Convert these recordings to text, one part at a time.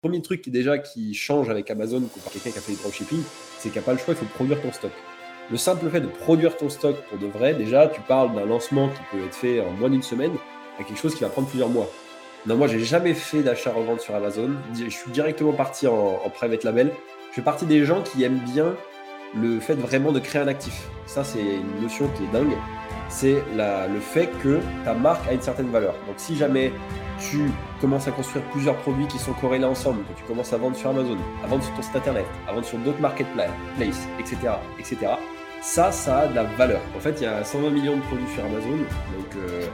premier truc qui déjà qui change avec Amazon par quelqu'un qui a fait du dropshipping, c'est qu'il n'y a pas le choix, il faut produire ton stock. Le simple fait de produire ton stock pour de vrai, déjà, tu parles d'un lancement qui peut être fait en moins d'une semaine à quelque chose qui va prendre plusieurs mois. Non, moi, j'ai jamais fait d'achat-revente sur Amazon. Je suis directement parti en, en private label. Je fais partie des gens qui aiment bien le fait vraiment de créer un actif. Ça, c'est une notion qui est dingue. C'est le fait que ta marque a une certaine valeur. Donc, si jamais tu commences à construire plusieurs produits qui sont corrélés ensemble, que tu commences à vendre sur Amazon, à vendre sur ton site internet, à vendre sur d'autres marketplaces, etc., etc., ça, ça a de la valeur. En fait, il y a 120 millions de produits sur Amazon, donc euh,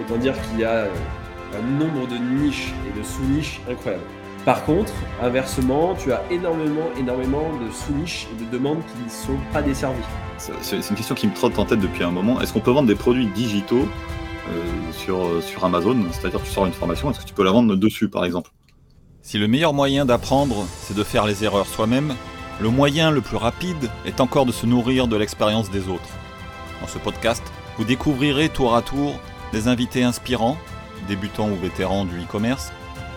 autant dire qu'il y a euh, un nombre de niches et de sous-niches incroyables. Par contre, inversement, tu as énormément, énormément de sous-niches et de demandes qui ne sont pas desservies. C'est une question qui me trotte en tête depuis un moment. Est-ce qu'on peut vendre des produits digitaux euh, sur, sur Amazon? C'est-à-dire tu sors une formation, est-ce que tu peux la vendre dessus par exemple? Si le meilleur moyen d'apprendre, c'est de faire les erreurs soi-même, le moyen le plus rapide est encore de se nourrir de l'expérience des autres. Dans ce podcast, vous découvrirez tour à tour des invités inspirants, débutants ou vétérans du e-commerce,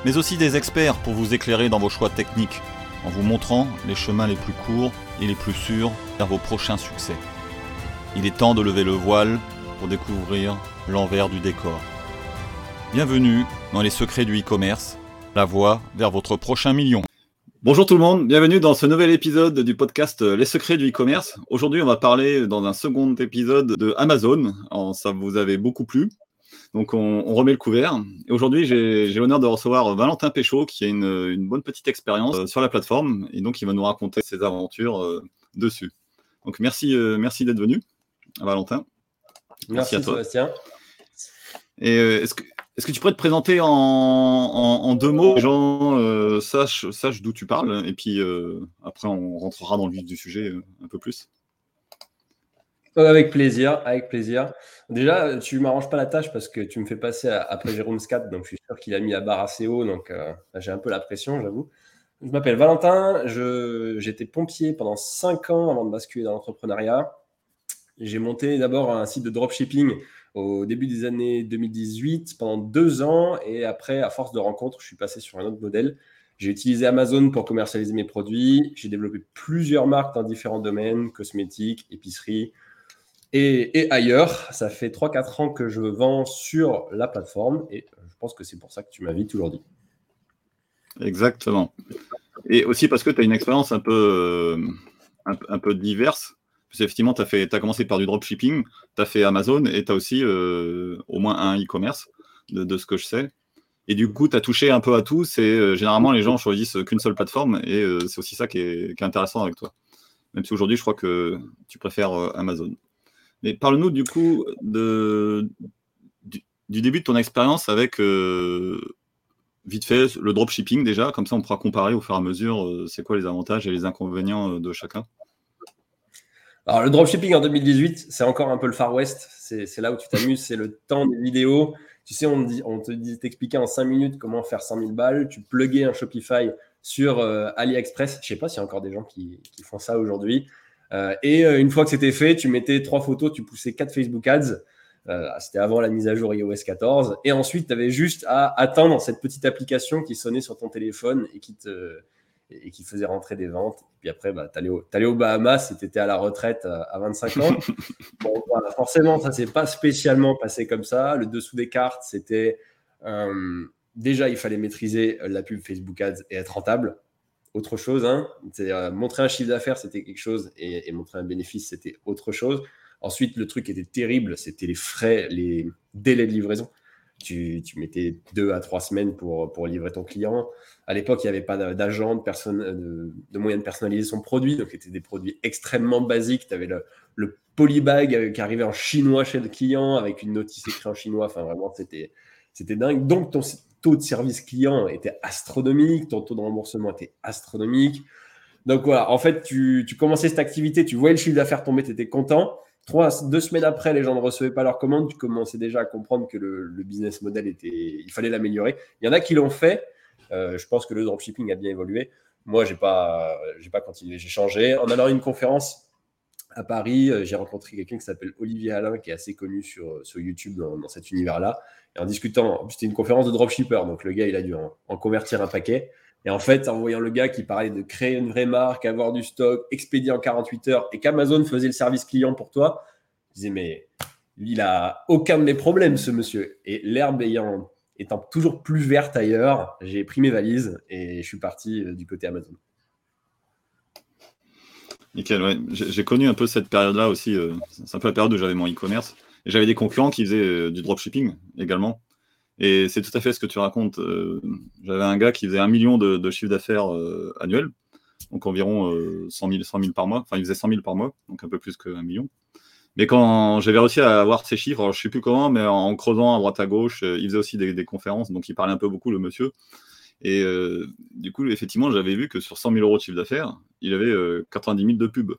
mais aussi des experts pour vous éclairer dans vos choix techniques, en vous montrant les chemins les plus courts et les plus sûrs vers vos prochains succès. Il est temps de lever le voile pour découvrir l'envers du décor. Bienvenue dans les secrets du e-commerce, la voie vers votre prochain million. Bonjour tout le monde, bienvenue dans ce nouvel épisode du podcast Les secrets du e-commerce. Aujourd'hui, on va parler dans un second épisode de Amazon. ça vous avait beaucoup plu. Donc, on, remet le couvert. Et aujourd'hui, j'ai l'honneur de recevoir Valentin Péchaud, qui a une, bonne petite expérience euh, sur la plateforme. Et donc, il va nous raconter ses aventures euh, dessus. Donc, merci, euh, merci d'être venu, Valentin. Merci, à toi. Sébastien. Et est-ce que, est que tu pourrais te présenter en, deux mots Les gens sachent, d'où tu parles. Et puis, après, on rentrera dans le vif du sujet un peu plus. Avec plaisir, avec plaisir. Déjà, tu m'arranges pas la tâche parce que tu me fais passer après Jérôme Scat, donc je suis sûr qu'il a mis la barre assez haut, donc euh, j'ai un peu la pression, j'avoue. Je m'appelle Valentin, j'étais pompier pendant 5 ans avant de basculer dans l'entrepreneuriat. J'ai monté d'abord un site de dropshipping au début des années 2018 pendant deux ans et après, à force de rencontres, je suis passé sur un autre modèle. J'ai utilisé Amazon pour commercialiser mes produits. J'ai développé plusieurs marques dans différents domaines, cosmétiques, épicerie, et, ailleurs. Ça fait 3-4 ans que je vends sur la plateforme et je pense que c'est pour ça que tu m'invites aujourd'hui. Exactement. Et aussi parce que tu as une expérience un peu, euh, un, peu diverse. Parce effectivement, tu as, commencé par du dropshipping, tu as fait Amazon et tu as aussi euh, au moins un e-commerce, de, ce que je sais. Et du coup, tu as touché un peu à tout. C'est euh, généralement les gens choisissent qu'une seule plateforme et c'est aussi ça qui est, intéressant avec toi. Même si aujourd'hui, je crois que tu préfères Amazon. Mais parle-nous du coup du, début de ton expérience avec, euh, vite fait, le dropshipping déjà, comme ça on pourra comparer au fur et à mesure euh, c'est quoi les avantages et les inconvénients euh, de chacun. Alors le dropshipping en 2018, c'est encore un peu le Far West, c'est là où tu t'amuses, c'est le temps des vidéos. Tu sais, on, te dit, t'expliquait en 5 minutes comment faire 100 000 balles, tu pluguais un Shopify sur AliExpress. Je sais pas s'il y a encore des gens qui font ça aujourd'hui. Euh, et euh, une fois que c'était fait, tu mettais trois photos, tu poussais quatre Facebook Ads. Euh, c'était avant la mise à jour iOS 14. Et ensuite, tu avais juste à attendre cette petite application qui sonnait sur ton téléphone et qui te et qui faisait rentrer des ventes. Et puis après, bah, tu allais, au Bahamas et tu étais à la retraite à 25 ans. bon, forcément, ça s'est pas spécialement passé comme ça. Le dessous des cartes, c'était déjà, il fallait maîtriser la pub Facebook Ads et être rentable autre chose. Hein. Euh, montrer un chiffre d'affaires, c'était quelque chose, et, montrer un bénéfice, c'était autre chose. Ensuite, le truc qui était terrible, c'était les frais, les délais de livraison. Tu, mettais deux à trois semaines pour, livrer ton client. À l'époque, il n'y avait pas d'agent, de, personne, de, de, moyen de personnaliser son produit. Donc, c'était des produits extrêmement basiques. Tu avais le, le polybag euh, qui arrivait en chinois chez le client avec une notice écrite en chinois. Enfin, vraiment, c'était dingue. Donc, ton, taux de service client était astronomique, ton taux de remboursement était astronomique. Donc voilà, en fait, tu, commençais cette activité, tu voyais le chiffre d'affaires tomber, tu étais content. Trois, deux semaines après, les gens ne recevaient pas leurs commandes, tu commençais déjà à comprendre que le, business model était, il fallait l'améliorer. Il y en a qui l'ont fait. Euh, je pense que le dropshipping a bien évolué. Moi, j'ai pas, j'ai pas continué, j'ai changé. En allant à une conférence à Paris, euh, j'ai rencontré quelqu'un qui s'appelle Olivier Alain, qui est assez connu sur, sur YouTube dans cet univers-là. Et en discutant, c'était une conférence de dropshipper, donc le gars, il a dû en, convertir un paquet. Et en fait, en voyant le gars qui parlait de créer une vraie marque, avoir du stock, expédier en 48 heures et qu'Amazon faisait le service client pour toi, je disais, mais il a aucun de mes problèmes, ce monsieur. Et l'herbe ayant, étant toujours plus verte ailleurs, j'ai pris mes valises et je suis parti euh, du côté Amazon. Nickel. J'ai connu un peu cette période-là aussi. Euh, c'est un peu la période où j'avais mon e-commerce. Et j'avais des concurrents qui faisaient euh, du dropshipping également. Et c'est tout à fait ce que tu racontes. Euh, j'avais un gars qui faisait un million de, de chiffre d'affaires annuel, donc environ 100 000, 100 par mois. Enfin, il faisait 100 000 par mois, donc un peu plus qu'un million. Mais quand j'avais réussi à avoir ces chiffres, je ne sais plus comment, mais en creusant à droite à gauche, il faisait aussi des conférences, donc il parlait un peu beaucoup, le monsieur. Et euh, du coup, effectivement, j'avais vu que sur 100 000 euros de chiffre d'affaires, il avait 90 euh, 000 de pub.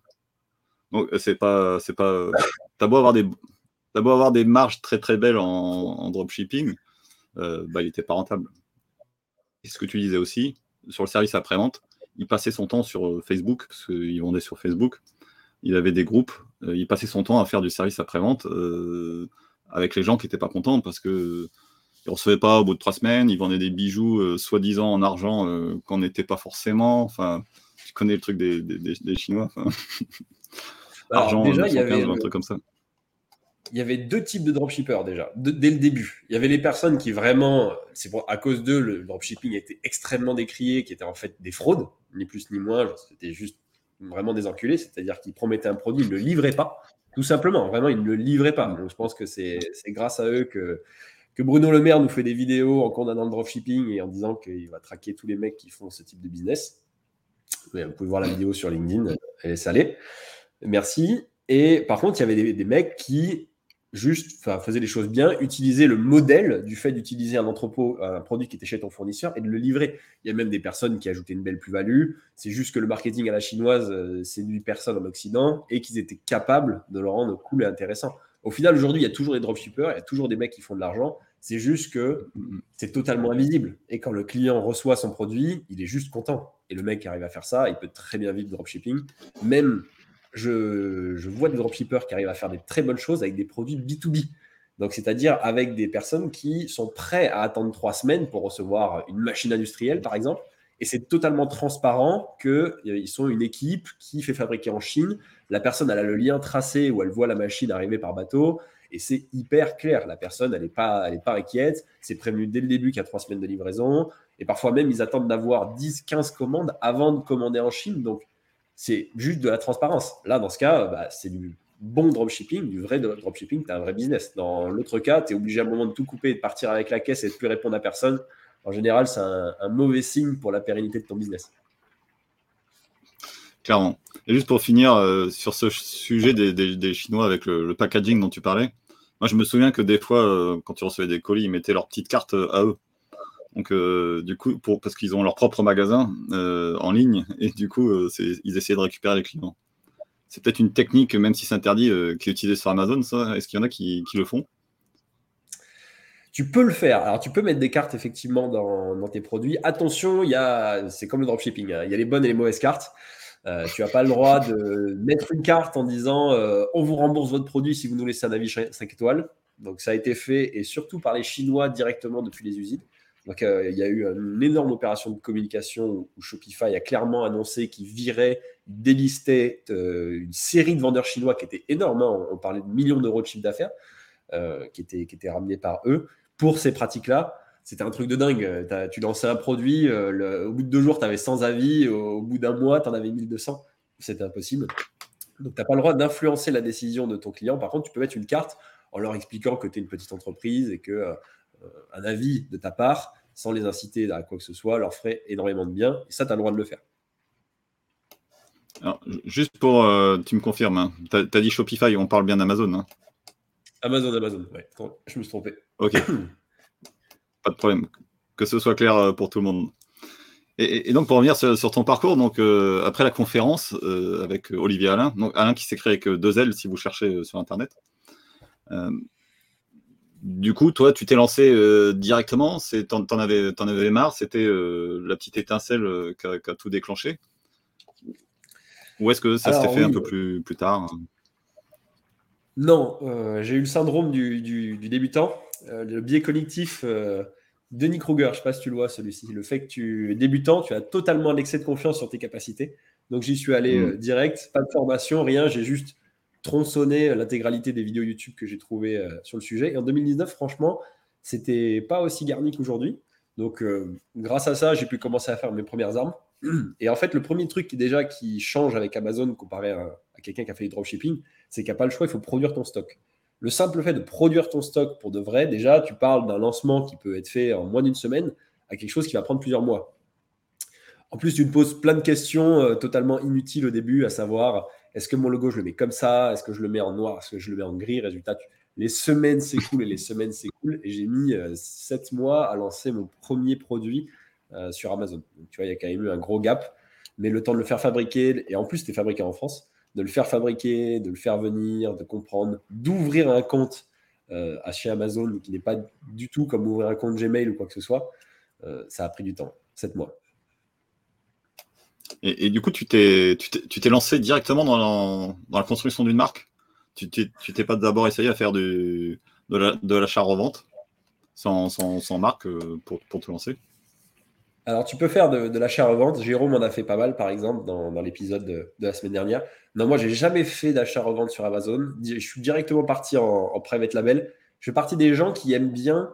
Donc, c'est pas. c'est pas T'as beau, avoir des, beau avoir des marges très très belles en, dropshipping, euh, bah, il n'était pas rentable. Et ce que tu disais aussi, sur le service après-vente, il passait son temps sur Facebook, parce qu'il vendait sur Facebook. Il avait des groupes, il passait son temps à faire du service après-vente avec les gens qui n'étaient pas contents parce que ne recevait pas au bout de trois semaines, il vendait des bijoux euh, soi-disant en argent euh, qu'on n'était pas forcément. Enfin, tu connais le truc des, Chinois. argent, déjà, il y avait un truc comme ça. Il y avait deux types de dropshippers déjà, dès le début. Il y avait les personnes qui vraiment, c'est à cause d'eux, le dropshipping était extrêmement décrié, qui étaient en fait des fraudes, ni plus ni moins. C'était juste vraiment des enculés, c'est-à-dire qu'ils promettaient un produit, ils ne le livraient pas, tout simplement. Vraiment, ils ne le livraient pas. Donc, je pense que c'est grâce à eux que Bruno Le Maire nous fait des vidéos en condamnant le dropshipping et en disant qu'il va traquer tous les mecs qui font ce type de business. vous pouvez voir la vidéo sur LinkedIn, elle est salée. Merci. Et par contre, il y avait des, mecs qui juste faisaient les choses bien, utilisaient le modèle du fait d'utiliser un entrepôt, un produit qui était chez ton fournisseur et de le livrer. Il y a même des personnes qui ajoutaient une belle plus-value. C'est juste que le marketing à la chinoise euh, séduit personne en Occident et qu'ils étaient capables de le rendre cool et intéressant. Au final, aujourd'hui, il y a toujours des dropshippers, il y a toujours des mecs qui font de l'argent. C'est juste que c'est totalement invisible. Et quand le client reçoit son produit, il est juste content. Et le mec qui arrive à faire ça, il peut très bien vivre du dropshipping. Même, je, vois des dropshippers qui arrivent à faire des très bonnes choses avec des produits B2B. Donc, c'est-à-dire avec des personnes qui sont prêts à attendre trois semaines pour recevoir une machine industrielle, par exemple. Et c'est totalement transparent qu'ils euh, sont une équipe qui fait fabriquer en Chine. La personne, elle a le lien tracé où elle voit la machine arriver par bateau. Et c'est hyper clair. La personne, elle n'est pas, inquiète. C'est prévenu dès le début qu'il y a trois semaines de livraison. Et parfois même, ils attendent d'avoir 10, 15 commandes avant de commander en Chine. Donc, c'est juste de la transparence. Là, dans ce cas, bah, c'est du bon dropshipping, du vrai dropshipping. Tu as un vrai business. Dans l'autre cas, tu es obligé à un moment de tout couper, de partir avec la caisse et de plus répondre à personne en général, c'est un, mauvais signe pour la pérennité de ton business. Clairement. Et juste pour finir euh, sur ce sujet des, Chinois avec le, packaging dont tu parlais, moi je me souviens que des fois, euh, quand tu recevais des colis, ils mettaient leur petite carte euh, à eux. Donc, du coup, parce qu'ils ont leur propre magasin en ligne, et du coup, ils essayaient de récupérer les clients. C'est peut-être une technique, même si c'est interdit, qui est utilisée sur Amazon, ça Est-ce qu'il y en a qui le font? Tu peux le faire. Alors, tu peux mettre des cartes effectivement dans, tes produits. Attention, c'est comme le dropshipping. Hein. Il y a les bonnes et les mauvaises cartes. Euh, tu n'as pas le droit de mettre une carte en disant euh, on vous rembourse votre produit si vous nous laissez un avis 5 étoiles. Donc, ça a été fait et surtout par les Chinois directement depuis les usines. Donc, euh, il y a eu une énorme opération de communication où Shopify a clairement annoncé qu'il virait, délistait une série de vendeurs chinois qui était énorme. Hein. On, parlait de millions d'euros de chiffre d'affaires étaient, qui étaient ramenés par eux pour ces pratiques-là, c'était un truc de dingue. tu lançais un produit, euh, au bout de deux jours, tu avais 100 avis, au, bout d'un mois, tu en avais 1200. C'était impossible. Donc, tu n'as pas le droit d'influencer la décision de ton client. Par contre, tu peux mettre une carte en leur expliquant que tu es une petite entreprise et que euh, un avis de ta part, sans les inciter à quoi que ce soit, leur ferait énormément de bien. Et ça, tu as le droit de le faire. juste pour, euh, tu me confirmes, hein. tu as, dit Shopify, on parle bien d'Amazon. Hein. Amazon, Amazon, ouais. Je me suis trompé. Ok. Pas de problème. Que ce soit clair euh, pour tout le monde. Et, donc, pour revenir sur, ton parcours, donc, euh, après la conférence euh, avec Olivier Alain, donc Alain qui s'est créé avec deux L si vous cherchez sur Internet. du coup, toi, tu t'es lancé directement, t'en, en avais, en avais marre, c'était la petite étincelle qui a, tout déclenché Ou est-ce que ça s'est fait un peu plus, plus tard non, euh, j'ai eu le syndrome du, débutant. Euh, le biais cognitif euh, Denis Kruger, je ne sais pas si tu le vois celui-ci. Le fait que tu es débutant, tu as totalement l'excès de confiance sur tes capacités. Donc j'y suis allé mm. direct, pas de formation, rien. J'ai juste tronçonné l'intégralité des vidéos YouTube que j'ai trouvées sur le sujet. Et en 2019, franchement, c'était pas aussi garni qu'aujourd'hui. Donc, euh, grâce à ça, j'ai pu commencer à faire mes premières armes. Et en fait, le premier truc qui déjà qui change avec Amazon comparé à, quelqu'un qui a fait du dropshipping, c'est qu'il n'y a pas le choix, il faut produire ton stock. Le simple fait de produire ton stock pour de vrai, déjà, tu parles d'un lancement qui peut être fait en moins d'une semaine à quelque chose qui va prendre plusieurs mois. En plus, tu te poses plein de questions euh, totalement inutiles au début, à savoir est-ce que mon logo, je le mets comme ça? Est-ce que je le mets en noir? Est-ce que je le mets en gris? Résultat, les semaines s'écoulent et les semaines s'écoulent. Et j'ai mis euh, sept mois à lancer mon premier produit euh, sur Amazon. Tu vois, il y a quand même eu un gros gap. Mais le temps de le faire fabriquer, et en plus, c'était fabriqué en France, de le faire fabriquer, de le faire venir, de comprendre, d'ouvrir un compte euh, à chez Amazon qui n'est pas du tout comme ouvrir un compte Gmail ou quoi que ce soit, ça a pris du temps, sept mois. Et, du coup, tu t'es, tu t'es, lancé directement dans la construction d'une marque? Tu t'es pas d'abord essayé à faire du, de l'achat-revente sans, sans, marque euh, pour, te lancer? Alors, tu peux faire de, l'achat-revente. Jérôme en a fait pas mal, par exemple, dans, l'épisode de, la semaine dernière. Non, moi, j'ai jamais fait d'achat-revente sur Amazon. Je suis directement parti en, en private label. Je fais partie des gens qui aiment bien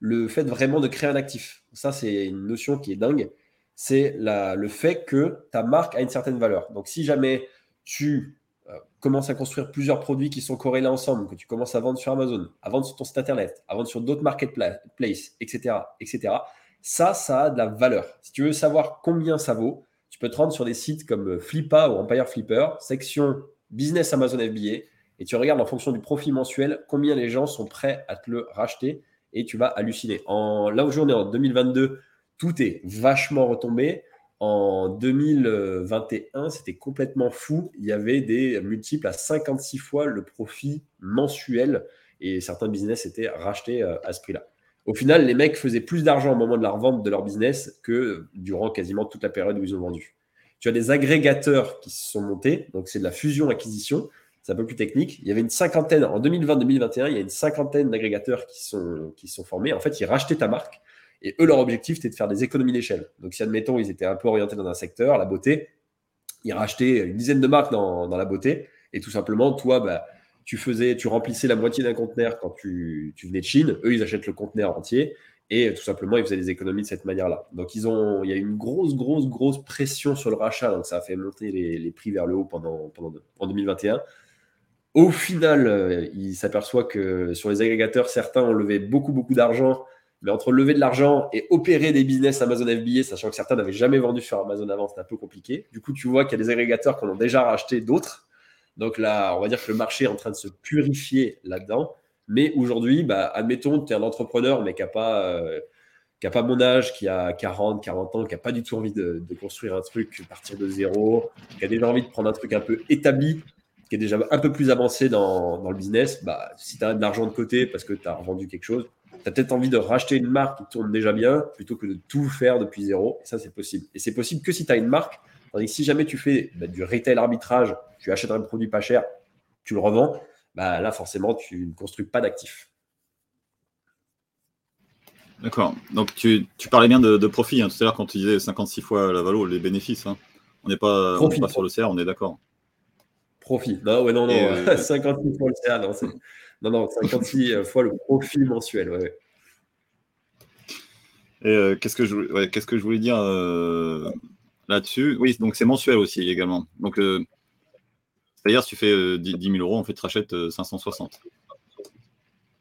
le fait vraiment de créer un actif. Ça, c'est une notion qui est dingue. C'est le fait que ta marque a une certaine valeur. Donc, si jamais tu euh, commences à construire plusieurs produits qui sont corrélés ensemble, que tu commences à vendre sur Amazon, à vendre sur ton site internet, à vendre sur d'autres marketplaces, etc., etc., ça, ça a de la valeur. Si tu veux savoir combien ça vaut, tu peux te rendre sur des sites comme Flippa ou Empire Flipper, section business Amazon FBA, et tu regardes en fonction du profit mensuel combien les gens sont prêts à te le racheter et tu vas halluciner. En, là aujourd'hui, on est en 2022, tout est vachement retombé. En 2021, c'était complètement fou. Il y avait des multiples à 56 fois le profit mensuel et certains business étaient rachetés euh, à ce prix-là. Au final, les mecs faisaient plus d'argent au moment de la revente de leur business que durant quasiment toute la période où ils ont vendu. Tu as des agrégateurs qui se sont montés, donc c'est de la fusion-acquisition, c'est un peu plus technique. Il y avait une cinquantaine, en 2020-2021, il y a une cinquantaine d'agrégateurs qui sont, sont formés. En fait, ils rachetaient ta marque et eux, leur objectif, c'était de faire des économies d'échelle. Donc, si admettons, ils étaient un peu orientés dans un secteur, la beauté, ils rachetaient une dizaine de marques dans, dans la beauté. Et tout simplement, toi, bah, tu faisais, tu remplissais la moitié d'un conteneur quand tu, venais de Chine. Eux, ils achètent le conteneur entier. Et tout simplement, ils faisaient des économies de cette manière-là. Donc, ils ont, il y a eu une grosse, grosse, grosse pression sur le rachat. Donc, ça a fait monter les, prix vers le haut pendant, pendant en 2021. Au final, euh, il s'aperçoit que sur les agrégateurs, certains ont levé beaucoup, beaucoup d'argent mais entre lever de l'argent et opérer des business Amazon FBA, sachant que certains n'avaient jamais vendu sur Amazon avant, c'est un peu compliqué. Du coup, tu vois qu'il y a des agrégateurs qui en ont déjà racheté d'autres. Donc là, on va dire que le marché est en train de se purifier là-dedans. Mais aujourd'hui, bah, admettons, tu es un entrepreneur, mais qui n'a pas, euh, pas mon âge, qui a 40, 40 ans, qui n'a pas du tout envie de, construire un truc, à partir de zéro, qui a déjà envie de prendre un truc un peu établi, qui est déjà un peu plus avancé dans, dans le business, bah, si tu as de l'argent de côté parce que tu as revendu quelque chose, tu as peut-être envie de racheter une marque qui tourne déjà bien plutôt que de tout faire depuis zéro. Et ça, c'est possible. Et c'est possible que si tu as une marque. Tandis que si jamais tu fais bah, du retail arbitrage, tu achètes un produit pas cher, tu le revends, bah, là, forcément, tu ne construis pas d'actifs. D'accord. Donc, tu, parlais bien de, profit hein. tout à l'heure quand tu disais 56 fois la valeur, les bénéfices. Hein. On n'est pas, pas, sur le CR, on est d'accord. Profit. Non, ouais, non, non. 56 euh, fois le CR, non, non, non, 56 fois le profit mensuel. Ouais, Et euh, qu'est-ce que je, qu'est-ce que je voulais dire euh, là-dessus Oui, donc c'est mensuel aussi également. Donc, euh, c'est-à-dire, si tu fais 10, 000 euros, en fait, tu rachètes 560.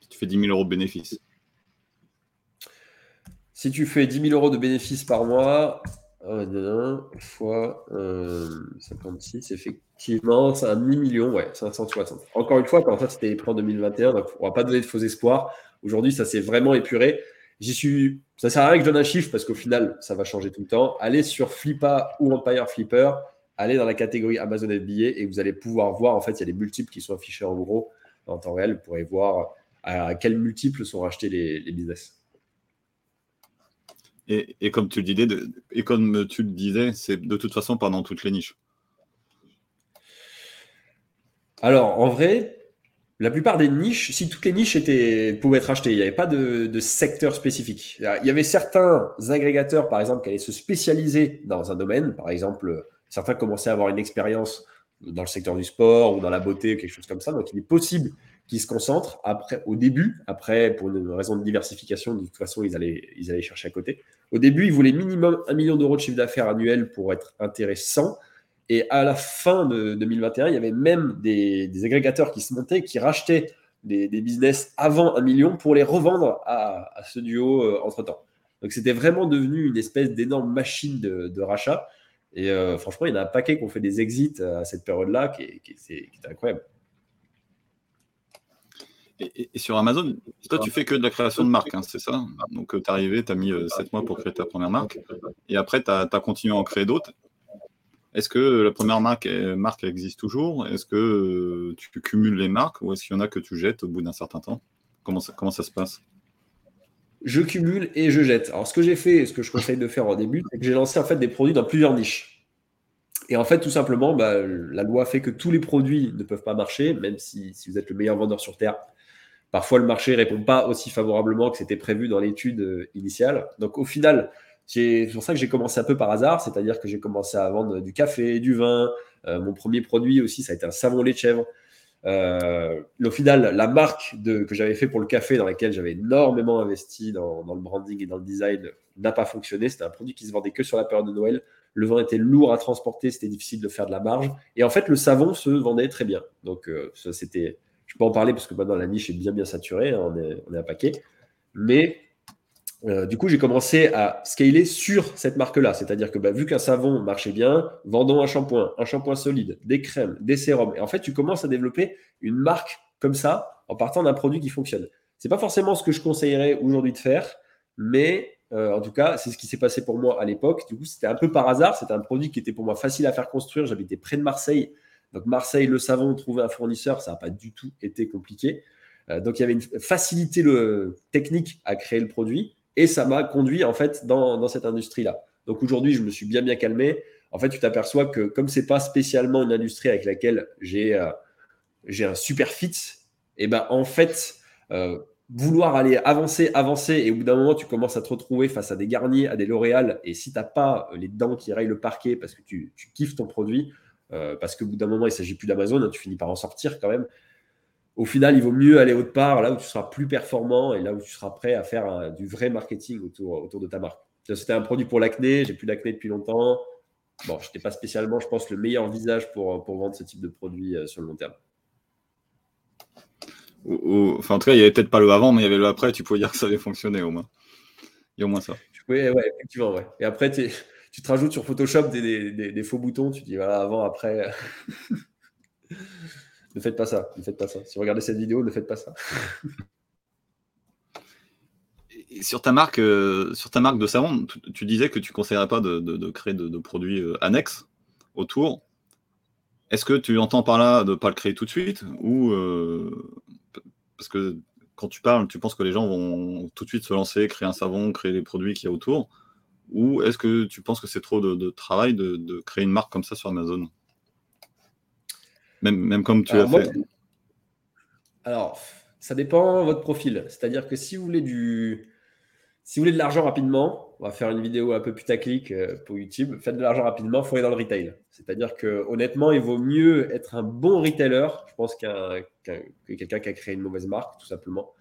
Si tu fais 10 000 euros de bénéfices. Si tu fais 10 000 euros de bénéfices par mois, 1 fois 56, effectivement, c'est un demi-million, ouais, 560. Encore une fois, quand ça c'était en 2021, donc on ne va pas donner de faux espoirs. Aujourd'hui, ça s'est vraiment épuré. J'y suis. Ça sert à rien que je donne un chiffre parce qu'au final, ça va changer tout le temps. Allez sur Flippa ou Empire Flipper, allez dans la catégorie Amazon FBA et vous allez pouvoir voir. En fait, il y a des multiples qui sont affichés en gros en temps réel. Vous pourrez voir à quels multiples sont rachetés les, les business. Et, comme tu le disais, et comme tu le disais, c'est de toute façon pendant toutes les niches. Alors, en vrai, la plupart des niches, si toutes les niches pouvaient être achetées, il n'y avait pas de, secteur spécifique. Il y avait certains agrégateurs, par exemple, qui allaient se spécialiser dans un domaine. Par exemple, certains commençaient à avoir une expérience dans le secteur du sport ou dans la beauté ou quelque chose comme ça. Donc, il est possible qu'ils se concentrent après, au début. Après, pour une raison de diversification, de toute façon, ils allaient, ils allaient chercher à côté. Au début, ils voulaient minimum un million d'euros de chiffre d'affaires annuel pour être intéressant. Et à la fin de 2021, il y avait même des, agrégateurs qui se montaient, qui rachetaient des, business avant un million pour les revendre à, ce duo euh, entre-temps. Donc c'était vraiment devenu une espèce d'énorme machine de, rachat. Et euh, franchement, il y en a un paquet qui ont fait des exits à cette période-là qui, est incroyable. Et, sur Amazon, toi, tu fais que de la création de marque, hein, c'est ça? Donc, tu es arrivé, tu as mis 7 euh, mois pour créer ta première marque. Et après, tu as, continué à en créer d'autres. Est-ce que la première marque, existe toujours? Est-ce que euh, tu cumules les marques ou est-ce qu'il y en a que tu jettes au bout d'un certain temps? Comment ça, comment ça se passe? Je cumule et je jette. Alors, ce que j'ai fait et ce que je conseille de faire au début, c'est que j'ai lancé en fait des produits dans plusieurs niches. Et en fait, tout simplement, bah, la loi fait que tous les produits ne peuvent pas marcher, même si, si vous êtes le meilleur vendeur sur Terre, Parfois, le marché ne répond pas aussi favorablement que c'était prévu dans l'étude euh, initiale. Donc, au final, c'est pour ça que j'ai commencé un peu par hasard, c'est-à-dire que j'ai commencé à vendre du café, du vin. Euh, mon premier produit aussi, ça a été un savon lait de chèvre. Euh, au final, la marque que j'avais fait pour le café, dans laquelle j'avais énormément investi dans, le branding et dans le design, n'a pas fonctionné. C'était un produit qui se vendait que sur la période de Noël. Le vin était lourd à transporter, c'était difficile de faire de la marge. Et en fait, le savon se vendait très bien. Donc, ça, c'était je peux en parler parce que maintenant la niche est bien bien saturée, hein, on, est, on à paquet. Mais euh, du coup, j'ai commencé à scaler sur cette marque-là. C'est-à-dire que bah, vu qu'un savon marchait bien, vendons un shampoing, un shampoing solide, des crèmes, des sérums. Et en fait, tu commences à développer une marque comme ça en partant d'un produit qui fonctionne. C'est pas forcément ce que je conseillerais aujourd'hui de faire, mais euh, en tout cas, c'est ce qui s'est passé pour moi à l'époque. Du coup, c'était un peu par hasard. C'était un produit qui était pour moi facile à faire construire. J'habitais près de Marseille. Donc Marseille, le savon, trouver un fournisseur, ça n'a pas du tout été compliqué. Euh, donc il y avait une facilité le, technique à créer le produit et ça m'a conduit en fait dans, cette industrie-là. Donc aujourd'hui, je me suis bien bien calmé. En fait, tu t'aperçois que comme c'est pas spécialement une industrie avec laquelle j'ai euh, un super fit, et eh ben en fait euh, vouloir aller avancer, avancer, et au bout d'un moment, tu commences à te retrouver face à des Garnier, à des L'Oréal, et si tu n'as pas les dents qui rayent le parquet parce que tu, kiffes ton produit, euh, parce qu'au bout d'un moment, il ne s'agit plus d'Amazon, hein, tu finis par en sortir quand même. Au final, il vaut mieux aller autre part, là où tu seras plus performant et là où tu seras prêt à faire du vrai marketing autour, autour de ta marque. C'était un produit pour l'acné, j'ai plus d'acné depuis longtemps. Bon, je n'étais pas spécialement, je pense, le meilleur visage pour, pour vendre ce type de produit euh, sur le long terme. enfin, en tout cas, il n'y avait peut-être pas le avant, mais il y avait le après. Tu pouvais dire que ça avait fonctionné au moins. Il y a au moins ça. Oui, ouais, effectivement. Ouais. Et après, tu tu te rajoutes sur Photoshop des, faux boutons, tu dis voilà, avant, après. Ne faites pas ça, ne faites pas ça. Si vous regardez cette vidéo, ne faites pas ça. sur ta marque, euh, sur ta marque de savon, tu, disais que tu ne conseillerais pas de, créer de, produits euh, annexes autour. Est-ce que tu entends par là de ne pas le créer tout de suite ou euh, parce que quand tu parles, tu penses que les gens vont tout de suite se lancer, créer un savon, créer les produits qu'il y a autour ou est-ce que tu penses que c'est trop de, travail de, créer une marque comme ça sur Amazon? Même, même comme tu as fait. Alors, ça dépend de votre profil. C'est-à-dire que si vous voulez du, si vous voulez de l'argent rapidement, on va faire une vidéo un peu putaclic euh, pour YouTube. Faites de l'argent rapidement, il faut aller dans le retail. C'est-à-dire que honnêtement, il vaut mieux être un bon retailer, je pense, qu'un, que quelqu'un qui a créé une mauvaise marque, tout simplement.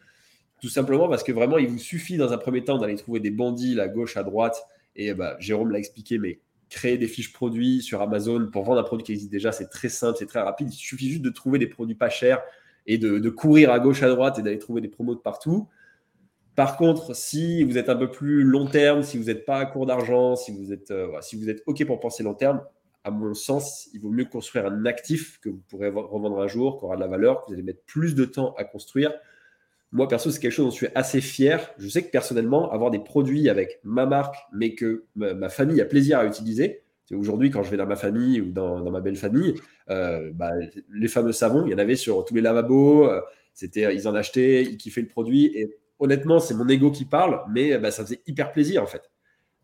Tout simplement parce que vraiment, il vous suffit dans un premier temps d'aller trouver des bandits à gauche, à droite, et bah, Jérôme l'a expliqué, mais créer des fiches produits sur Amazon pour vendre un produit qui existe déjà, c'est très simple, c'est très rapide. Il suffit juste de trouver des produits pas chers et de, courir à gauche, à droite et d'aller trouver des promos de partout. Par contre, si vous êtes un peu plus long terme, si vous n'êtes pas à court d'argent, si vous êtes, euh, si vous êtes OK pour penser long terme, à mon sens, il vaut mieux construire un actif que vous pourrez revendre un jour, qui aura de la valeur, que vous allez mettre plus de temps à construire moi, perso, c'est quelque chose dont je suis assez fier. Je sais que personnellement, avoir des produits avec ma marque, mais que ma, famille a plaisir à utiliser, Aujourd'hui, quand je vais dans ma famille ou dans, ma belle famille, euh, bah, les fameux savons, il y en avait sur tous les lavabos. Euh, ils en achetaient, ils kiffaient le produit. Et honnêtement, c'est mon ego qui parle, mais bah, ça faisait hyper plaisir en fait.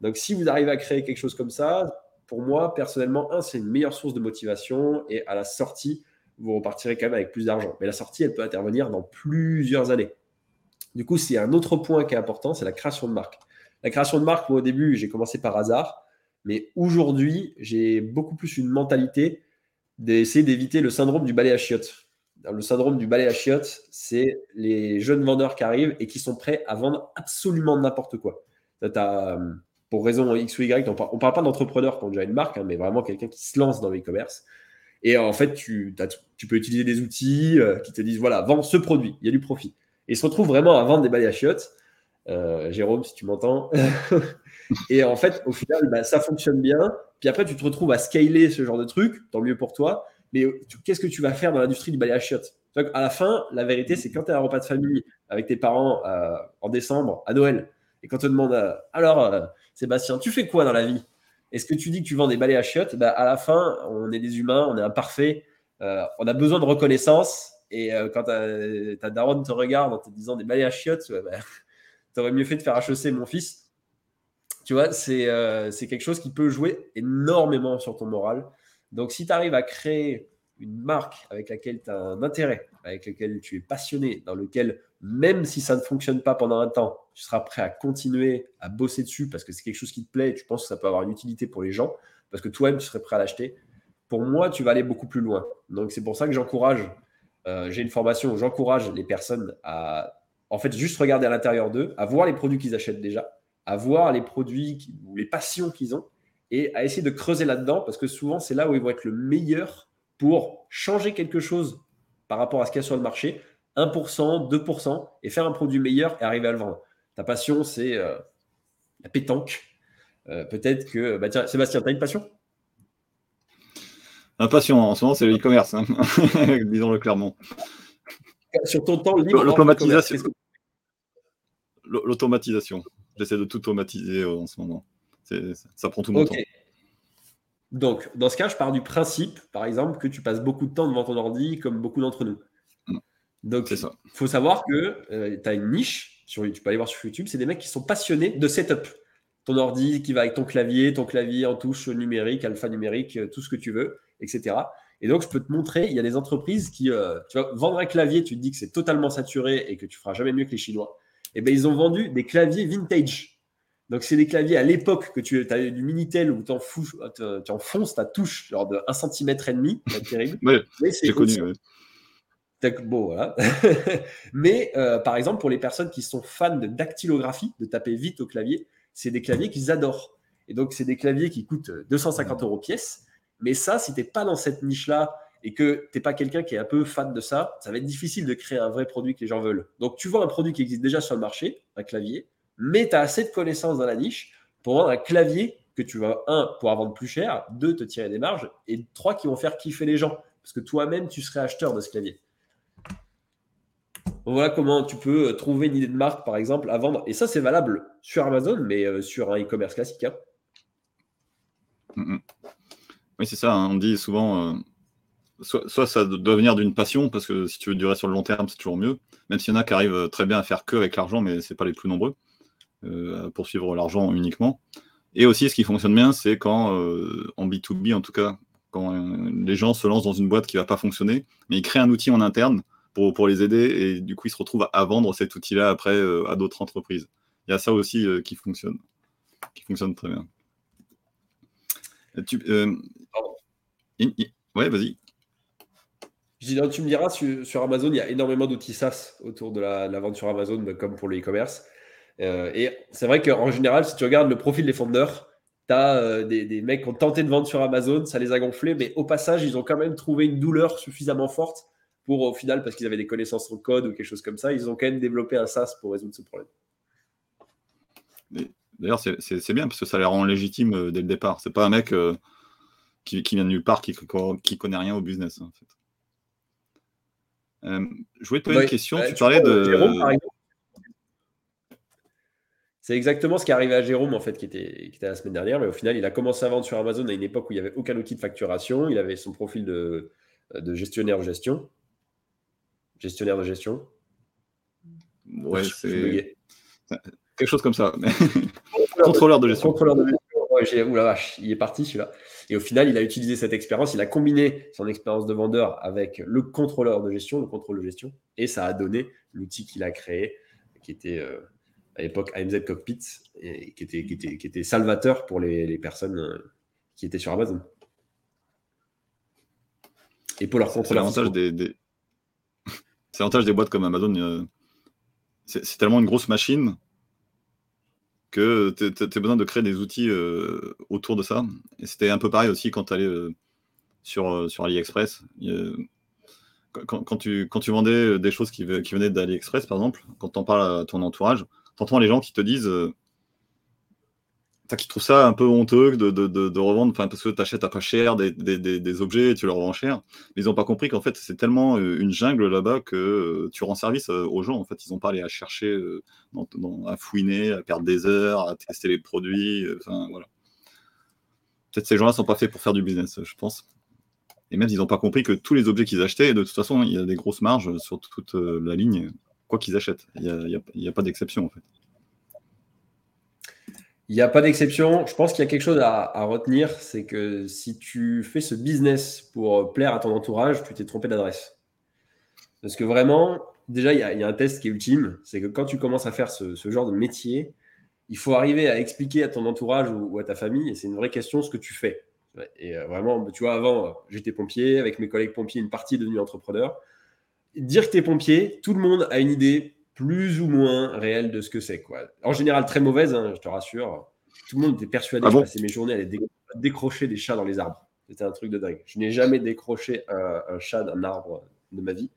Donc, si vous arrivez à créer quelque chose comme ça, pour moi, personnellement, un, c'est une meilleure source de motivation. Et à la sortie, vous repartirez quand même avec plus d'argent. Mais la sortie, elle peut intervenir dans plusieurs années. Du coup, c'est un autre point qui est important, c'est la création de marque. La création de marque, moi au début, j'ai commencé par hasard, mais aujourd'hui, j'ai beaucoup plus une mentalité d'essayer d'éviter le syndrome du balai à chiottes. Le syndrome du balai à chiottes, c'est les jeunes vendeurs qui arrivent et qui sont prêts à vendre absolument n'importe quoi. As, pour raison X ou Y, on ne parle, pas d'entrepreneur qui ont déjà une marque, hein, mais vraiment quelqu'un qui se lance dans l'e-commerce. Et en fait, tu, tu, peux utiliser des outils euh, qui te disent voilà, vends ce produit, il y a du profit. Et ils se retrouvent vraiment à vendre des balais à chiottes. Euh, Jérôme, si tu m'entends. et en fait, au final, bah, ça fonctionne bien. Puis après, tu te retrouves à scaler ce genre de truc, tant mieux pour toi. Mais qu'est-ce que tu vas faire dans l'industrie du balai à chiottes? À la fin, la vérité, c'est quand tu as un repas de famille avec tes parents euh, en décembre, à Noël, et quand on te demande alors, Sébastien, tu fais quoi dans la vie? Est-ce que tu dis que tu vends des balais à chiottes? Bah, À la fin, on est des humains, on est imparfait, euh, on a besoin de reconnaissance. Et euh, quand ta, daronne te regarde en te disant des balais à chiottes, bah, tu aurais mieux fait de faire HEC, mon fils. Tu vois, euh, c'est quelque chose qui peut jouer énormément sur ton moral. Donc, si tu arrives à créer une marque avec laquelle tu as un intérêt, avec laquelle tu es passionné, dans lequel, même si ça ne fonctionne pas pendant un temps, tu seras prêt à continuer à bosser dessus parce que c'est quelque chose qui te plaît et tu penses que ça peut avoir une utilité pour les gens, parce que toi-même, tu serais prêt à l'acheter, pour moi, tu vas aller beaucoup plus loin. Donc, c'est pour ça que j'encourage, euh, j'ai une formation où j'encourage les personnes à, en fait, juste regarder à l'intérieur d'eux, à voir les produits qu'ils achètent déjà, à voir les produits ou les passions qu'ils ont et à essayer de creuser là-dedans parce que souvent, c'est là où ils vont être le meilleur pour changer quelque chose par rapport à ce qu'il y a sur le marché, 1%, 2%, et faire un produit meilleur et arriver à le vendre. Ta passion, c'est euh, la pétanque. Euh, peut-être que. Bah tiens, Sébastien, tu une passion? Ma passion en ce moment, c'est le e-commerce, hein. disons-le clairement. Sur ton temps libre, l'automatisation. L'automatisation. J'essaie de tout automatiser euh, en ce moment. Ça prend tout mon temps. Donc, dans ce cas, je pars du principe, par exemple, que tu passes beaucoup de temps devant ton ordi, comme beaucoup d'entre nous. Mm. Donc, il faut savoir que euh, tu as une niche, sur, tu peux aller voir sur YouTube, c'est des mecs qui sont passionnés de setup. Ton ordi qui va avec ton clavier, ton clavier en touche numérique, alphanumérique, euh, tout ce que tu veux, etc. Et donc, je peux te montrer, il y a des entreprises qui, euh, tu vas vendre un clavier, tu te dis que c'est totalement saturé et que tu feras jamais mieux que les Chinois. Et eh bien, ils ont vendu des claviers vintage. Donc, c'est des claviers à l'époque que tu as du Minitel où tu enfonces ta touche genre de 1 cm et demi. C'est terrible. c'est connu. Bon, voilà. Mais euh, par exemple, pour les personnes qui sont fans de dactylographie, de taper vite au clavier, c'est des claviers qu'ils adorent. Et donc, c'est des claviers qui coûtent 250 euros pièce. Mais ça, si tu n'es pas dans cette niche-là et que tu n'es pas quelqu'un qui est un peu fan de ça, ça va être difficile de créer un vrai produit que les gens veulent. Donc, tu vois un produit qui existe déjà sur le marché, un clavier, mais tu as assez de connaissances dans la niche pour vendre un clavier que tu vas, un, pouvoir vendre plus cher, deux, te tirer des marges, et trois, qui vont faire kiffer les gens. Parce que toi-même, tu serais acheteur de ce clavier. voilà comment tu peux euh, trouver une idée de marque, par exemple, à vendre. Et ça, c'est valable sur Amazon, mais euh, sur un e-commerce classique. Hein. Oui, c'est ça. Hein. On dit souvent, euh, soit, soit, ça doit venir d'une passion, parce que si tu veux durer sur le long terme, c'est toujours mieux. Même s'il y en a qui arrivent très bien à faire que avec l'argent, mais ce n'est pas les plus nombreux. Euh, poursuivre l'argent uniquement. Et aussi, ce qui fonctionne bien, c'est quand, euh, en B2B en tout cas, quand euh, les gens se lancent dans une boîte qui ne va pas fonctionner, mais ils créent un outil en interne pour, pour les aider et du coup, ils se retrouvent à, vendre cet outil-là après à d'autres entreprises. Il y a ça aussi qui fonctionne, qui fonctionne très bien. Tu, ouais, vas-y. tu me diras, sur, Amazon, il y a énormément d'outils SaaS autour de la, de la, vente sur Amazon, comme pour le e-commerce. Euh, et c'est vrai qu'en général, si tu regardes le profil des fondeurs, tu as euh, des, mecs qui ont tenté de vendre sur Amazon, ça les a gonflés, mais au passage, ils ont quand même trouvé une douleur suffisamment forte pour, au final, parce qu'ils avaient des connaissances en code ou quelque chose comme ça, ils ont quand même développé un SaaS pour résoudre ce problème. D'ailleurs, c'est bien parce que ça les rend légitimes euh, dès le départ. C'est pas un mec qui, vient de nulle part, qui, qui connaît rien au business. En fait. je voulais te poser une question. tu, parlais de. C'est exactement ce qui est arrivé à Jérôme, en fait, qui était, qui était la semaine dernière. Mais au final, il a commencé à vendre sur Amazon à une époque où il n'y avait aucun outil de facturation. Il avait son profil de, de gestionnaire de gestion. Gestionnaire de gestion. Ouais, c'est quelque chose comme ça. Contrôleur de gestion. Contrôleur de gestion. j'ai, oula vache, il est parti celui-là. Et au final, il a utilisé cette expérience, il a combiné son expérience de vendeur avec le contrôleur de gestion, le contrôle de gestion, et ça a donné l'outil qu'il a créé, qui était euh, à l'époque AMZ Cockpit, et qui était, qui était, qui était salvateur pour les, personnes euh, qui étaient sur Amazon. Et pour leur contrôleur. C'est l'avantage des, l'avantage des boîtes comme Amazon. Euh, c'est tellement une grosse machine que tu as besoin de créer des outils euh, autour de ça. Et c'était un peu pareil aussi quand tu allais euh, sur, euh, sur AliExpress. Quand, tu, quand tu vendais des choses qui, qui venaient d'AliExpress, par exemple, quand tu en parles à ton entourage, tu entends les gens qui te disent qui trouvent ça un peu honteux de, de, de, revendre, parce que tu achètes à pas cher des, objets et tu leur vends cher. Mais ils n'ont pas compris qu'en fait, c'est tellement euh, une jungle là-bas que euh, tu rends service euh, aux gens. En fait, ils n'ont pas allé à chercher, à fouiner, à perdre des heures, à tester les produits. Enfin, voilà. Peut-être ces gens-là ne sont pas faits pour faire du business, je pense. Et même, ils n'ont pas compris que tous les objets qu'ils achetaient, de toute façon, il y a des grosses marges sur toute la ligne, quoi qu'ils achètent. Il n'y a, a, pas d'exception, en fait. Il n'y a pas d'exception. Je pense qu'il y a quelque chose à, retenir, c'est que si tu fais ce business pour plaire à ton entourage, tu t'es trompé d'adresse. Parce que vraiment, déjà, il y, a, un test qui est ultime, c'est que quand tu commences à faire ce, genre de métier, il faut arriver à expliquer à ton entourage ou, à ta famille, et c'est une vraie question, ce que tu fais. Et euh, vraiment, tu vois, avant, j'étais pompier, avec mes collègues pompiers, une partie est devenue entrepreneur. Dire que tu es pompier, tout le monde a une idée plus ou moins réelle de ce que c'est. Quoi. En général, très mauvaise, hein, je te rassure. Tout le monde était persuadé ah que mes journées à décrocher des chats dans les arbres. C'était un truc de dingue. Je n'ai jamais décroché un, chat d'un arbre de ma vie.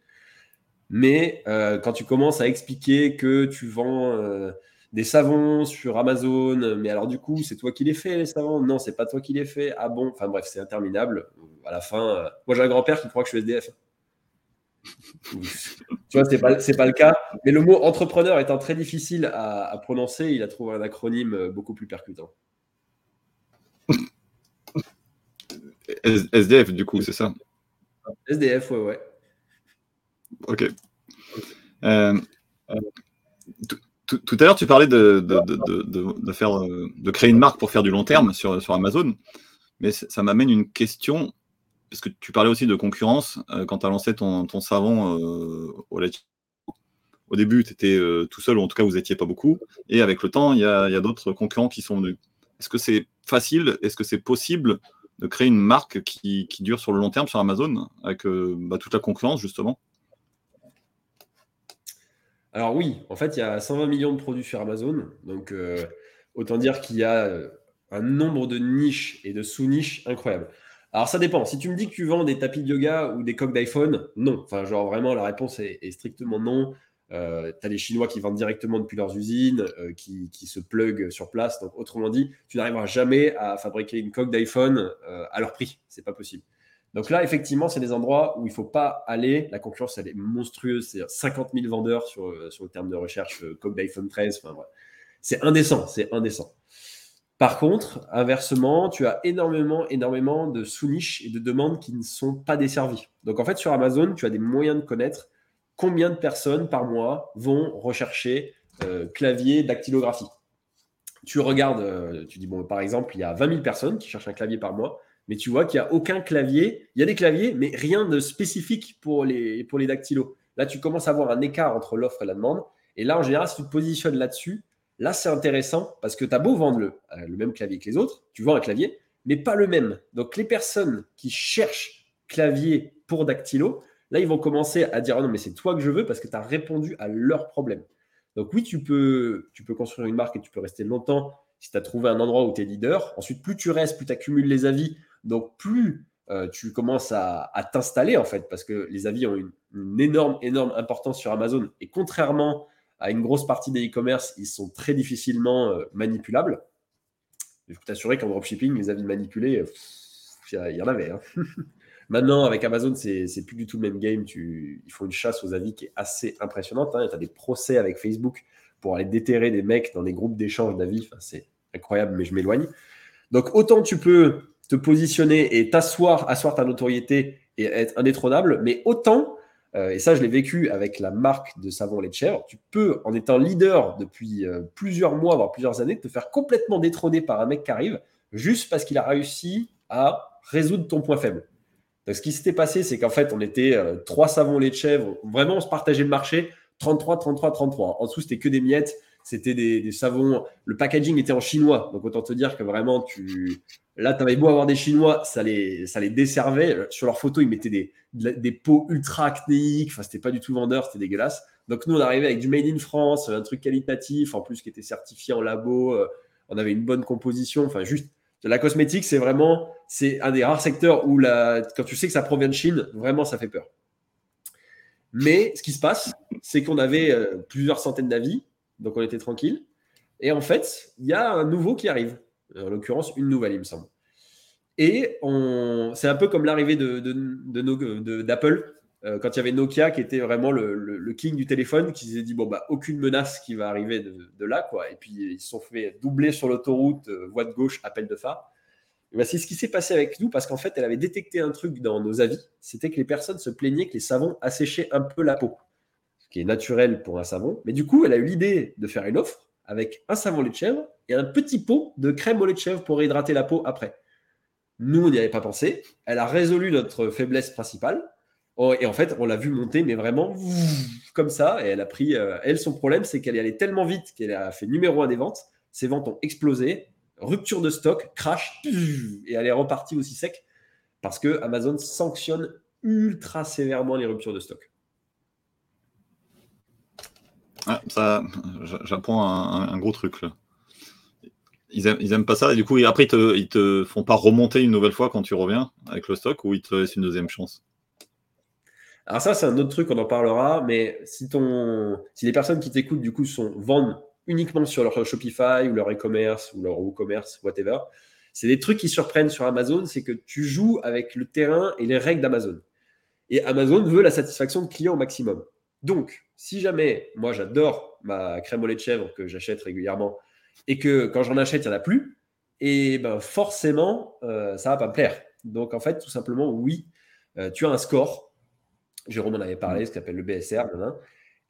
Mais euh, quand tu commences à expliquer que tu vends euh, des savons sur Amazon, mais alors du coup, c'est toi qui les fais, les savons? Non, c'est pas toi qui les fais. Ah bon? Enfin bref, c'est interminable. À la fin, euh, moi j'ai un grand-père qui croit que je suis SDF tu vois, c'est pas, pas le cas. Mais le mot entrepreneur étant très difficile à, prononcer, il a trouvé un acronyme euh, beaucoup plus percutant. SDF, du coup, c'est ça? SDF, ouais, ouais. Ok. Euh, tout, à l'heure, tu parlais de, de, faire, euh, de créer une marque pour faire du long terme sur, sur Amazon. Mais ça m'amène une question parce que tu parlais aussi de concurrence euh, quand tu as lancé ton, savon euh, au lait. Au début, tu étais euh, tout seul, ou en tout cas, vous n'étiez pas beaucoup. Et avec le temps, il y a, d'autres concurrents qui sont venus. Est-ce que c'est facile Est-ce que c'est possible de créer une marque qui, dure sur le long terme sur Amazon avec bah, toute la concurrence, justement? Alors oui, en fait, il y a 120 millions de produits sur Amazon. Donc, autant dire qu'il y a un nombre de niches et de sous-niches incroyables. Alors ça dépend. Si tu me dis que tu vends des tapis de yoga ou des coques d'iPhone, non. Enfin, genre vraiment, la réponse est, strictement non. Euh, tu as les Chinois qui vendent directement depuis leurs usines, euh, qui, se pluguent sur place. Donc, autrement dit, tu n'arriveras jamais à fabriquer une coque d'iPhone euh, à leur prix. C'est pas possible. Donc là, effectivement, c'est des endroits où il ne faut pas aller. La concurrence, elle est monstrueuse. C'est 50 000 vendeurs sur, le terme de recherche coque d'iPhone 13. Enfin, C'est indécent. C'est indécent. Par contre, inversement, tu as énormément, énormément de sous-niches et de demandes qui ne sont pas desservies. Donc en fait, sur Amazon, tu as des moyens de connaître combien de personnes par mois vont rechercher euh, clavier dactylographie. Tu regardes, euh, tu dis, bon, par exemple, il y a 20 000 personnes qui cherchent un clavier par mois, mais tu vois qu'il n'y a aucun clavier. Il y a des claviers, mais rien de spécifique pour les, pour les dactylos. Là, tu commences à avoir un écart entre l'offre et la demande. Et là, en général, si tu te positionnes là-dessus, Là, c'est intéressant parce que tu as beau vendre le, euh, le, même clavier que les autres, tu vends un clavier, mais pas le même. Donc, les personnes qui cherchent clavier pour dactylo, là, ils vont commencer à dire oh non, mais c'est toi que je veux parce que tu as répondu à leurs problèmes. Donc, oui, tu peux, tu peux construire une marque et tu peux rester longtemps si tu as trouvé un endroit où tu es leader. Ensuite, plus tu restes, plus tu accumules les avis. Donc, plus euh, tu commences à, t'installer, en fait, parce que les avis ont une, une, énorme, énorme importance sur Amazon. Et contrairement à une grosse partie des e-commerce, ils sont très difficilement euh, manipulables. Je peux t'assurer qu'en dropshipping, les avis manipulés, il y en avait. Hein. Maintenant, avec Amazon, c'est plus du tout le même game. Tu, ils font une chasse aux avis qui est assez impressionnante. Hein. Tu as des procès avec Facebook pour aller déterrer des mecs dans des groupes d'échange d'avis. c'est incroyable, mais je m'éloigne. Donc, autant tu peux te positionner et t'asseoir, asseoir ta notoriété et être indétrônable, mais autant euh, et ça, je l'ai vécu avec la marque de savon lait de chèvre. Tu peux, en étant leader depuis euh, plusieurs mois, voire plusieurs années, te faire complètement détrôner par un mec qui arrive juste parce qu'il a réussi à résoudre ton point faible. Ce qui s'était passé, c'est qu'en fait, on était euh, trois savons lait de chèvre. Vraiment, on se partageait le marché 33, 33, 33. En dessous, c'était que des miettes. C'était des, savons. Le packaging était en chinois. Donc, autant te dire que vraiment, tu. Là, tu avais beau avoir des Chinois, ça les, ça les desservait. Sur leurs photos, ils mettaient des, des pots ultra acnéiques. Enfin, c'était pas du tout vendeur, c'était dégueulasse. Donc, nous, on arrivait avec du Made in France, un truc qualitatif, en plus qui était certifié en labo. Euh, on avait une bonne composition. Enfin, juste la cosmétique, c'est vraiment c'est un des rares secteurs où la, quand tu sais que ça provient de Chine, vraiment ça fait peur. Mais ce qui se passe, c'est qu'on avait euh, plusieurs centaines d'avis, donc on était tranquille. Et en fait, il y a un nouveau qui arrive. En l'occurrence, une nouvelle, il me semble. Et c'est un peu comme l'arrivée d'Apple de, de, euh, quand il y avait Nokia qui était vraiment le, king du téléphone, qui s'est dit bon bah aucune menace qui va arriver de, là quoi. Et puis ils se sont fait doubler sur l'autoroute, euh, voie de gauche, appel de phare. Bah, c'est ce qui s'est passé avec nous parce qu'en fait elle avait détecté un truc dans nos avis, c'était que les personnes se plaignaient que les savons asséchaient un peu la peau, qui est naturel pour un savon. Mais du coup elle a eu l'idée de faire une offre avec un savon lait de chèvre et un petit pot de crème au lait de chèvre pour hydrater la peau après. Nous, on n'y avait pas pensé. Elle a résolu notre faiblesse principale Oh, et en fait, on l'a vu monter, mais vraiment comme ça. Et elle a pris. Euh, elle, son problème, c'est qu'elle est allée tellement vite qu'elle a fait numéro un des ventes. Ses ventes ont explosé. Rupture de stock, crash, et elle est repartie aussi sec parce que Amazon sanctionne ultra sévèrement les ruptures de stock. Ah, ça, j'apprends un, gros truc là. Ils aiment, pas ça et du coup après ils te, ils te font pas remonter une nouvelle fois quand tu reviens avec le stock ou ils te laissent une deuxième chance? Alors ça, c'est un autre truc, on en parlera, mais si, ton, si les personnes qui t'écoutent, du coup, sont, vendent uniquement sur leur Shopify ou leur e-commerce ou leur WooCommerce, whatever, c'est des trucs qui surprennent sur Amazon, c'est que tu joues avec le terrain et les règles d'Amazon. Et Amazon veut la satisfaction de client au maximum. Donc, si jamais, moi j'adore ma crème au lait de chèvre que j'achète régulièrement et que quand j'en achète, il n'y en a plus, et ben forcément, euh, ça va pas me plaire. Donc en fait, tout simplement, oui, euh, tu as un score Jérôme en avait parlé, ce qu'on appelle le BSR.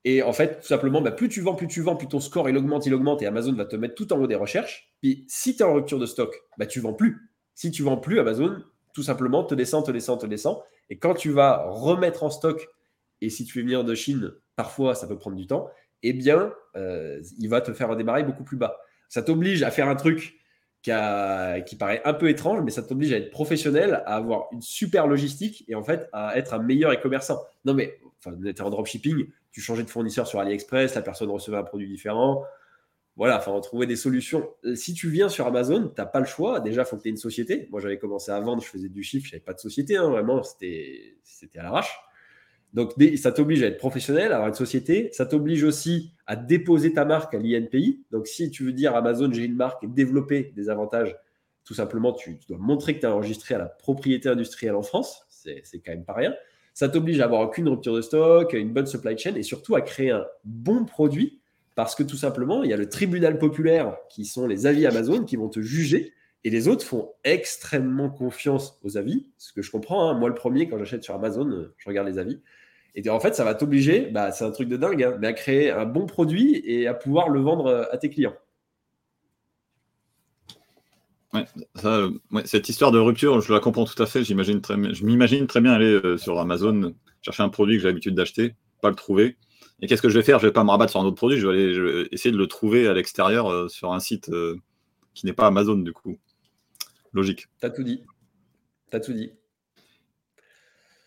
Et en fait, tout simplement, bah, plus tu vends, plus tu vends, plus ton score il augmente, il augmente, et Amazon va te mettre tout en haut des recherches. Puis si tu es en rupture de stock, bah, tu vends plus. Si tu vends plus, Amazon, tout simplement, te descend, te descend, te descend. Et quand tu vas remettre en stock, et si tu veux venir de Chine, parfois ça peut prendre du temps, eh bien, euh, il va te faire redémarrer beaucoup plus bas. Ça t'oblige à faire un truc qui, paraît un peu étrange, mais ça t'oblige à être professionnel, à avoir une super logistique et en fait à être un meilleur e-commerçant. Non, mais enfin, tu en dropshipping, tu changeais de fournisseur sur AliExpress, la personne recevait un produit différent. Voilà, enfin, on trouvait des solutions. Si tu viens sur Amazon, tu n'as pas le choix. Déjà, il faut que tu aies une société. Moi, j'avais commencé à vendre, je faisais du chiffre, je n'avais pas de société, hein, vraiment, c'était à l'arrache. Donc, ça t'oblige à être professionnel, à avoir une société. Ça t'oblige aussi à déposer ta marque à l'INPI. Donc, si tu veux dire Amazon, j'ai une marque et développer des avantages, tout simplement, tu, dois montrer que tu es enregistré à la propriété industrielle en France. C'est quand même pas rien. Ça t'oblige à avoir aucune rupture de stock, une bonne supply chain et surtout à créer un bon produit parce que tout simplement, il y a le tribunal populaire qui sont les avis Amazon qui vont te juger et les autres font extrêmement confiance aux avis. Ce que je comprends, hein. moi le premier, quand j'achète sur Amazon, je regarde les avis. Et en fait, ça va t'obliger, bah, c'est un truc de dingue, hein, mais à créer un bon produit et à pouvoir le vendre euh, à tes clients. cette histoire de rupture, je la comprends tout à fait. J'imagine très, je m'imagine très bien aller euh, sur Amazon, chercher un produit que j'ai l'habitude d'acheter, pas le trouver. Et qu'est-ce que je vais faire? Je vais pas me rabattre sur un autre produit, je vais, aller, essayer de le trouver à l'extérieur euh, sur un site qui n'est pas Amazon du coup. Logique. T'as tout dit. T'as tout dit.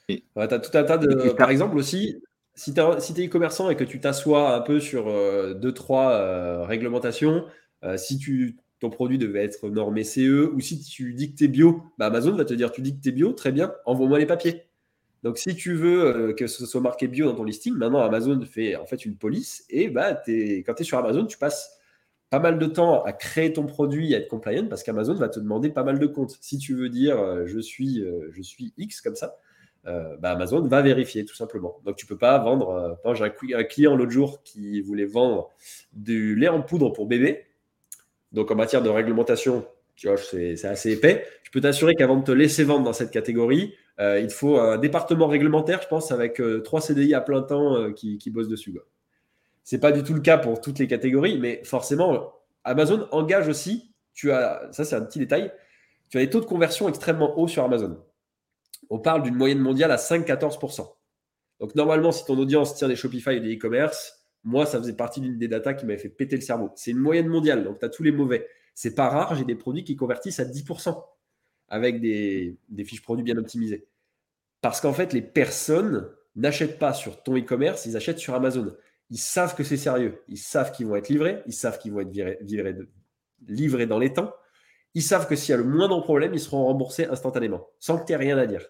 Tu as tout un tas de. Par exemple, aussi, si tu es e-commerçant et que tu t'assois un peu sur euh, deux, trois euh, réglementations, euh, si tu, ton produit devait être normé CE ou si tu dis que tu es bio, bah Amazon va te dire tu dis que tu es bio, très bien, envoie-moi les papiers. Donc, si tu veux que ce soit marqué bio dans ton listing, maintenant Amazon fait en fait une police et bah, es, quand tu es sur Amazon, tu passes pas mal de temps à créer ton produit, à être compliant parce qu'Amazon va te demander pas mal de comptes. Si tu veux dire je, suis, je suis X comme ça, euh, bah, Amazon va vérifier tout simplement. Donc tu peux pas vendre. Euh, j'ai un, client l'autre jour qui voulait vendre du lait en poudre pour bébé. Donc en matière de réglementation, tu c'est assez épais. Je peux t'assurer qu'avant de te laisser vendre dans cette catégorie, euh, il faut un département réglementaire, je pense, avec trois CDI à plein temps qui, qui, bossent dessus. Ce n'est pas du tout le cas pour toutes les catégories, mais forcément, Amazon engage aussi tu as, ça c'est un petit détail, tu as des taux de conversion extrêmement hauts sur Amazon. On parle d'une moyenne mondiale à 5-14%. Donc normalement, si ton audience tient des Shopify et des e-commerce, moi, ça faisait partie d'une des datas qui m'avait fait péter le cerveau. C'est une moyenne mondiale, donc tu as tous les mauvais. C'est pas rare, j'ai des produits qui convertissent à 10% avec des, fiches produits bien optimisées. Parce qu'en fait, les personnes n'achètent pas sur ton e-commerce, ils achètent sur Amazon. Ils savent que c'est sérieux, ils savent qu'ils vont être livrés, ils savent qu'ils vont être livrés, dans les temps. Ils savent que s'il y a le moindre problème, ils seront remboursés instantanément, sans que tu aies rien à dire.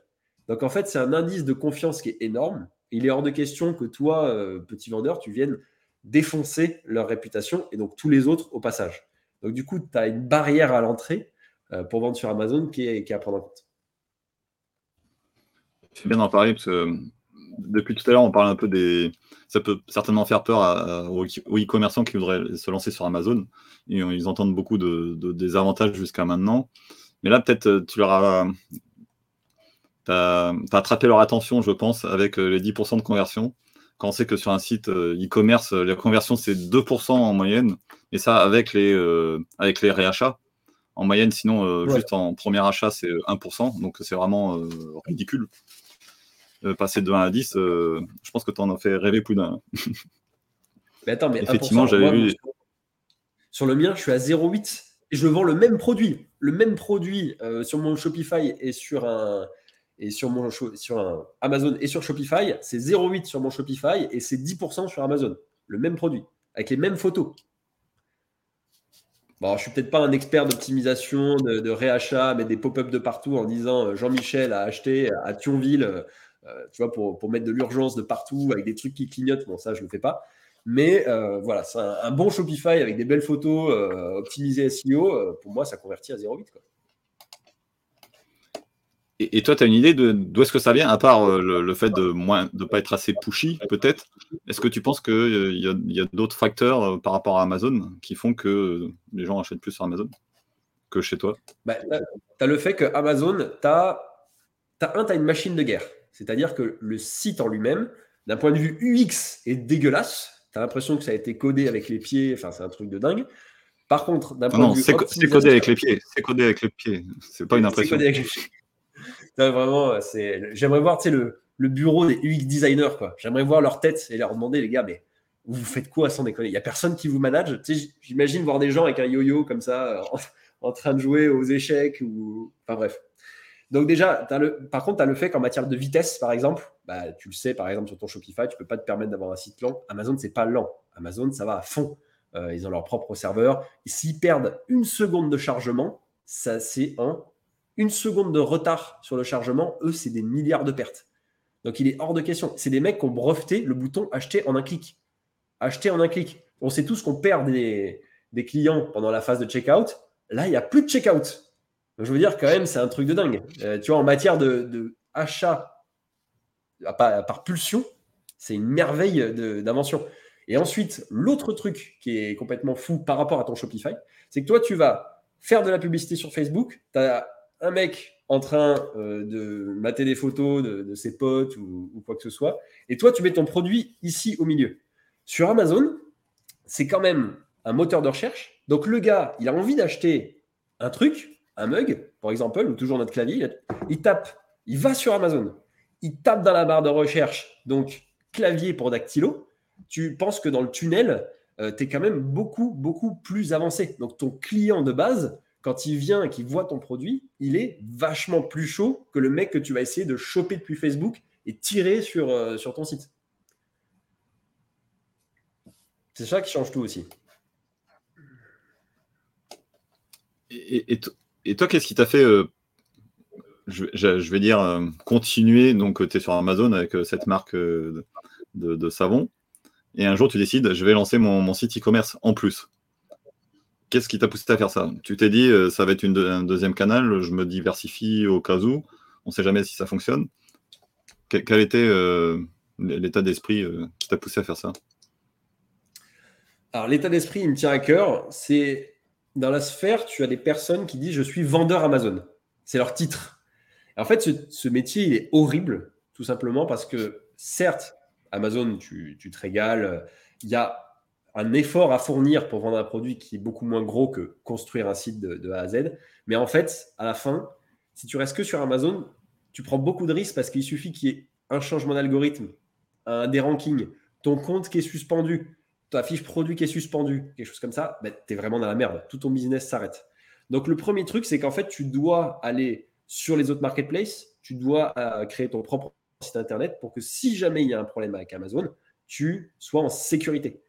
Donc en fait, c'est un indice de confiance qui est énorme. Il est hors de question que toi, euh, petit vendeur, tu viennes défoncer leur réputation et donc tous les autres au passage. Donc du coup, tu as une barrière à l'entrée euh, pour vendre sur Amazon qui est, qui est à prendre en compte. C'est bien d'en parler parce que depuis tout à l'heure, on parle un peu des. Ça peut certainement faire peur aux e-commerçants qui voudraient se lancer sur Amazon. ils entendent beaucoup de, désavantages jusqu'à maintenant. Mais là, peut-être, euh, tu leur as. As, attrapé leur attention, je pense, avec euh, les 10% de conversion. Quand on sait que sur un site euh, e-commerce, la conversion, c'est 2% en moyenne. Et ça, avec les, avec les réachats. En moyenne, sinon, juste en premier achat, c'est 1%. Donc, c'est vraiment ridicule. Euh, passer de 1 à 10, euh, je pense que tu en as fait rêver plus d'un. mais attends, mais effectivement, j'avais vu. Sur le mien, je suis à 0,8 et je vends le même produit. Le même produit euh, sur mon Shopify et sur un, et sur mon sur Amazon et sur Shopify, c'est 0,8 sur mon Shopify et c'est 10% sur Amazon. Le même produit, avec les mêmes photos. Bon, je suis peut-être pas un expert d'optimisation, de, réachat, mais des pop-up de partout en disant Jean-Michel a acheté à Thionville euh, tu vois, pour, mettre de l'urgence de partout avec des trucs qui clignotent. Bon, ça, je le fais pas. Mais euh, voilà, c'est un, bon Shopify avec des belles photos euh, optimisées SEO. pour moi, ça convertit à 0,8. Et, et, toi, tu as une idée d'où est-ce que ça vient, à part le, fait de ne de pas être assez pushy, peut-être? Est-ce que tu penses qu'il y a, a d'autres facteurs par rapport à Amazon qui font que les gens achètent plus sur Amazon que chez toi? Bah, Tu as le fait que Amazon, tu as, as une machine de guerre. C'est-à-dire que le site en lui-même, d'un point de vue UX, est dégueulasse. Tu as l'impression que ça a été codé avec les pieds. Enfin, c'est un truc de dingue. Par contre, d'un point de vue. C'est codé avec les pieds. C'est codé avec les pieds. C'est pas une impression. Codé avec les pieds. Vraiment, j'aimerais voir le, le bureau des UX designers. J'aimerais voir leur tête et leur demander, les gars, mais vous faites quoi sans déconner? Il n'y a personne qui vous manage? J'imagine voir des gens avec un yo-yo comme ça, en, en, train de jouer aux échecs. ou Enfin bref. Donc déjà, le, par contre, tu as le fait qu'en matière de vitesse, par exemple, bah, tu le sais, par exemple, sur ton Shopify, tu ne peux pas te permettre d'avoir un site lent. Amazon, c'est pas lent. Amazon, ça va à fond. Euh, ils ont leur propre serveur. S'ils perdent une seconde de chargement, ça c'est un. Une seconde de retard sur le chargement, eux, c'est des milliards de pertes. Donc il est hors de question. C'est des mecs qui ont breveté le bouton acheter en un clic. Acheter en un clic. On sait tous qu'on perd des, clients pendant la phase de checkout. Là, il n'y a plus de checkout je veux dire, quand même, c'est un truc de dingue. Euh, tu vois, en matière de, achat par, pulsion, c'est une merveille d'invention. Et ensuite, l'autre truc qui est complètement fou par rapport à ton Shopify, c'est que toi, tu vas faire de la publicité sur Facebook. Un mec en train euh, de mater des photos de, ses potes ou, quoi que ce soit. Et toi, tu mets ton produit ici au milieu. Sur Amazon, c'est quand même un moteur de recherche. Donc le gars, il a envie d'acheter un truc, un mug, par exemple, ou toujours notre clavier, il tape, il va sur Amazon, il tape dans la barre de recherche, donc clavier pour dactylo, tu penses que dans le tunnel, euh, tu es quand même beaucoup, beaucoup plus avancé. Donc ton client de base, quand il vient et qu'il voit ton produit, il est vachement plus chaud que le mec que tu vas essayer de choper depuis Facebook et tirer sur, euh, ton site. C'est ça qui change tout aussi. Et, toi, qu'est-ce qui t'a fait, euh, je, vais dire, euh, continuer Donc, tu es sur Amazon avec cette marque de, savon. Et un jour, tu décides, je vais lancer mon, site e-commerce en plus. Qu'est-ce qui t'a poussé à faire ça? Tu t'es dit, ça va être un deuxième canal, je me diversifie au cas où, on ne sait jamais si ça fonctionne. quel était l'état d'esprit qui t'a poussé à faire ça? Alors, l'état d'esprit, il me tient à cœur. C'est dans la sphère, tu as des personnes qui disent je suis vendeur Amazon. C'est leur titre. en fait, ce, métier, il est horrible, tout simplement parce que, certes, Amazon, tu, te régales. Il y a un effort à fournir pour vendre un produit qui est beaucoup moins gros que construire un site de, A à Z. Mais en fait, à la fin, si tu restes que sur Amazon, tu prends beaucoup de risques parce qu'il suffit qu'il y ait un changement d'algorithme, un des rankings, ton compte qui est suspendu, ta fiche produit qui est suspendue, quelque chose comme ça, ben, tu es vraiment dans la merde. Tout ton business s'arrête. Donc le premier truc, c'est qu'en fait, tu dois aller sur les autres marketplaces, tu dois euh, créer ton propre site internet pour que si jamais il y a un problème avec Amazon, tu sois en sécurité.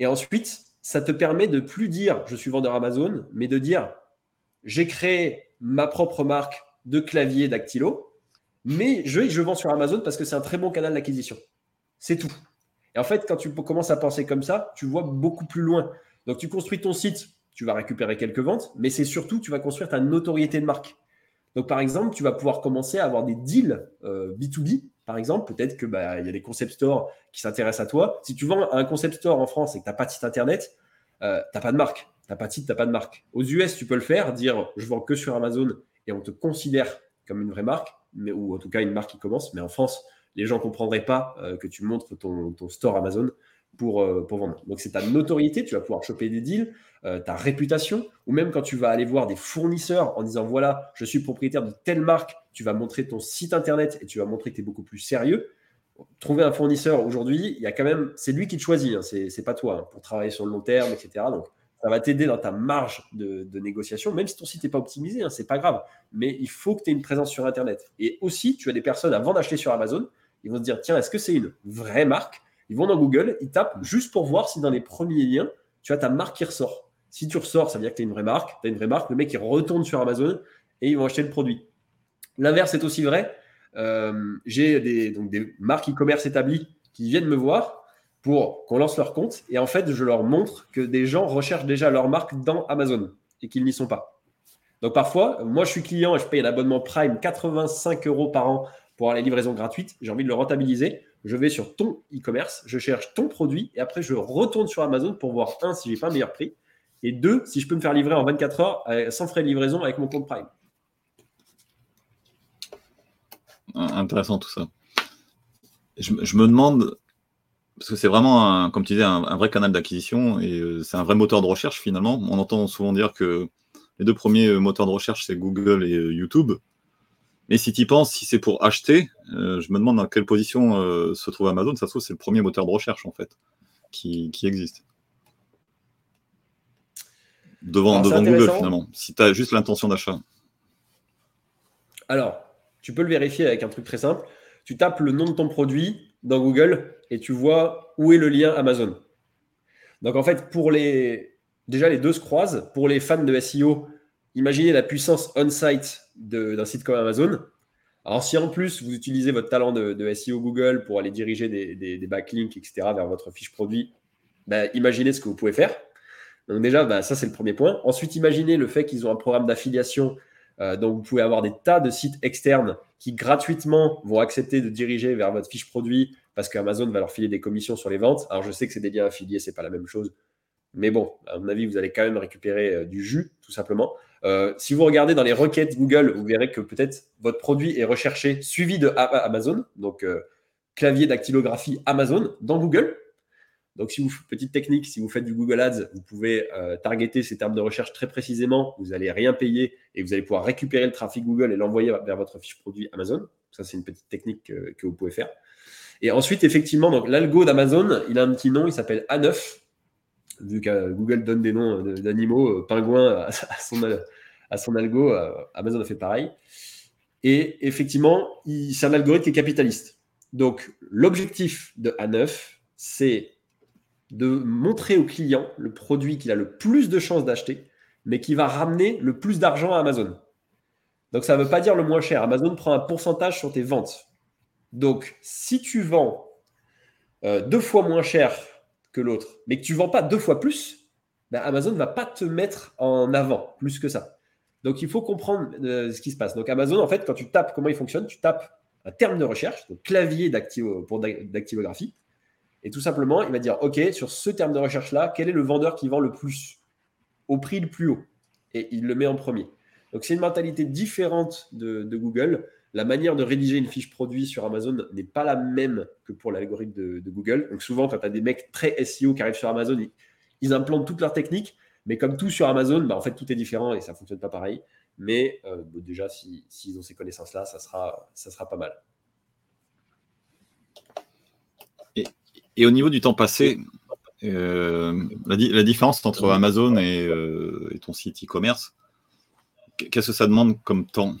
Et ensuite, ça te permet de plus dire je suis vendeur Amazon, mais de dire j'ai créé ma propre marque de clavier dactylo, mais je, vends sur Amazon parce que c'est un très bon canal d'acquisition. C'est tout. Et en fait, quand tu commences à penser comme ça, tu vois beaucoup plus loin. Donc tu construis ton site, tu vas récupérer quelques ventes, mais c'est surtout tu vas construire ta notoriété de marque. Donc par exemple, tu vas pouvoir commencer à avoir des deals B2B euh, par exemple, peut-être qu'il bah, y a des concept stores qui s'intéressent à toi. Si tu vends un concept store en France et que tu n'as pas de site internet, euh, tu n'as pas de marque. Tu n'as pas de site, tu n'as pas de marque. Aux US, tu peux le faire, dire je vends que sur Amazon et on te considère comme une vraie marque, mais, ou en tout cas une marque qui commence. Mais en France, les gens ne comprendraient pas euh, que tu montres ton, store Amazon pour, euh, pour vendre. Donc c'est ta notoriété, tu vas pouvoir choper des deals, ta réputation, ou même quand tu vas aller voir des fournisseurs en disant voilà, je suis propriétaire de telle marque, tu vas montrer ton site internet et tu vas montrer que tu es beaucoup plus sérieux. Trouver un fournisseur aujourd'hui, il y a quand même, c'est lui qui te choisit, hein, c'est pas toi, hein, pour travailler sur le long terme, etc. Donc, ça va t'aider dans ta marge de, négociation, même si ton site n'est pas optimisé, hein, c'est pas grave. Mais il faut que tu aies une présence sur Internet. Et aussi, tu as des personnes, avant d'acheter sur Amazon, ils vont se dire tiens, est-ce que c'est une vraie marque? Ils vont dans Google, ils tapent juste pour voir si dans les premiers liens, tu as ta marque qui ressort. Si tu ressors, ça veut dire que tu as une vraie marque. Tu as une vraie marque, le mec, il retourne sur Amazon et ils vont acheter le produit. L'inverse est aussi vrai. Euh, j'ai des, des marques e-commerce établies qui viennent me voir pour qu'on lance leur compte. Et en fait, je leur montre que des gens recherchent déjà leur marque dans Amazon et qu'ils n'y sont pas. Donc parfois, moi je suis client et je paye un abonnement Prime 85 euros par an pour avoir les livraisons gratuites. J'ai envie de le rentabiliser. Je vais sur ton e-commerce, je cherche ton produit et après je retourne sur Amazon pour voir un si j'ai pas un meilleur prix et deux si je peux me faire livrer en 24 heures euh, sans frais de livraison avec mon compte Prime. intéressant tout ça. Je, me demande, parce que c'est vraiment, comme tu disais, un, vrai canal d'acquisition et euh, c'est un vrai moteur de recherche finalement. On entend souvent dire que les deux premiers euh, moteurs de recherche, c'est Google et YouTube. Mais si tu y penses, si c'est pour acheter, je me demande dans quelle position se trouve Amazon. Ça se trouve, c'est le premier moteur de recherche en fait qui, existe. Devant, devant Google finalement, si tu as juste l'intention d'achat. Alors, tu peux le vérifier avec un truc très simple. Tu tapes le nom de ton produit dans Google et tu vois où est le lien Amazon. Donc en fait, pour les déjà les deux se croisent. Pour les fans de SEO, imaginez la puissance on-site d'un site comme Amazon. Alors si en plus vous utilisez votre talent de, SEO Google pour aller diriger des, backlinks, etc. vers votre fiche produit, bah, imaginez ce que vous pouvez faire. Donc déjà, bah, ça c'est le premier point. Ensuite, imaginez le fait qu'ils ont un programme d'affiliation euh, donc, vous pouvez avoir des tas de sites externes qui gratuitement vont accepter de diriger vers votre fiche produit parce qu'Amazon va leur filer des commissions sur les ventes. Alors, je sais que c'est des liens affiliés, c'est pas la même chose. Mais bon, à mon avis, vous allez quand même récupérer euh, du jus, tout simplement. Euh, si vous regardez dans les requêtes Google, vous verrez que peut-être votre produit est recherché suivi de Amazon, donc clavier dactylographie Amazon dans Google. Donc, si vous petite technique, si vous faites du Google Ads, vous pouvez euh, targeter ces termes de recherche très précisément. Vous n'allez rien payer et vous allez pouvoir récupérer le trafic Google et l'envoyer vers votre fiche produit Amazon. Ça, c'est une petite technique que, vous pouvez faire. Et ensuite, effectivement, l'algo d'Amazon, il a un petit nom, il s'appelle A9. Vu que Google donne des noms d'animaux, euh, pingouin à, son, à son algo, euh, Amazon a fait pareil. Et effectivement, c'est un algorithme qui est capitaliste. Donc, l'objectif de A9, c'est de montrer au client le produit qu'il a le plus de chances d'acheter, mais qui va ramener le plus d'argent à Amazon. Donc ça ne veut pas dire le moins cher. Amazon prend un pourcentage sur tes ventes. Donc si tu vends euh, deux fois moins cher que l'autre, mais que tu ne vends pas deux fois plus, ben Amazon ne va pas te mettre en avant plus que ça. Donc il faut comprendre euh, ce qui se passe. Donc Amazon, en fait, quand tu tapes comment il fonctionne, tu tapes un terme de recherche, donc clavier pour d'activographie, et tout simplement, il va dire, OK, sur ce terme de recherche-là, quel est le vendeur qui vend le plus au prix le plus haut? Et il le met en premier. Donc c'est une mentalité différente de, Google. La manière de rédiger une fiche produit sur Amazon n'est pas la même que pour l'algorithme de, Google. Donc souvent, quand tu as des mecs très SEO qui arrivent sur Amazon, ils, implantent toute leur technique. Mais comme tout sur Amazon, bah, en fait, tout est différent et ça ne fonctionne pas pareil. Mais euh, déjà, s'ils ont ces connaissances-là, ça sera, ça sera pas mal. Et, au niveau du temps passé, euh, la, différence entre Amazon euh, et, ton site e-commerce, qu'est-ce que ça demande comme temps?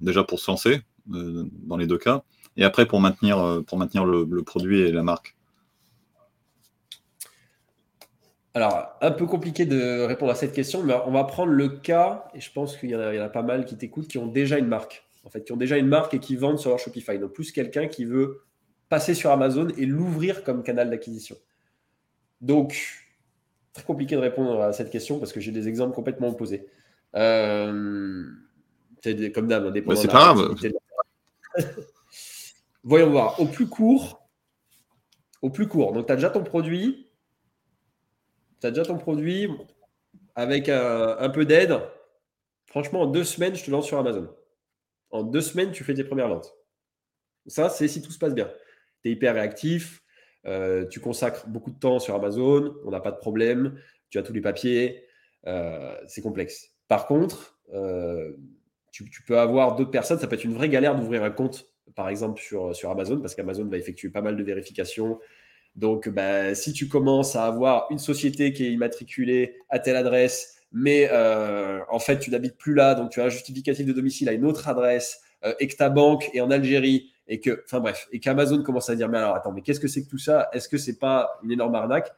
Déjà pour se lancer, dans les deux cas, et après pour maintenir, pour maintenir le produit et la marque Alors, un peu compliqué de répondre à cette question, mais on va prendre le cas, et je pense qu'il y, en a pas mal qui t'écoutent, qui ont déjà une marque, en fait, qui ont déjà une marque et qui vendent sur leur Shopify. Donc, plus quelqu'un qui veut passer sur Amazon et l'ouvrir comme canal d'acquisition. Donc, très compliqué de répondre à cette question parce que j'ai des exemples complètement opposés. Euh, c'est comme d'hab, hein, C'est pas grave. Voyons voir. Au plus court, au plus court. Donc, tu as déjà ton produit tu as déjà ton produit avec un, peu d'aide. Franchement, en deux semaines, je te lance sur Amazon. En deux semaines, tu fais tes premières ventes. Ça, c'est si tout se passe bien. Tu es hyper réactif, euh, tu consacres beaucoup de temps sur Amazon, on n'a pas de problème, tu as tous les papiers, euh, c'est complexe. Par contre, euh, tu, peux avoir d'autres personnes, ça peut être une vraie galère d'ouvrir un compte, par exemple, sur, sur Amazon, parce qu'Amazon va effectuer pas mal de vérifications, donc, bah, si tu commences à avoir une société qui est immatriculée à telle adresse, mais euh, en fait, tu n'habites plus là, donc tu as un justificatif de domicile à une autre adresse, euh, et que ta banque est en Algérie, et que, enfin bref, et qu'Amazon commence à dire, mais alors attends, mais qu'est-ce que c'est que tout ça? Est-ce que c'est pas une énorme arnaque?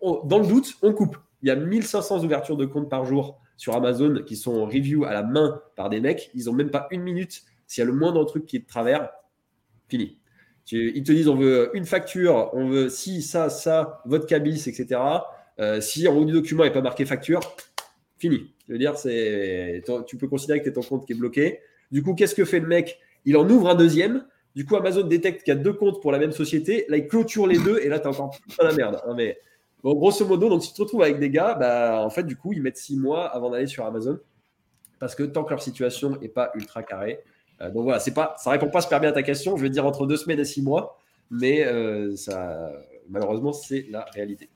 Dans le doute, on coupe. Il y a 1500 ouvertures de comptes par jour sur Amazon qui sont review à la main par des mecs. Ils n'ont même pas une minute. S'il y a le moindre truc qui est de travers, fini ils te disent on veut une facture, on veut si, ça, ça, votre cabis, etc. Euh, si en haut du document n'est pas marqué facture, fini. Je veux dire, tu peux considérer que c'est ton compte qui est bloqué. Du coup, qu'est-ce que fait le mec? Il en ouvre un deuxième. Du coup, Amazon détecte qu'il y a deux comptes pour la même société. Là, il clôture les deux et là, tu encore plus la merde. Mais bon, grosso modo, donc si tu te retrouves avec des gars, bah, en fait, du coup, ils mettent six mois avant d'aller sur Amazon parce que tant que leur situation n'est pas ultra carrée, euh, donc voilà, c'est pas, ça répond pas super bien à ta question. Je vais dire entre deux semaines et six mois, mais euh, ça, malheureusement, c'est la réalité.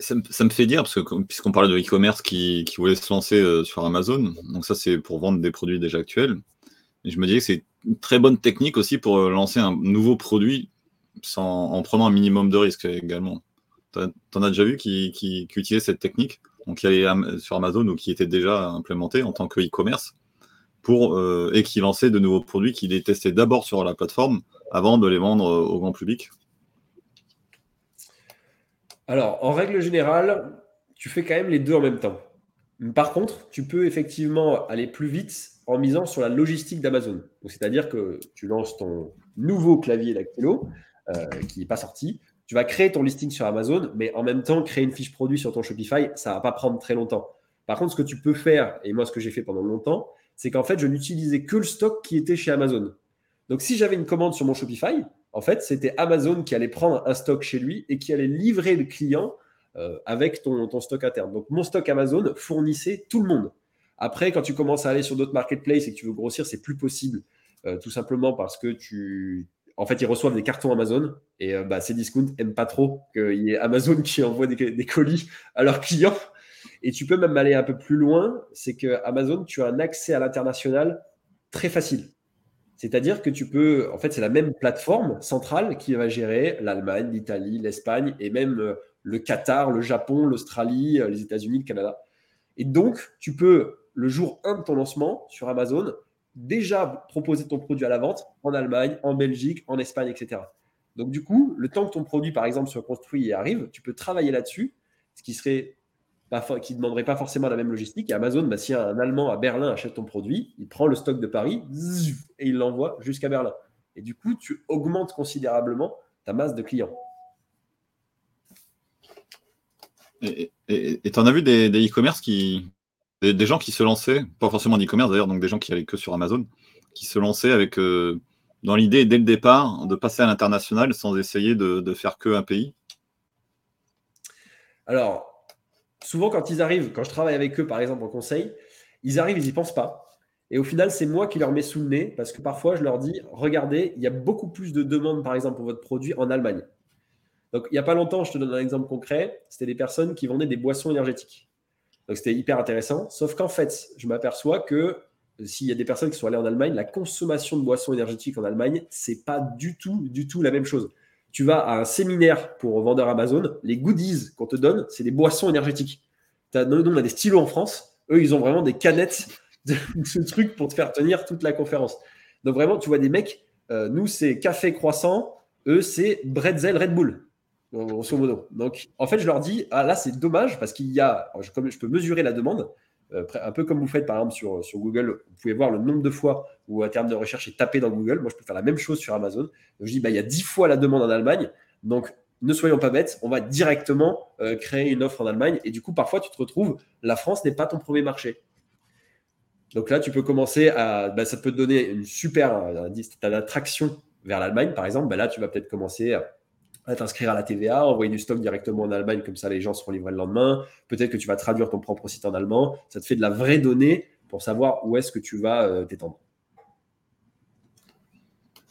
Ça me, fait dire, parce que puisqu'on parlait de e-commerce qui, voulait se lancer euh, sur Amazon, donc ça c'est pour vendre des produits déjà actuels. Et je me disais que c'est une très bonne technique aussi pour lancer un nouveau produit en prenant un minimum de risque également. Tu en as déjà vu qui, qui, qui utilisait cette technique? Donc qui allait sur Amazon ou qui était déjà implémenté en tant que e-commerce, euh, et qui lançait de nouveaux produits qu'il les testait d'abord sur la plateforme avant de les vendre euh, au grand public Alors, en règle générale, tu fais quand même les deux en même temps. Par contre, tu peux effectivement aller plus vite en misant sur la logistique d'Amazon. C'est-à-dire que tu lances ton nouveau clavier dactylo qui n'est pas sorti, tu vas créer ton listing sur Amazon, mais en même temps, créer une fiche produit sur ton Shopify, ça ne va pas prendre très longtemps. Par contre, ce que tu peux faire, et moi ce que j'ai fait pendant longtemps, c'est qu'en fait, je n'utilisais que le stock qui était chez Amazon. Donc, si j'avais une commande sur mon Shopify, en fait, c'était Amazon qui allait prendre un stock chez lui et qui allait livrer le client euh, avec ton, ton stock interne. Donc, mon stock Amazon fournissait tout le monde. Après, quand tu commences à aller sur d'autres marketplaces et que tu veux grossir, c'est plus possible. Euh, tout simplement parce que tu, en fait, ils reçoivent des cartons Amazon et euh, bah, ces discounts n'aiment pas trop qu'il y ait Amazon qui envoie des, colis à leurs clients. Et tu peux même aller un peu plus loin, c'est que Amazon, tu as un accès à l'international très facile. C'est-à-dire que tu peux, en fait, c'est la même plateforme centrale qui va gérer l'Allemagne, l'Italie, l'Espagne et même euh, le Qatar, le Japon, l'Australie, euh, les États-Unis, le Canada. Et donc, tu peux, le jour 1 de ton lancement sur Amazon, déjà proposer ton produit à la vente en Allemagne, en Belgique, en Espagne, etc. Donc du coup, le temps que ton produit, par exemple, soit construit et arrive, tu peux travailler là-dessus, ce qui serait qui ne demanderait pas forcément la même logistique. Et Amazon, bah, si un Allemand à Berlin achète ton produit, il prend le stock de Paris et il l'envoie jusqu'à Berlin. Et du coup, tu augmentes considérablement ta masse de clients. Et tu en as vu des e-commerce qui, des, gens qui se lançaient, pas forcément d'e-commerce d'ailleurs, donc des gens qui allaient que sur Amazon, qui se lançaient avec, euh, dans l'idée dès le départ de passer à l'international sans essayer de, faire que un pays? Alors, souvent, quand ils arrivent, quand je travaille avec eux, par exemple, en conseil, ils arrivent, ils n'y pensent pas. Et au final, c'est moi qui leur mets sous le nez parce que parfois, je leur dis regardez, il y a beaucoup plus de demandes, par exemple, pour votre produit en Allemagne. Donc, il n'y a pas longtemps, je te donne un exemple concret c'était des personnes qui vendaient des boissons énergétiques. Donc, c'était hyper intéressant. Sauf qu'en fait, je m'aperçois que s'il y a des personnes qui sont allées en Allemagne, la consommation de boissons énergétiques en Allemagne, c'est pas du tout, du tout la même chose. Tu vas à un séminaire pour vendeur Amazon, les goodies qu'on te donne, c'est des boissons énergétiques. On a des stylos en France. Eux, ils ont vraiment des canettes de ce truc pour te faire tenir toute la conférence. Donc vraiment, tu vois des mecs, euh, nous, c'est café croissant, eux, c'est bretzel Red Bull, grosso modo. Donc, en fait, je leur dis, ah là, c'est dommage parce qu'il y a, comme je peux mesurer la demande, euh, un peu comme vous faites par exemple sur, sur Google, vous pouvez voir le nombre de fois où un terme de recherche est tapé dans Google. Moi, je peux faire la même chose sur Amazon. Je dis, bah, il y a 10 fois la demande en Allemagne. Donc, ne soyons pas bêtes, on va directement euh, créer une offre en Allemagne. Et du coup, parfois, tu te retrouves, la France n'est pas ton premier marché. Donc là, tu peux commencer à. Bah, ça peut te donner une super. Euh, l'attraction vers l'Allemagne, par exemple. Bah, là, tu vas peut-être commencer à t'inscrire à la TVA, envoyer du stock directement en Allemagne, comme ça les gens seront livrés le lendemain. Peut-être que tu vas traduire ton propre site en allemand. Ça te fait de la vraie donnée pour savoir où est-ce que tu vas euh, t'étendre.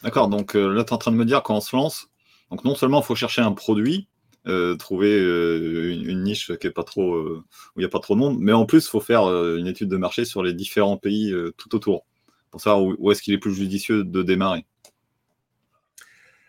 D'accord, donc euh, là, tu es en train de me dire qu'on se lance, donc non seulement il faut chercher un produit, euh, trouver une, niche qui est pas trop, où il n'y a pas trop de monde, mais en plus, il faut faire une étude de marché sur les différents pays tout autour, pour savoir où, est-ce qu'il est plus judicieux de démarrer.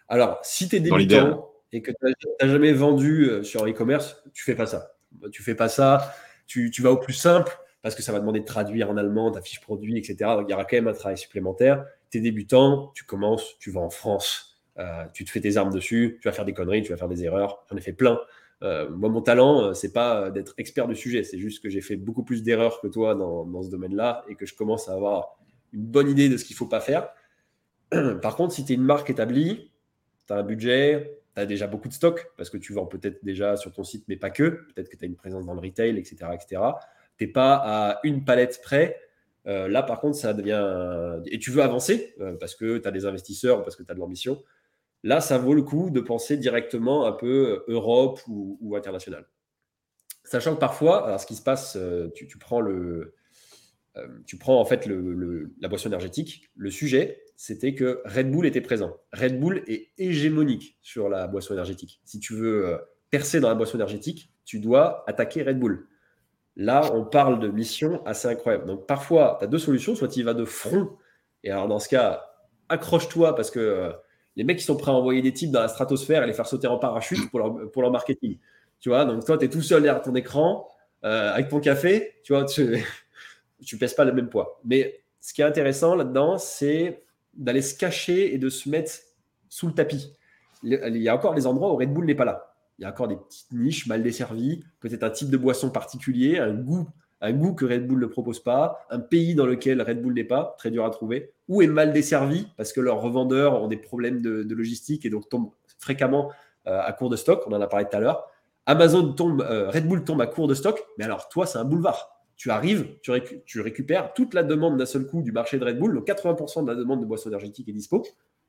Alors, si tu es débutant, et que tu n'as jamais vendu euh, sur e-commerce, tu fais pas ça. Tu fais pas ça. Tu, vas au plus simple parce que ça va demander de traduire en allemand ta fiche produit, etc. Donc, il y aura quand même un travail supplémentaire. Tu es débutant, tu commences, tu vas en France, euh, tu te fais tes armes dessus, tu vas faire des conneries, tu vas faire des erreurs. J'en ai fait plein. Euh, moi, mon talent, c'est pas d'être expert du sujet, c'est juste que j'ai fait beaucoup plus d'erreurs que toi dans, dans ce domaine-là et que je commence à avoir une bonne idée de ce qu'il faut pas faire. Par contre, si tu es une marque établie, tu as un budget, tu as déjà beaucoup de stock parce que tu vends peut-être déjà sur ton site, mais pas que. Peut-être que tu as une présence dans le retail, etc. etc. Tu n'es pas à une palette près. Euh, là, par contre, ça devient. Et tu veux avancer euh, parce que tu as des investisseurs, parce que tu as de l'ambition. Là, ça vaut le coup de penser directement un peu euh, Europe ou, international. Sachant que parfois, alors ce qui se passe, tu, prends le. Tu prends en fait la boisson énergétique. Le sujet, c'était que Red Bull était présent. Red Bull est hégémonique sur la boisson énergétique. Si tu veux euh, percer dans la boisson énergétique, tu dois attaquer Red Bull. Là, on parle de mission assez incroyable. Donc parfois, tu as deux solutions. Soit tu y vas de front. Et alors dans ce cas, accroche-toi parce que euh, les mecs qui sont prêts à envoyer des types dans la stratosphère et les faire sauter en parachute pour leur, marketing. Tu vois, donc toi, tu es tout seul derrière ton écran euh, avec ton café. Tu vois, tu ne pèses pas le même poids. Mais ce qui est intéressant là-dedans, c'est d'aller se cacher et de se mettre sous le tapis. Il y a encore des endroits où Red Bull n'est pas là. Il y a encore des petites niches mal desservies, peut-être un type de boisson particulier, un goût, un goût que Red Bull ne propose pas, un pays dans lequel Red Bull n'est pas, très dur à trouver, ou est mal desservi parce que leurs revendeurs ont des problèmes de, logistique et donc tombent fréquemment euh, à court de stock. On en a parlé tout à l'heure. Amazon tombe, euh, Red Bull tombe à court de stock, mais alors toi, c'est un boulevard tu arrives, tu, récupères toute la demande d'un seul coup du marché de Red Bull. Donc 80% de la demande de boissons énergétiques est dispo.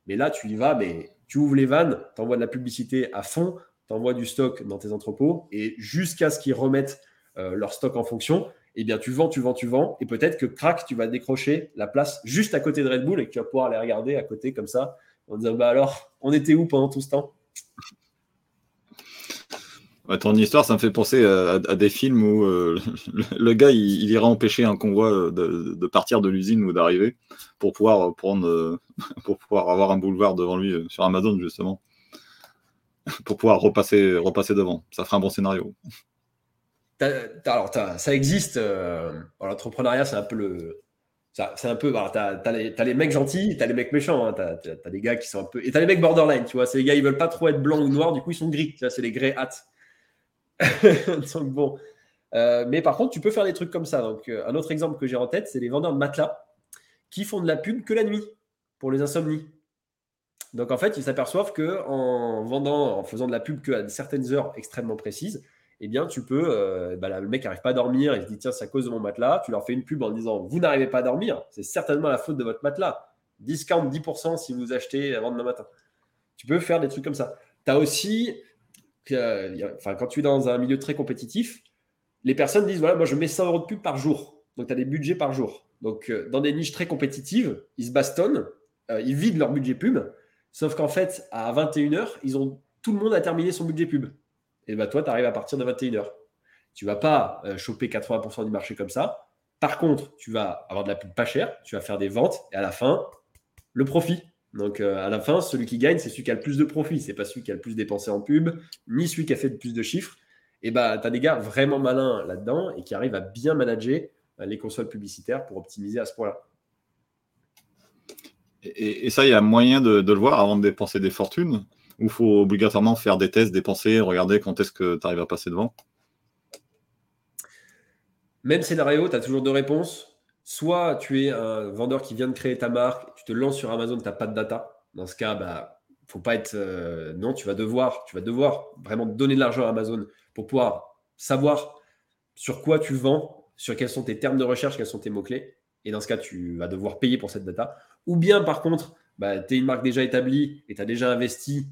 Mais là, tu y vas, mais tu ouvres les vannes, tu envoies de la publicité à fond, tu envoies du stock dans tes entrepôts et jusqu'à ce qu'ils remettent euh, leur stock en fonction, eh bien, tu vends, tu vends, tu vends. Et peut-être que crac, tu vas décrocher la place juste à côté de Red Bull et que tu vas pouvoir les regarder à côté comme ça en disant bah alors, on était où pendant tout ce temps? Ton histoire, ça me fait penser à, des films où euh, le, gars, il, ira empêcher un convoi euh, de, partir de l'usine ou d'arriver pour pouvoir prendre, euh, pour pouvoir avoir un boulevard devant lui sur Amazon justement, pour pouvoir repasser, repasser devant. Ça ferait un bon scénario. alors, ça existe. L'entrepreneuriat, c'est un peu le. C'est un peu. T'as as, les mecs gentils, t'as les mecs méchants. Hein, t'as as, les gars qui sont un peu. Et t'as les mecs borderline, tu vois. C'est les gars, ils veulent pas trop être blancs ou noirs, du coup, ils sont gris. C'est les grey hats. donc bon. Euh, mais par contre, tu peux faire des trucs comme ça. Donc, euh, un autre exemple que j'ai en tête, c'est les vendeurs de matelas qui font de la pub que la nuit pour les insomnies. Donc en fait, ils s'aperçoivent que en vendant, en faisant de la pub que à certaines heures extrêmement précises, eh bien, tu peux, euh, bah le mec n'arrive pas à dormir, il se dit tiens, c'est à cause de mon matelas. Tu leur fais une pub en disant vous n'arrivez pas à dormir, c'est certainement la faute de votre matelas. Discount 10% si vous achetez avant demain matin. Tu peux faire des trucs comme ça. Tu as aussi enfin, quand tu es dans un milieu très compétitif, les personnes disent voilà, moi je mets 100 euros de pub par jour. Donc tu as des budgets par jour. Donc euh, dans des niches très compétitives, ils se bastonnent, euh, ils vident leur budget pub. Sauf qu'en fait, à 21h, ils ont, tout le monde a terminé son budget pub. Et bah toi, tu arrives à partir de 21h. Tu vas pas euh, choper 80% du marché comme ça. Par contre, tu vas avoir de la pub pas chère, tu vas faire des ventes et à la fin, le profit. Donc à la fin, celui qui gagne, c'est celui qui a le plus de profit. C'est pas celui qui a le plus dépensé en pub, ni celui qui a fait le plus de chiffres et bah, tu as des gars vraiment malins là-dedans et qui arrivent à bien manager euh, les consoles publicitaires pour optimiser à ce point-là. Et, ça, il y a moyen de, le voir avant de dépenser des fortunes Ou il faut obligatoirement faire des tests, dépenser, regarder quand est-ce que tu arrives à passer devant? Même scénario, tu as toujours deux réponses. Soit tu es un vendeur qui vient de créer ta marque, tu te lances sur Amazon, tu n'as pas de data. Dans ce cas, bah, faut pas être. Euh, non, tu vas devoir, tu vas devoir vraiment donner de l'argent à Amazon pour pouvoir savoir sur quoi tu vends, sur quels sont tes termes de recherche, quels sont tes mots-clés. Et dans ce cas, tu vas devoir payer pour cette data. Ou bien, par contre, bah, tu es une marque déjà établie et tu as déjà investi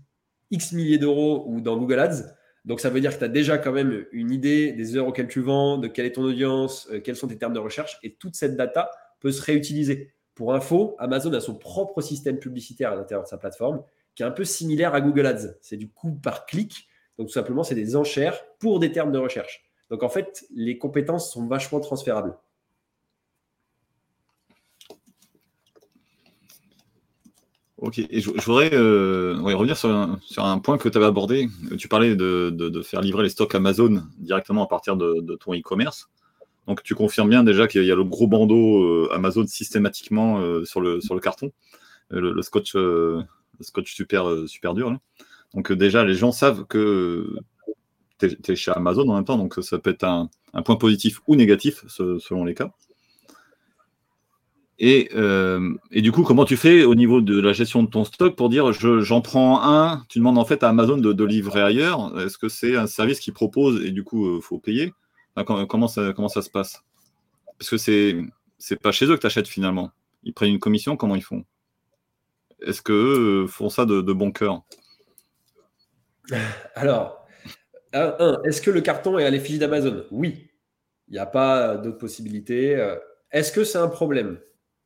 X milliers d'euros ou dans Google Ads. Donc, ça veut dire que tu as déjà quand même une idée des heures auxquelles tu vends, de quelle est ton audience, euh, quels sont tes termes de recherche. Et toute cette data peut se réutiliser. Pour info, Amazon a son propre système publicitaire à l'intérieur de sa plateforme qui est un peu similaire à Google Ads. C'est du coût par clic donc tout simplement, c'est des enchères pour des termes de recherche. Donc en fait, les compétences sont vachement transférables. Ok, et je, voudrais euh, revenir sur un, point que tu avais abordé. Tu parlais de, faire livrer les stocks Amazon directement à partir de, ton e-commerce. Donc tu confirmes bien déjà qu'il y a le gros bandeau euh, Amazon systématiquement euh, sur, le, carton, le, scotch, super, dur. Donc déjà, les gens savent que tu es, chez Amazon en même temps, donc ça peut être un, point positif ou négatif selon les cas. Euh, et, du coup, comment tu fais au niveau de la gestion de ton stock pour dire j'en prends un, tu demandes en fait à Amazon de, livrer ailleurs. Est-ce que c'est un service qu'ils propose et du coup, il euh, faut payer? Comment, ça, se passe? Parce que c'est c'est pas chez eux que tu achètes finalement. Ils prennent une commission, comment ils font? Est-ce qu'eux font ça de bon cœur? Alors, un, est-ce que le carton est à l'effigie d'Amazon? Oui. Il n'y a pas d'autres possibilités. Euh, est-ce que c'est un problème?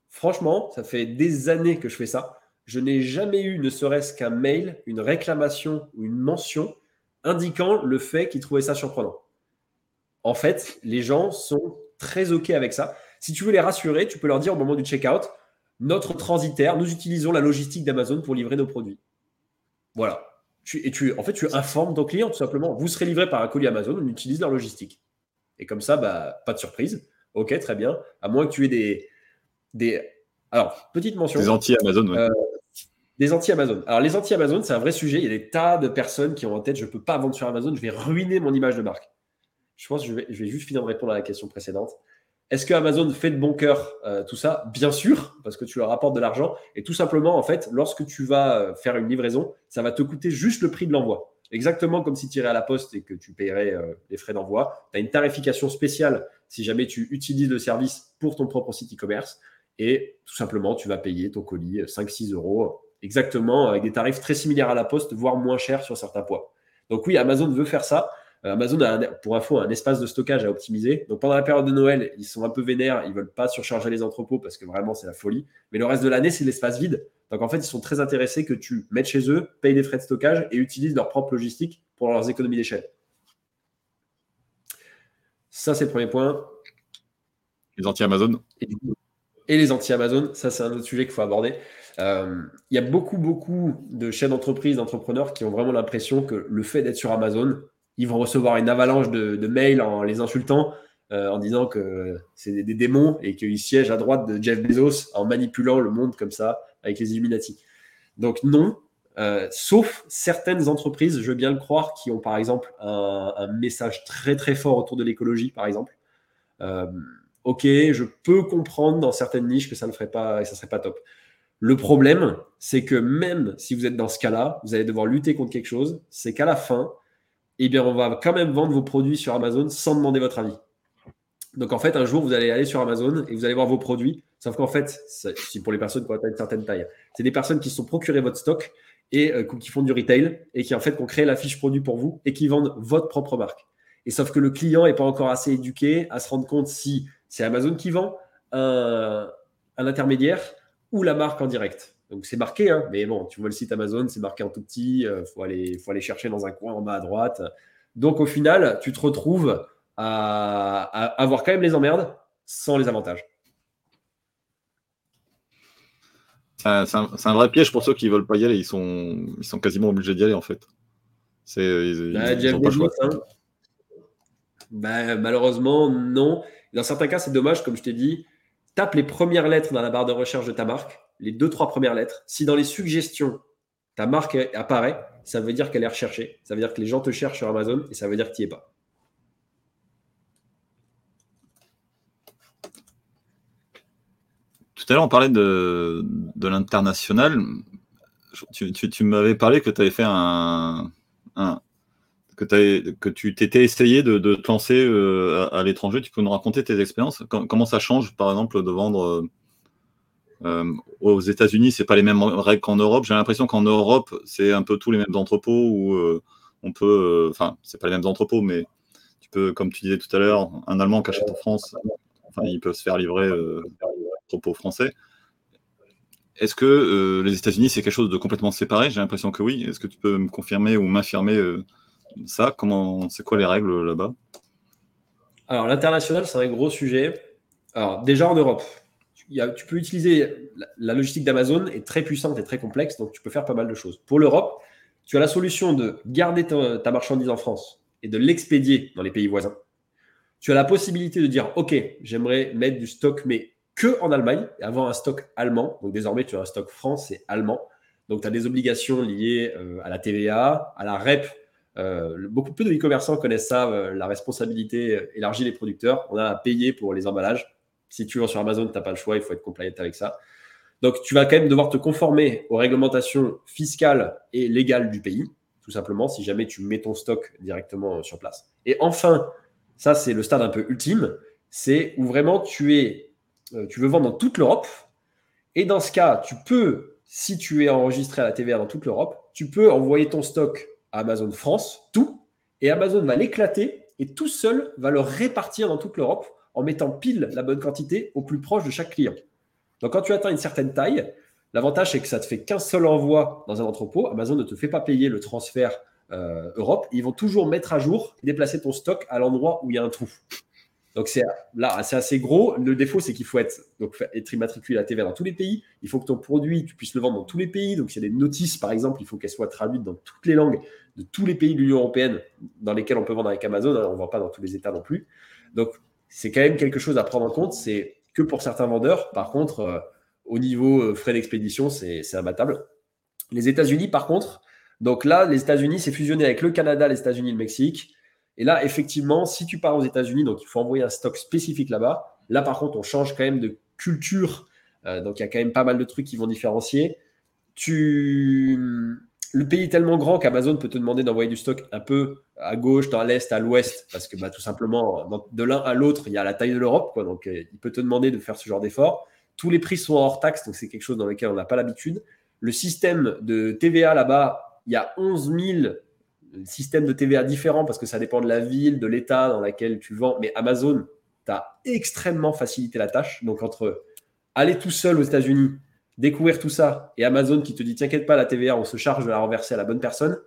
Franchement, ça fait des années que je fais ça. Je n'ai jamais eu, ne serait-ce qu'un mail, une réclamation ou une mention indiquant le fait qu'ils trouvaient ça surprenant. En fait, les gens sont très OK avec ça. Si tu veux les rassurer, tu peux leur dire au moment du checkout, notre transitaire, nous utilisons la logistique d'Amazon pour livrer nos produits. Voilà et tu, en fait, tu informes ton client tout simplement. Vous serez livré par un colis Amazon, on utilise leur logistique. Et comme ça, bah, pas de surprise. Ok, très bien. À moins que tu aies des. Des... Alors, petite mention. Des anti-Amazon, euh, des anti-Amazon. Alors, les anti-Amazon, c'est un vrai sujet. Il y a des tas de personnes qui ont en tête je ne peux pas vendre sur Amazon, je vais ruiner mon image de marque. Je pense que je vais, je vais juste finir de répondre à la question précédente. Est-ce que Amazon fait de bon cœur euh, tout ça? Bien sûr, parce que tu leur apportes de l'argent. Et tout simplement, en fait, lorsque tu vas euh, faire une livraison, ça va te coûter juste le prix de l'envoi. Exactement comme si tu irais à la poste et que tu paierais euh, les frais d'envoi. Tu as une tarification spéciale si jamais tu utilises le service pour ton propre site e-commerce. Et tout simplement, tu vas payer ton colis 5-6 euros, exactement, avec des tarifs très similaires à la poste, voire moins chers sur certains poids. Donc oui, Amazon veut faire ça. Euh, Amazon a, pour info, un espace de stockage à optimiser. Donc pendant la période de Noël, ils sont un peu vénères, ils veulent pas surcharger les entrepôts parce que vraiment c'est la folie. Mais le reste de l'année, c'est l'espace vide. Donc en fait, ils sont très intéressés que tu mettes chez eux, payes des frais de stockage et utilises leur propre logistique pour leurs économies d'échelle. Ça, c'est le premier point. Les anti-Amazon. Et, les anti-Amazon, ça, c'est un autre sujet qu'il faut aborder. Euh, il y a beaucoup, beaucoup de chefs d'entreprise, d'entrepreneurs qui ont vraiment l'impression que le fait d'être sur Amazon, ils vont recevoir une avalanche de, mails en les insultant, euh, en disant que c'est des, démons et qu'ils siègent à droite de Jeff Bezos en manipulant le monde comme ça avec les Illuminati. Donc non, euh, sauf certaines entreprises, je veux bien le croire, qui ont par exemple un, message très très fort autour de l'écologie, par exemple. Ok, je peux comprendre dans certaines niches que ça ne ferait pas et ça serait pas top. Le problème, c'est que même si vous êtes dans ce cas-là, vous allez devoir lutter contre quelque chose. C'est qu'à la fin, eh bien, on va quand même vendre vos produits sur Amazon sans demander votre avis. Donc, en fait, un jour, vous allez aller sur Amazon et vous allez voir vos produits. Sauf qu'en fait, c'est pour les personnes qui ont une certaine taille. C'est des personnes qui se sont procurées votre stock et euh, qui font du retail et qui, en fait, ont créé la fiche produit pour vous et qui vendent votre propre marque. Et sauf que le client n'est pas encore assez éduqué à se rendre compte si c'est Amazon qui vend, un, intermédiaire ou la marque en direct. Donc c'est marqué, hein, mais bon, tu vois le site Amazon, c'est marqué en tout petit, il euh, faut, aller, faut aller chercher dans un coin en bas à droite. Donc au final, tu te retrouves à, avoir quand même les emmerdes sans les avantages. C'est un, vrai piège pour ceux qui ne veulent pas y aller. Ils sont, ils sont quasiment obligés d'y aller en fait. C'est, ils, bah, pas choix. Hein. Bah, malheureusement, non. Dans certains cas, c'est dommage, comme je t'ai dit. Tape les premières lettres dans la barre de recherche de ta marque, les deux, trois premières lettres. Si dans les suggestions, ta marque apparaît, ça veut dire qu'elle est recherchée. Ça veut dire que les gens te cherchent sur Amazon et ça veut dire que tu n'y es pas. Tout à l'heure, on parlait de, l'international. Tu, m'avais parlé que tu avais fait un, que, tu t'étais essayé de, te lancer euh, à, l'étranger. Tu peux nous raconter tes expériences? Comment ça change, par exemple, de vendre euh, euh, aux États-Unis C'est pas les mêmes règles qu'en Europe? J'ai l'impression qu'en Europe, c'est un peu tous les mêmes entrepôts où on peut. Enfin, c'est pas les mêmes entrepôts, mais tu peux, comme tu disais tout à l'heure, un Allemand qui achète en France, il peut se faire livrer entrepôt français. Est-ce que les États-Unis, c'est quelque chose de complètement séparé? J'ai l'impression que oui. Est-ce que tu peux me confirmer ou m'affirmer ça Comment, c'est quoi les règles là-bas? Alors, l'international, c'est un gros sujet. Alors, déjà en Europe, tu peux utiliser la, logistique d'Amazon est très puissante et très complexe, donc tu peux faire pas mal de choses. Pour l'Europe, tu as la solution de garder ta, marchandise en France et de l'expédier dans les pays voisins. Tu as la possibilité de dire, OK, j'aimerais mettre du stock, mais que en Allemagne, et avoir un stock allemand. Donc désormais, tu as un stock France et allemand. Donc tu as des obligations liées euh, à la TVA, à la REP euh, beaucoup peu de e-commerçants connaissent ça, euh, la responsabilité élargie des producteurs. On a à payer pour les emballages. Si tu vends sur Amazon, tu n'as pas le choix, il faut être compliant avec ça. Donc, tu vas quand même devoir te conformer aux réglementations fiscales et légales du pays, tout simplement, si jamais tu mets ton stock directement sur place. Et enfin, ça, c'est le stade un peu ultime, c'est où vraiment tu, es, euh, tu veux vendre dans toute l'Europe. Et dans ce cas, tu peux, si tu es enregistré à la TVA dans toute l'Europe, tu peux envoyer ton stock Amazon France, tout, et Amazon va l'éclater et tout seul va le répartir dans toute l'Europe en mettant pile la bonne quantité au plus proche de chaque client. Donc quand tu atteins une certaine taille, l'avantage c'est que ça te fait qu'un seul envoi dans un entrepôt. Amazon ne te fait pas payer le transfert euh, Europe. Ils vont toujours mettre à jour, déplacer ton stock à l'endroit où il y a un trou. Donc c'est là, c'est assez gros. Le défaut, c'est qu'il faut être, donc, être immatriculé à TVA dans tous les pays. Il faut que ton produit, tu puisses le vendre dans tous les pays. Donc il y a des notices, par exemple, il faut qu'elles soient traduites dans toutes les langues de tous les pays de l'Union européenne dans lesquels on peut vendre avec Amazon. On ne vend pas dans tous les États non plus. Donc c'est quand même quelque chose à prendre en compte. C'est que pour certains vendeurs. Par contre, euh, au niveau euh, frais d'expédition, c'est imbattable. Les États-Unis, par contre, donc là, les États-Unis, c'est fusionné avec le Canada, les États-Unis, le Mexique. Et là, effectivement, si tu pars aux États-Unis, donc il faut envoyer un stock spécifique là-bas. Là, par contre, on change quand même de culture. Euh, donc il y a quand même pas mal de trucs qui vont différencier. Tu... Le pays est tellement grand qu'Amazon peut te demander d'envoyer du stock un peu à gauche, dans l'est, à l'ouest, parce que bah, tout simplement, de l'un à l'autre, il y a la taille de l'Europe. Donc euh, il peut te demander de faire ce genre d'effort. Tous les prix sont hors taxe, donc c'est quelque chose dans lequel on n'a pas l'habitude. Le système de TVA là-bas, il y a 11 000 système de TVA différent parce que ça dépend de la ville, de l'état dans laquelle tu vends. Mais Amazon, tu as extrêmement facilité la tâche. Donc, entre aller tout seul aux États-Unis, découvrir tout ça, et Amazon qui te dit T'inquiète pas, la TVA, on se charge de la renverser à la bonne personne,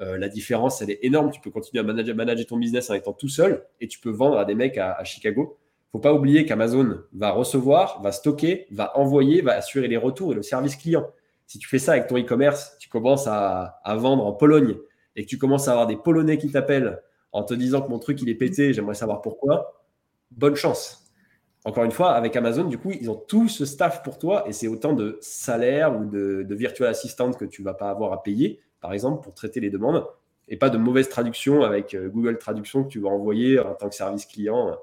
euh, la différence, elle est énorme. Tu peux continuer à manager, ton business en étant tout seul et tu peux vendre à des mecs à, à Chicago. faut pas oublier qu'Amazon va recevoir, va stocker, va envoyer, va assurer les retours et le service client. Si tu fais ça avec ton e-commerce, tu commences à vendre en Pologne et que tu commences à avoir des Polonais qui t'appellent en te disant que mon truc il est pété, j'aimerais savoir pourquoi, bonne chance. Encore une fois, avec Amazon, du coup, ils ont tout ce staff pour toi et c'est autant de salaire ou de, de virtual que tu vas pas avoir à payer, par exemple, pour traiter les demandes et pas de mauvaise traduction avec euh, Google Traduction que tu vas envoyer en tant que service client.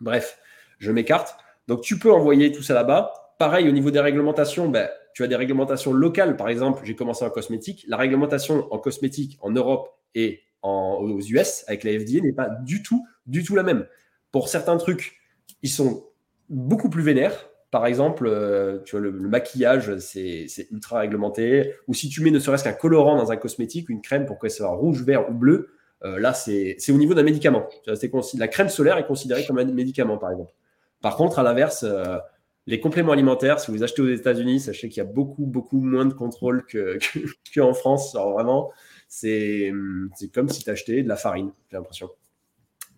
Bref, je m'écarte. Donc, tu peux envoyer tout ça là-bas. Pareil, au niveau des réglementations, ben, tu as des réglementations locales. Par exemple, j'ai commencé en cosmétique. La réglementation en cosmétique en Europe et aux US avec la FDA n'est pas du tout, du tout la même. Pour certains trucs, ils sont beaucoup plus vénères. Par exemple, euh, tu le, maquillage, c'est ultra réglementé. Ou si tu mets ne serait-ce qu'un colorant dans un cosmétique, une crème pour qu'elle soit rouge, vert ou bleu, là, c'est au niveau d'un médicament. La crème solaire est considérée comme un médicament, par exemple. Par contre, à l'inverse, les compléments alimentaires, si vous achetez aux États-Unis, sachez qu'il y a beaucoup, beaucoup moins de contrôle qu'en que, en France. Alors vraiment, c'est comme si tu achetais de la farine, j'ai l'impression.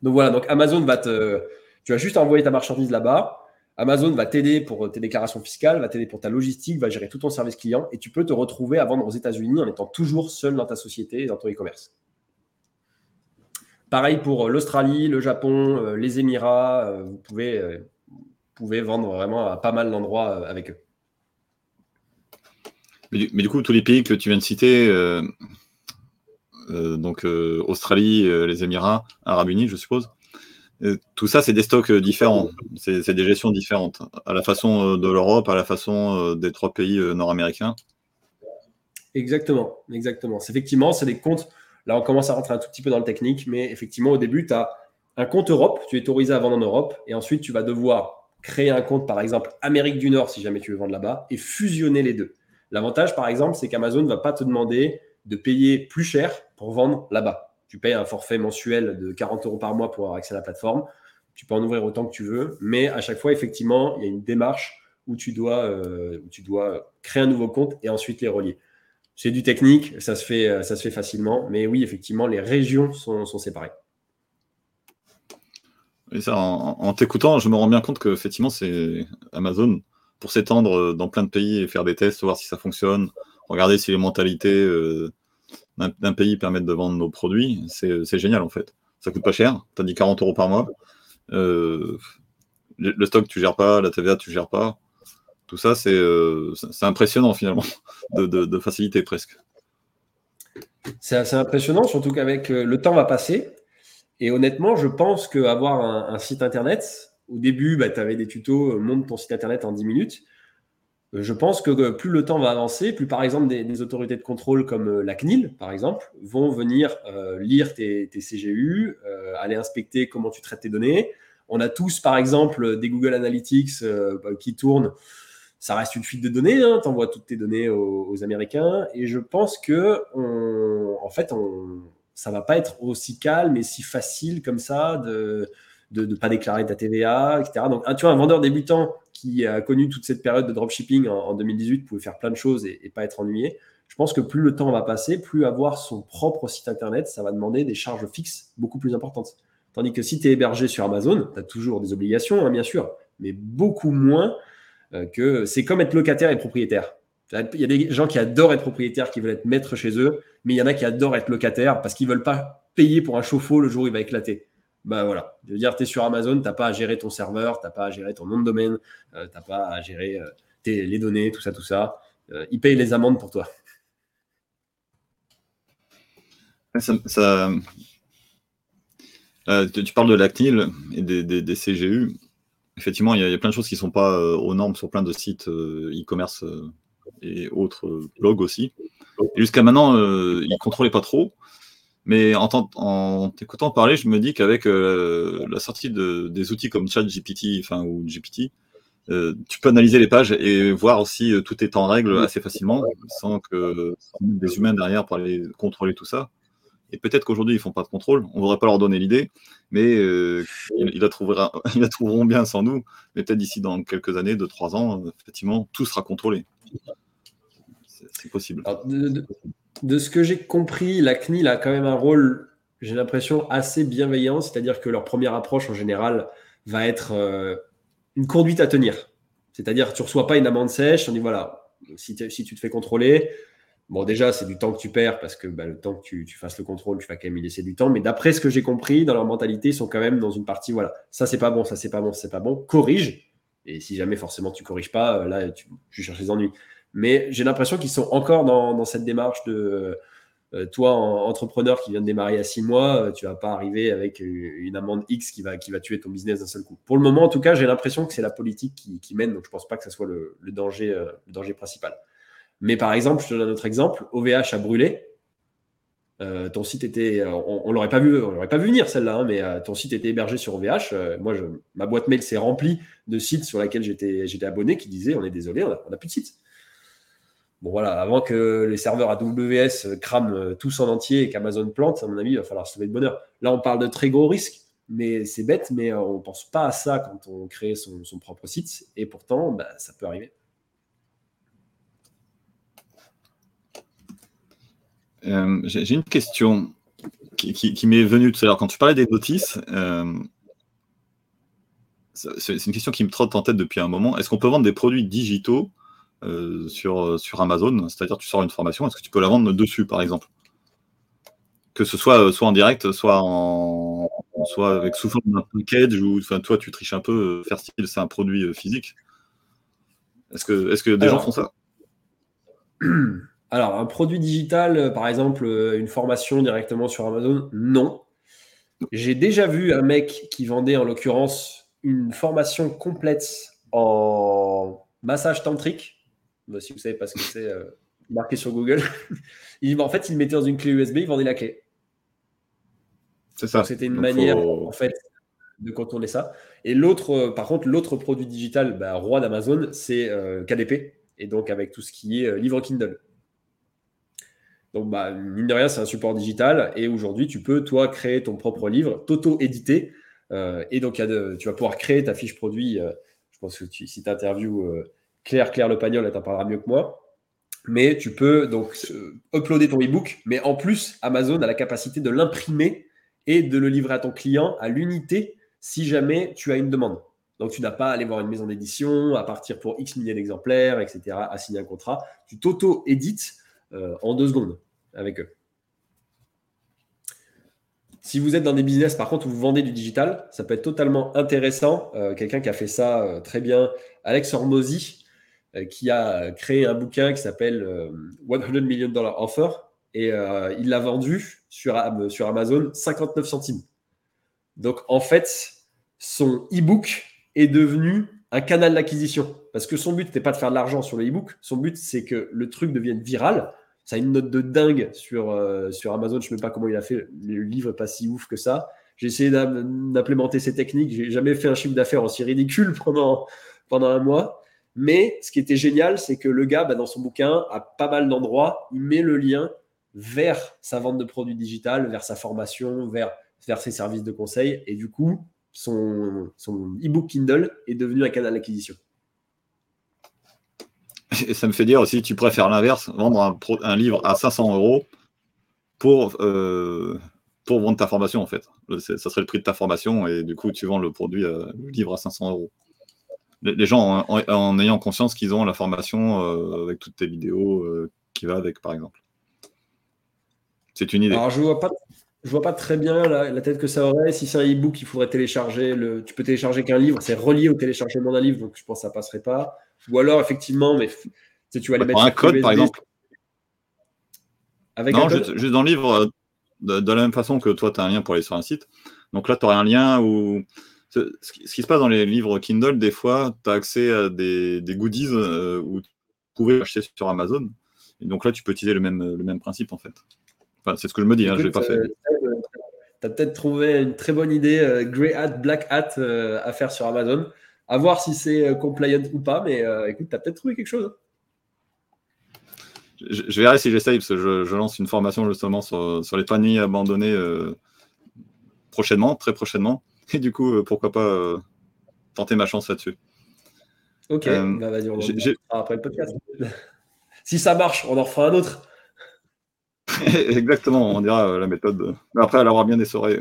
Donc voilà, donc Amazon va te. Tu vas juste envoyer ta marchandise là-bas. Amazon va t'aider pour tes déclarations fiscales, va t'aider pour ta logistique, va gérer tout ton service client et tu peux te retrouver à vendre aux États-Unis en étant toujours seul dans ta société et dans ton e-commerce. Pareil pour l'Australie, le Japon, euh, les Émirats, euh, vous pouvez pouvez vendre vraiment à pas mal d'endroits euh, avec eux. Mais du, coup, tous les pays que tu viens de citer, euh, euh, donc Australie, les Émirats, Arabes Unis, je suppose, tout ça, c'est des stocks différents, c'est des gestions différentes, à la façon de l'Europe, à la façon des trois pays nord-américains. Exactement, exactement. Effectivement, c'est des comptes. Là, on commence à rentrer un tout petit peu dans le technique, mais effectivement, au début, tu as un compte Europe, tu es autorisé à vendre en Europe, et ensuite, tu vas devoir créer un compte, par exemple, Amérique du Nord, si jamais tu veux vendre là-bas, et fusionner les deux. L'avantage, par exemple, c'est qu'Amazon ne va pas te demander de payer plus cher pour vendre là-bas. Tu payes un forfait mensuel de 40 euros par mois pour avoir accès à la plateforme. Tu peux en ouvrir autant que tu veux, mais à chaque fois, effectivement, il y a une démarche où tu dois, euh, créer un nouveau compte et ensuite les relier. C'est du technique, ça se, fait, ça se fait facilement, mais oui, effectivement, les régions sont séparées en, t'écoutant, je me rends bien compte que effectivement, c'est Amazon pour s'étendre euh, dans plein de pays et faire des tests, voir si ça fonctionne, regarder si les mentalités euh, d'un pays permettent de vendre nos produits. C'est génial en fait. Ça coûte pas cher. Tu as dit 40 euros par mois. Euh, le stock, tu gères pas. La TVA, tu gères pas. Tout ça, c'est impressionnant finalement, de, facilité presque. C'est impressionnant, surtout qu'avec le temps va passer. Et honnêtement, je pense qu'avoir un, un site internet, au début, bah, tu avais des tutos, euh, monte ton site internet en 10 minutes. Euh, je pense que euh, plus le temps va avancer, plus par exemple des, autorités de contrôle comme la CNIL, par exemple, vont venir lire tes, CGU, aller inspecter comment tu traites tes données. On a tous, par exemple, des Google Analytics bah, qui tournent. Ça reste une fuite de données, hein, tu envoies toutes tes données aux, Américains. Et je pense que, en fait, on, ça va pas être aussi calme et si facile comme ça de ne pas déclarer ta TVA, etc. Donc, tu vois, un vendeur débutant qui a connu toute cette période de dropshipping en, 2018 pouvait faire plein de choses et, pas être ennuyé. Je pense que plus le temps va passer, plus avoir son propre site internet, ça va demander des charges fixes beaucoup plus importantes. Tandis que si tu es hébergé sur Amazon, tu as toujours des obligations, hein, bien sûr, mais beaucoup moins euh, que c'est comme être locataire et propriétaire. Il y a des gens qui adorent être propriétaires, qui veulent être maîtres chez eux, mais il y en a qui adorent être locataires parce qu'ils ne veulent pas payer pour un chauffe-eau le jour où il va éclater. Ben voilà, je veux dire, tu es sur Amazon, tu n'as pas à gérer ton serveur, tu n'as pas à gérer ton nom de domaine, euh, tu n'as pas à gérer euh, les données, tout ça, tout ça. Euh, ils payent les amendes pour toi. Tu parles de la CNIL et des, CGU. Effectivement, il y, a plein de choses qui ne sont pas aux normes sur plein de sites e-commerce et autres blogs aussi. jusqu'à maintenant, euh, ils ne contrôlaient pas trop. Mais en, t'écoutant parler, je me dis qu'avec euh, la sortie de, des outils comme ChatGPT enfin, ou GPT, euh, tu peux analyser les pages et voir si tout est en règle assez facilement, sans que des humains derrière pour aller contrôler tout ça. Et peut-être qu'aujourd'hui, ils font pas de contrôle. On ne voudrait pas leur donner l'idée, mais ils, la ils la trouveront bien sans nous. Mais peut-être d'ici dans quelques années, deux, trois ans, effectivement, tout sera contrôlé c'est possible. de, ce que j'ai compris, la CNIL a quand même un rôle, j'ai l'impression, assez bienveillant, c'est-à-dire que leur première approche en général va être euh, une conduite à tenir. C'est-à-dire tu ne reçois pas une amende sèche, on dit voilà, si, tu te fais contrôler, bon déjà c'est du temps que tu perds parce que bah, le temps que tu, fasses le contrôle, tu vas quand même y laisser du temps, mais d'après ce que j'ai compris, dans leur mentalité, ils sont quand même dans une partie, voilà, ça c'est pas bon, ça c'est pas bon, c'est pas bon, corrige. Et si jamais forcément tu corriges pas, euh, là tu, tu cherches les ennuis. Mais j'ai l'impression qu'ils sont encore dans, cette démarche de euh, toi, entrepreneur qui vient de démarrer à six mois, euh, tu vas pas arriver avec une amende X qui va, qui va tuer ton business d'un seul coup. Pour le moment, en tout cas, j'ai l'impression que c'est la politique qui, mène, donc je pense pas que ce soit le, danger, euh, le danger principal. Mais par exemple, je te donne un autre exemple, OVH a brûlé. ton site était, on, ne l'aurait pas vu, on l'aurait pas vu venir celle-là, hein, mais ton site était hébergé sur OVH. moi, ma boîte mail s'est remplie de sites sur lesquels j'étais, j'étais abonné qui disaient on est désolé, on n'a plus de site. Bon voilà, avant que les serveurs AWS crament tous en entier et qu'Amazon plante, à mon avis, il va falloir se lever de bonheur. Là, on parle de très gros risques, mais c'est bête, mais on ne pense pas à ça quand on crée son, propre site. Et pourtant, bah, ça peut arriver. Euh, j'ai une question qui, m'est venue tout à l'heure. Quand tu parlais des notices, euh, c'est une question qui me trotte en tête depuis un moment. Est-ce qu'on peut vendre des produits digitaux euh, sur, sur Amazon C'est-à-dire, tu sors une formation, est-ce que tu peux la vendre dessus, par exemple? Que ce soit, soit en direct, soit, en, soit avec sous forme d'un package, ou enfin, toi, tu triches un peu, faire style, c'est un produit physique. Est-ce que, est -ce que des gens font ça? Alors, un produit digital, euh, par exemple, euh, une formation directement sur Amazon, non. J'ai déjà vu un mec qui vendait en l'occurrence une formation complète en massage tantrique. Bah, si vous savez pas ce que c'est, euh, marqué sur Google. il, en fait, il mettait dans une clé USB, il vendait la clé. C'est ça. C'était une manière, en fait, de contourner ça. Et l'autre, par contre, l'autre produit digital, bah, roi d'Amazon, c'est KDP. Et donc, avec tout ce qui est livre Kindle. Donc, bah, mine de rien, c'est un support digital. Et aujourd'hui, tu peux, toi, créer ton propre livre, t'auto-éditer. Euh, et donc, tu vas pouvoir créer ta fiche produit. Euh, je pense que si tu interviews euh, Claire, Claire Le Pagnol, elle t'en parlera mieux que moi. Mais tu peux donc uploader ton e-book. Mais en plus, Amazon a la capacité de l'imprimer et de le livrer à ton client à l'unité si jamais tu as une demande. Donc, tu n'as pas à aller voir une maison d'édition, à partir pour X milliers d'exemplaires, etc., à signer un contrat. Tu t'auto-édites en deux secondes avec eux. Si vous êtes dans des business, par contre, où vous vendez du digital, ça peut être totalement intéressant. Euh, quelqu'un qui a fait ça euh, très bien, Alex Hormozy, euh, qui a créé un bouquin qui s'appelle 100 Million Dollar Offer. Et il l'a vendu sur, sur Amazon 59 centimes. Donc, en fait, son e-book est devenu un canal d'acquisition. Parce que son but n'était pas de faire de l'argent sur le e-book. Son but, c'est que le truc devienne viral ça a une note de dingue sur, euh, sur Amazon. Je ne sais pas comment il a fait. Le livre n'est pas si ouf que ça. J'ai essayé d'implémenter ces techniques. J'ai jamais fait un chiffre d'affaires aussi ridicule pendant, pendant un mois. Mais ce qui était génial, c'est que le gars, bah, dans son bouquin, à pas mal d'endroits, il met le lien vers sa vente de produits digital, vers sa formation, vers, ses services de conseil. Et du coup, son, son e-book Kindle est devenu un canal d'acquisition. Et ça me fait dire aussi, tu préfères l'inverse, vendre un, livre à 500 euros pour, euh, pour vendre ta formation, en fait. Ça serait le prix de ta formation et du coup, tu vends le produit, euh, le livre à 500 euros. Les, gens, en, ayant conscience qu'ils ont la formation euh, avec toutes tes vidéos qui va avec, par exemple. C'est une idée. Alors, je vois pas. Je vois pas très bien la, tête que ça aurait. Si c'est un e-book, il faudrait télécharger. Le, tu peux télécharger qu'un livre. C'est relié au téléchargement d'un livre, donc je pense que ça passerait pas. Ou alors, effectivement, mais tu vas les mettre un code, par exemple. Avec non, juste, dans le livre, euh, de, la même façon que toi, tu as un lien pour aller sur un site. Donc là, tu aurais un lien où. Ce qui, se passe dans les livres Kindle, des fois, tu as accès à des, goodies euh, où tu pouvais acheter sur Amazon. Et donc là, tu peux utiliser le même, le même principe, en fait. Enfin, c'est ce que je me dis, hein, je l'ai pas fait. Euh, tu as peut-être trouvé une très bonne idée, Grey Hat, Black Hat à faire sur Amazon. À voir si c'est euh, compliant ou pas, mais euh, écoute, tu as peut-être trouvé quelque chose. Je, verrai si j'essaye, parce que je, lance une formation justement sur, les paniers abandonnés euh, prochainement, très prochainement. Et du coup, pourquoi pas tenter ma chance là-dessus. Ok, bah, vas-y, on en après le podcast. si ça marche, on en refera un autre. Exactement, on dira la méthode. Mais après, elle aura bien des soirées.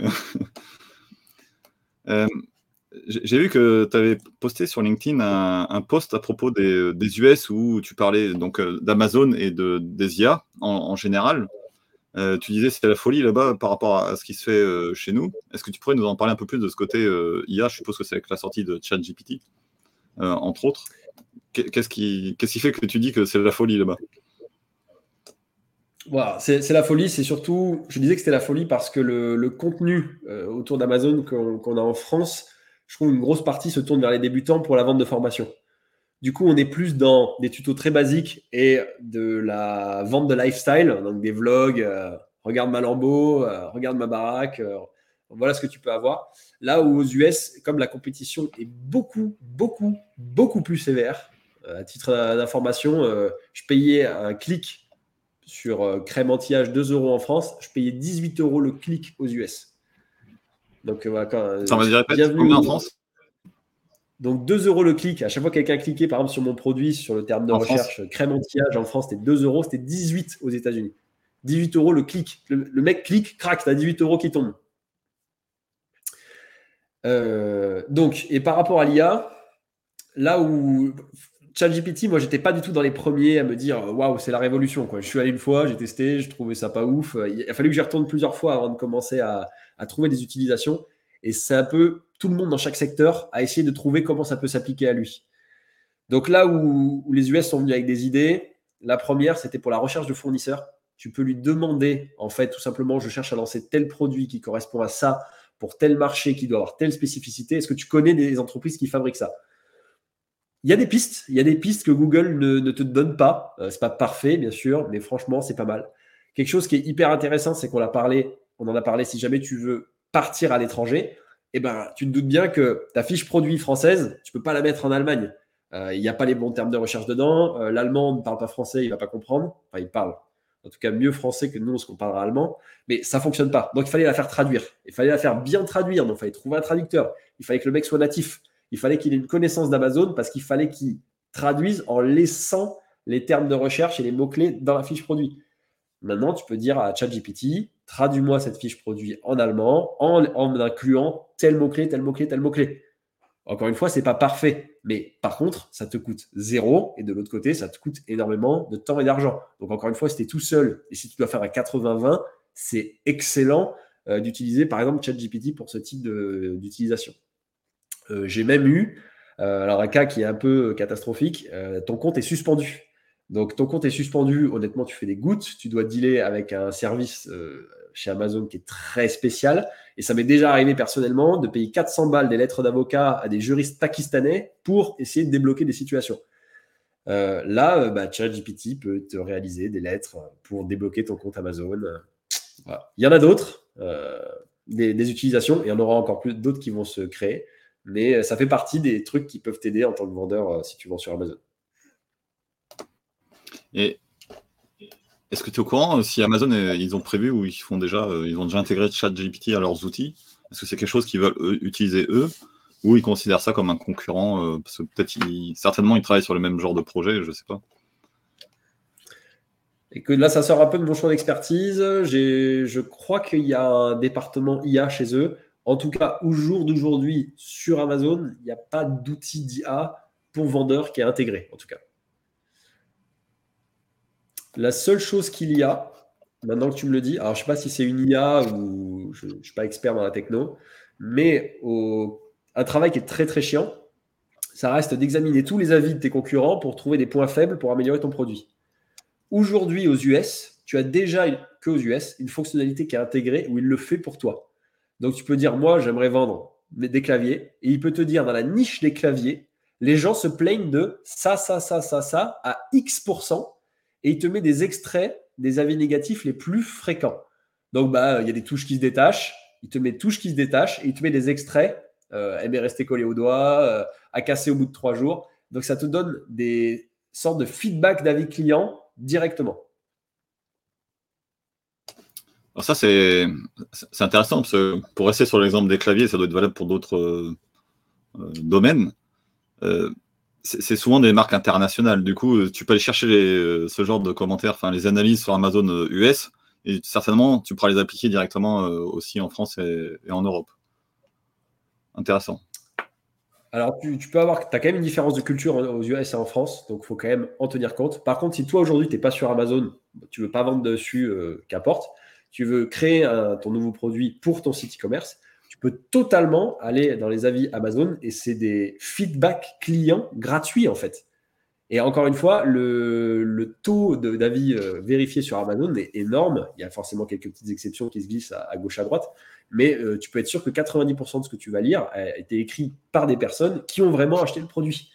J'ai vu que tu avais posté sur LinkedIn un, post à propos des, US où tu parlais donc euh, d'Amazon et de, des IA en, général. Euh, tu disais c'était la folie là-bas par rapport à, ce qui se fait euh, chez nous. Est-ce que tu pourrais nous en parler un peu plus de ce côté IA Je suppose que c'est avec la sortie de ChatGPT, entre autres. Qu'est-ce qui, qui, fait que tu dis que c'est la folie là-bas? Voilà, c'est la folie, c'est surtout, je disais que c'était la folie parce que le, contenu autour d'Amazon qu'on a en France je trouve une grosse partie se tourne vers les débutants pour la vente de formation. Du coup, on est plus dans des tutos très basiques et de la vente de lifestyle, donc des vlogs, euh, regarde ma Lambo, euh, regarde ma baraque, euh, voilà ce que tu peux avoir. Là où aux US, comme la compétition est beaucoup, beaucoup, beaucoup plus sévère, À titre d'information, je payais un clic sur crème anti-âge 2 euros en France, je payais 18 euros le clic aux US. Donc voilà, quand, Ça va dire combien en France? Donc 2 euros le clic. À chaque fois que quelqu'un cliquait, par exemple, sur mon produit, sur le terme de recherche crème anti-âge en France, c'était 2 euros, c'était 18 aux États-Unis. 18 euros le clic. Le, mec clique, craque, t'as 18 euros qui tombent. Euh, donc, et par rapport à l'IA, là où ChatGPT, moi, j'étais pas du tout dans les premiers à me dire waouh, c'est la révolution. Quoi. Je suis allé une fois, j'ai testé, je trouvais ça pas ouf. Il a fallu que j'y retourne plusieurs fois avant de commencer à, à trouver des utilisations. Et c'est un peu tout le monde dans chaque secteur a essayé de trouver comment ça peut s'appliquer à lui. Donc là où, les US sont venus avec des idées, la première, c'était pour la recherche de fournisseurs. Tu peux lui demander, en fait, tout simplement, je cherche à lancer tel produit qui correspond à ça pour tel marché qui doit avoir telle spécificité. Est-ce que tu connais des entreprises qui fabriquent ça? Il y a des pistes, il y a des pistes que Google ne, te donne pas. Ce euh, c'est pas parfait, bien sûr, mais franchement, c'est pas mal. Quelque chose qui est hyper intéressant, c'est qu'on a parlé, on en a parlé. Si jamais tu veux partir à l'étranger, eh ben, tu te doutes bien que ta fiche produit française, tu peux pas la mettre en Allemagne. Euh, il n'y a pas les bons termes de recherche dedans. Euh, l'allemand ne parle pas français, il va pas comprendre. Enfin, il parle en tout cas mieux français que nous, ce qu'on parlera allemand. Mais ça fonctionne pas. Donc, il fallait la faire traduire. Il fallait la faire bien traduire. Donc, il fallait trouver un traducteur. Il fallait que le mec soit natif. Il fallait qu'il ait une connaissance d'Amazon parce qu'il fallait qu'il traduise en laissant les termes de recherche et les mots-clés dans la fiche produit. Maintenant, tu peux dire à ChatGPT, traduis-moi cette fiche produit en allemand en, incluant tel mot-clé, tel mot-clé, tel mot-clé. Encore une fois, ce n'est pas parfait. Mais par contre, ça te coûte zéro. Et de l'autre côté, ça te coûte énormément de temps et d'argent. Donc encore une fois, si tu es tout seul et si tu dois faire un 80-20, c'est excellent euh, d'utiliser par exemple ChatGPT pour ce type d'utilisation. Euh, j'ai même eu, euh, un cas qui est un peu catastrophique, ton compte est suspendu. Donc ton compte est suspendu, honnêtement, tu fais des gouttes, tu dois dealer avec un service euh, chez Amazon qui est très spécial. Et ça m'est déjà arrivé personnellement de payer 400 balles des lettres d'avocat à des juristes pakistanais pour essayer de débloquer des situations. Euh, là, euh, bah, ChatGPT peut te réaliser des lettres pour débloquer ton compte Amazon. Il y en a d'autres, des, utilisations, et il y en aura encore plus d'autres qui vont se créer. Mais ça fait partie des trucs qui peuvent t'aider en tant que vendeur si tu vends sur Amazon. Et est-ce que tu es au courant euh, si Amazon, euh, ils ont prévu ou ils font déjà, euh, ils ont déjà intégré ChatGPT à leurs outils? Est-ce que c'est quelque chose qu'ils veulent utiliser eux? Ou ils considèrent ça comme un concurrent Parce que peut-être, certainement, ils travaillent sur le même genre de projet, je ne sais pas. Et que là, ça sort un peu de mon champ d'expertise. Je crois qu'il y a un département IA chez eux. En tout cas, au jour d'aujourd'hui, sur Amazon, il n'y a pas d'outil d'IA pour vendeurs qui est intégré, en tout cas. La seule chose qu'il y a, maintenant que tu me le dis, alors je ne sais pas si c'est une IA ou je ne suis pas expert dans la techno, mais un travail qui est très très chiant, ça reste d'examiner tous les avis de tes concurrents pour trouver des points faibles pour améliorer ton produit. Aujourd'hui, aux US, tu as déjà, que aux US, une fonctionnalité qui est intégrée où il le fait pour toi. Donc tu peux dire, moi, j'aimerais vendre des claviers, et il peut te dire dans la niche des claviers, les gens se plaignent de ça, ça, ça, ça, ça à X% et il te met des extraits des avis négatifs les plus fréquents. Donc, bah, il y a des touches qui se détachent, il te met des touches qui se détachent et il te met des extraits, euh, aimer rester collé au doigt, euh, à casser au bout de trois jours. Donc, ça te donne des sortes de feedback d'avis clients directement. Alors ça, c'est intéressant, parce que pour rester sur l'exemple des claviers, ça doit être valable pour d'autres euh, domaines c'est souvent des marques internationales. Du coup, euh, tu peux aller chercher euh, ce genre de commentaires, enfin les analyses sur Amazon US, euh, et certainement tu pourras les appliquer directement aussi en France et, en Europe. Intéressant. Alors, tu, peux avoir, tu as quand même une différence de culture aux US et en France, donc il faut quand même en tenir compte. Par contre, si toi aujourd'hui, tu n'es pas sur Amazon, tu ne veux pas vendre dessus, qu'importe, tu veux créer ton nouveau produit pour ton site e-commerce, totalement aller dans les avis Amazon et c'est des feedbacks clients gratuits en fait. Et encore une fois, le, taux d'avis euh, vérifiés sur Amazon est énorme. Il y a forcément quelques petites exceptions qui se glissent à, gauche, à droite. Mais euh, tu peux être sûr que 90% de ce que tu vas lire a été écrit par des personnes qui ont vraiment acheté le produit.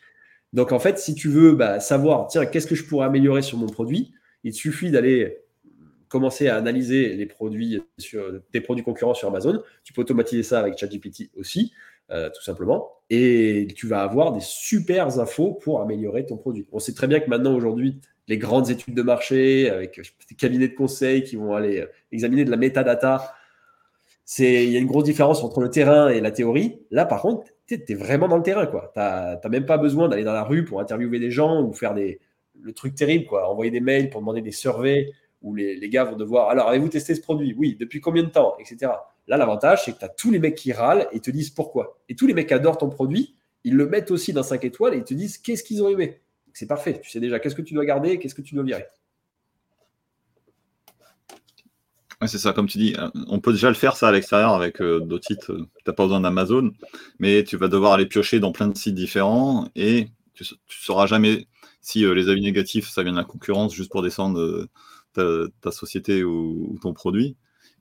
Donc en fait, si tu veux bah, savoir, tiens, qu'est-ce que je pourrais améliorer sur mon produit, il suffit d'aller commencer à analyser les produits sur, des produits concurrents sur Amazon. Tu peux automatiser ça avec ChatGPT aussi. tout simplement. Et tu vas avoir des super infos pour améliorer ton produit. On sait très bien que maintenant, aujourd'hui, les grandes études de marché, avec des cabinets de conseil qui vont aller examiner de la métadata, il y a une grosse différence entre le terrain et la théorie. Là, par contre, tu es, vraiment dans le terrain. Tu n'as même pas besoin d'aller dans la rue pour interviewer des gens ou faire des, le truc terrible, quoi. envoyer des mails pour demander des surveys où les, gars vont devoir alors avez-vous testé ce produit? Oui, depuis combien de temps? Etc. Là, l'avantage, c'est que tu as tous les mecs qui râlent et te disent pourquoi. Et tous les mecs adorent ton produit, ils le mettent aussi dans 5 étoiles et ils te disent qu'est-ce qu'ils ont aimé. C'est parfait. Tu sais déjà qu'est-ce que tu dois garder, qu'est-ce que tu dois virer. c'est ça, comme tu dis, euh, on peut déjà le faire ça à l'extérieur avec euh, d'autres sites. Euh, tu n'as pas besoin d'Amazon, mais tu vas devoir aller piocher dans plein de sites différents et tu ne sauras jamais si les avis négatifs, ça vient de la concurrence juste pour descendre ta, société ou, ton produit.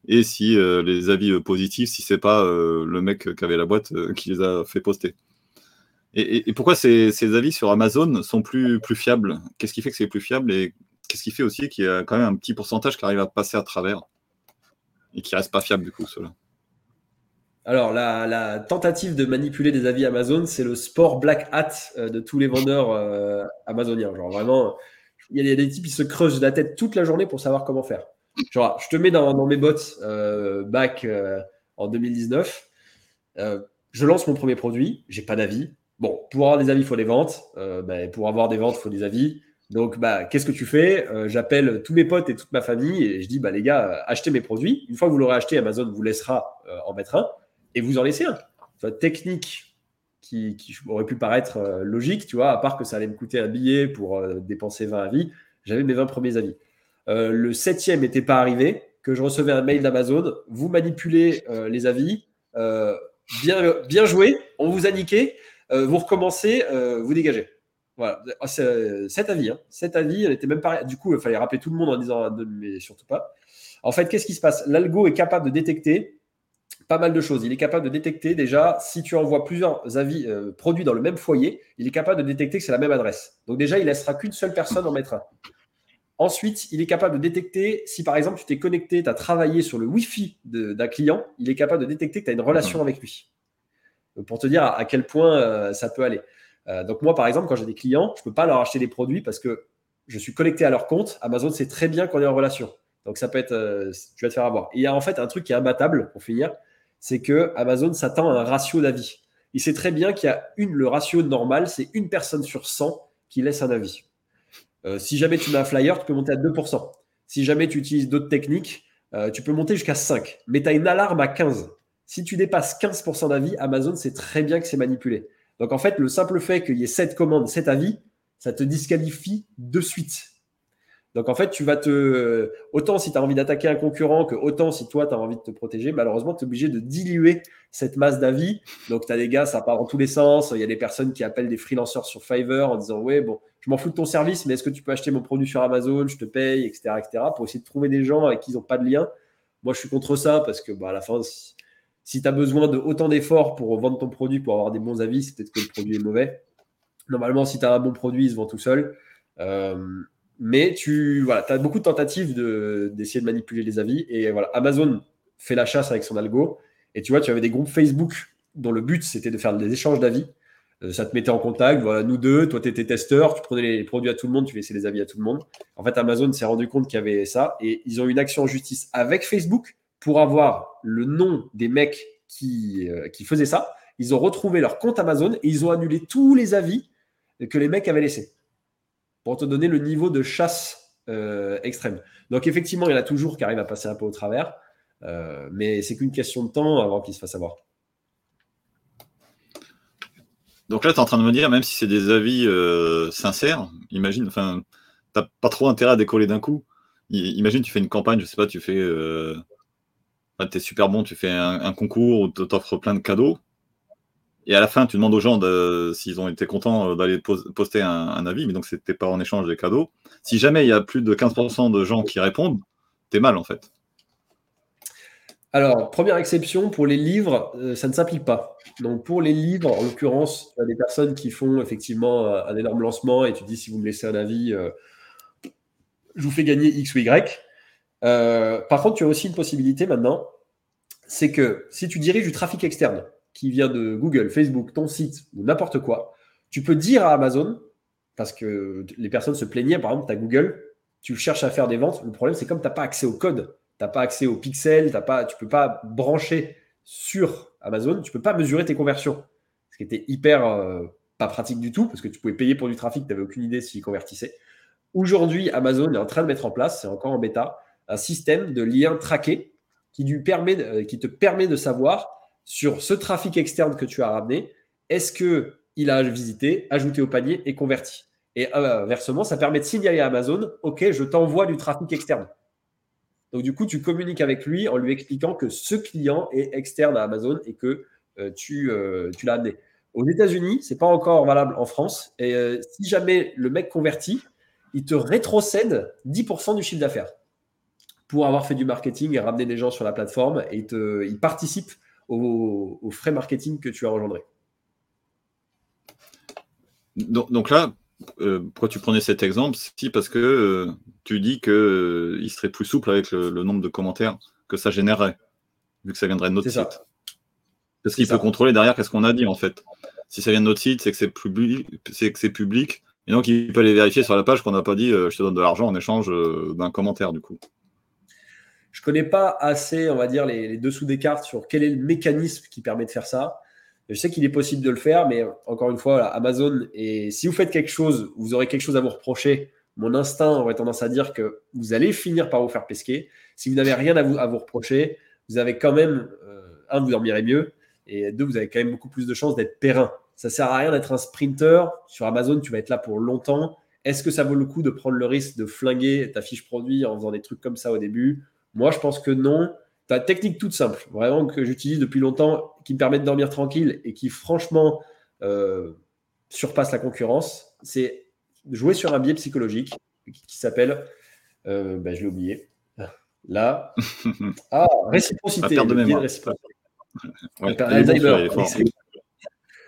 Et si les avis positifs, si c'est pas le mec qui avait la boîte qui les a fait poster. Et, pourquoi ces, avis sur Amazon sont plus, plus fiables? Qu'est-ce qui fait que c'est plus fiable et qu'est-ce qui fait aussi qu'il y a quand même un petit pourcentage qui arrive à passer à travers et qui reste pas fiable du coup, cela. Alors, la, tentative de manipuler des avis Amazon, c'est le sport black hat euh, de tous les vendeurs euh, amazoniens. Genre, vraiment, il y a des types qui se creusent la tête toute la journée pour savoir comment faire. Je te mets dans, mes bots euh, back en 2019. je lance mon premier produit, j'ai pas d'avis. Bon, pour avoir des avis, il faut des ventes. Ben, pour avoir des ventes, il faut des avis. Donc, bah, qu'est-ce que tu fais? Euh, J'appelle tous mes potes et toute ma famille et je dis, bah, les gars, euh, achetez mes produits. Une fois que vous l'aurez acheté, Amazon vous laissera euh, en mettre un et vous en laissez un. Soit technique qui, aurait pu paraître logique, tu vois, à part que ça allait me coûter un billet pour dépenser 20 avis, j'avais mes 20 premiers avis. le septième n'était pas arrivé, que je recevais un mail d'Amazon, vous manipulez les avis, bien, bien joué, on vous a niqué, vous recommencez, vous dégagez. Voilà, ah, euh, cet avis, hein. cet avis, elle était même pas. Du coup, il fallait rappeler tout le monde en disant, mais surtout pas. En fait, qu'est-ce qui se passe? L'algo est capable de détecter pas mal de choses. Il est capable de détecter déjà, si tu envoies plusieurs avis euh, produits dans le même foyer, il est capable de détecter que c'est la même adresse. Donc déjà, il laissera qu'une seule personne en mettre un. Ensuite, il est capable de détecter si par exemple tu t'es connecté, tu as travaillé sur le Wi-Fi d'un client, il est capable de détecter que tu as une relation avec lui. Pour te dire à, quel point euh, ça peut aller. Euh, donc moi, par exemple, quand j'ai des clients, je ne peux pas leur acheter des produits parce que je suis connecté à leur compte. Amazon sait très bien qu'on est en relation. Donc ça peut être, euh, tu vas te faire avoir. il y a en fait un truc qui est imbattable pour finir, c'est que Amazon s'attend à un ratio d'avis. Il sait très bien qu'il y a une, le ratio normal, c'est une personne sur 100 qui laisse un avis. Euh, si jamais tu mets un flyer, tu peux monter à 2%. Si jamais tu utilises d'autres techniques, tu peux monter jusqu'à 5. Mais tu as une alarme à 15. Si tu dépasses 15% d'avis, Amazon sait très bien que c'est manipulé. Donc en fait, le simple fait qu'il y ait cette commande, cet avis, ça te disqualifie de suite. Donc en fait, tu vas te. Autant si tu as envie d'attaquer un concurrent que autant si toi, tu as envie de te protéger, malheureusement, tu es obligé de diluer cette masse d'avis. Donc tu as des gars, ça part dans tous les sens. Il y a des personnes qui appellent des freelancers sur Fiverr en disant Ouais, bon, je m'en fous de ton service, mais est-ce que tu peux acheter mon produit sur Amazon? Je te paye, etc. etc. pour essayer de trouver des gens avec qui ils n'ont pas de lien. Moi, je suis contre ça parce que bah, à la fin, si tu as besoin de autant d'efforts pour vendre ton produit, pour avoir des bons avis, c'est peut-être que le produit est mauvais. Normalement, si tu as un bon produit, il se vend tout seul. Euh, mais tu voilà, as beaucoup de tentatives d'essayer de, manipuler les avis. Et voilà, Amazon fait la chasse avec son algo. Et tu vois, tu avais des groupes Facebook dont le but, c'était de faire des échanges d'avis. Euh, ça te mettait en contact, voilà, nous deux, toi tu étais testeur, tu prenais les produits à tout le monde, tu laissais les avis à tout le monde. En fait, Amazon s'est rendu compte qu'il y avait ça et ils ont une action en justice avec Facebook pour avoir le nom des mecs qui, euh, qui faisaient ça. Ils ont retrouvé leur compte Amazon et ils ont annulé tous les avis que les mecs avaient laissés. Pour te donner le niveau de chasse euh, extrême. Donc effectivement, il y en a toujours qui arrivent à passer un peu au travers. Euh, mais c'est qu'une question de temps avant qu'ils se fassent avoir. Donc là, tu es en train de me dire, même si c'est des avis sincères, imagine, enfin, tu n'as pas trop intérêt à décoller d'un coup. Imagine, tu fais une campagne, je sais pas, tu fais tu es super bon, tu fais un, concours ou tu t'offres plein de cadeaux. Et à la fin, tu demandes aux gens s'ils ont été contents euh, d'aller poster un, avis, mais donc c'était pas en échange des cadeaux. Si jamais il y a plus de 15% de gens qui répondent, t'es mal en fait. Alors, première exception, pour les livres, euh, ça ne s'applique pas. Donc, pour les livres, en l'occurrence, il y a des personnes qui font effectivement un énorme lancement et tu dis si vous me laissez un avis, euh, je vous fais gagner X ou Y. par contre, tu as aussi une possibilité maintenant, c'est que si tu diriges du trafic externe, qui vient de Google, Facebook, ton site ou n'importe quoi, tu peux dire à Amazon, parce que les personnes se plaignaient, par exemple, tu as Google, tu cherches à faire des ventes. Le problème, c'est comme tu n'as pas accès au code, tu n'as pas accès aux pixels, pas, tu ne peux pas brancher sur Amazon, tu ne peux pas mesurer tes conversions. Ce qui était hyper euh, pas pratique du tout, parce que tu pouvais payer pour du trafic, tu n'avais aucune idée s'il convertissait. Aujourd'hui, Amazon est en train de mettre en place, c'est encore en bêta, un système de lien traqué qui, lui permet, euh, qui te permet de savoir sur ce trafic externe que tu as ramené, est-ce qu'il a visité, ajouté au panier et converti? Et inversement, ça permet de signaler à Amazon, OK, je t'envoie du trafic externe. Donc du coup, tu communiques avec lui en lui expliquant que ce client est externe à Amazon et que euh, tu, euh, tu l'as amené. Aux États-Unis, ce n'est pas encore valable en France. Et si jamais le mec convertit, il te rétrocède 10% du chiffre d'affaires pour avoir fait du marketing et ramener des gens sur la plateforme et il participe au, frais marketing que tu as engendré. Donc, là, euh, pourquoi tu prenais cet exemple? Si parce que euh, tu dis qu'il euh, serait plus souple avec le, nombre de commentaires que ça générerait, vu que ça viendrait de notre site. Parce qu'il peut contrôler derrière qu'est-ce qu'on a dit en fait. Si ça vient de notre site, c'est que c'est public, c'est que c'est public, et donc il peut aller vérifier sur la page qu'on n'a pas dit je te donne de l'argent en échange d'un commentaire du coup. Je ne connais pas assez, on va dire, les, dessous des cartes sur quel est le mécanisme qui permet de faire ça. Je sais qu'il est possible de le faire, mais encore une fois, Amazon, et si vous faites quelque chose, vous aurez quelque chose à vous reprocher, mon instinct aurait tendance à dire que vous allez finir par vous faire pesquer. Si vous n'avez rien à vous, reprocher, vous avez quand même, euh, un, vous dormirez mieux, et deux, vous avez quand même beaucoup plus de chances d'être périn. Ça sert à rien d'être un sprinter. Sur Amazon, tu vas être là pour longtemps. Est-ce que ça vaut le coup de prendre le risque de flinguer ta fiche produit en faisant des trucs comme ça au début? Moi, je pense que non. Une technique toute simple, vraiment que j'utilise depuis longtemps, qui me permet de dormir tranquille et qui, franchement, euh, surpasse la concurrence. C'est jouer sur un biais psychologique qui s'appelle, euh, ben, je l'ai oublié, là, ah, réciprocité. de mémoire. Alzheimer.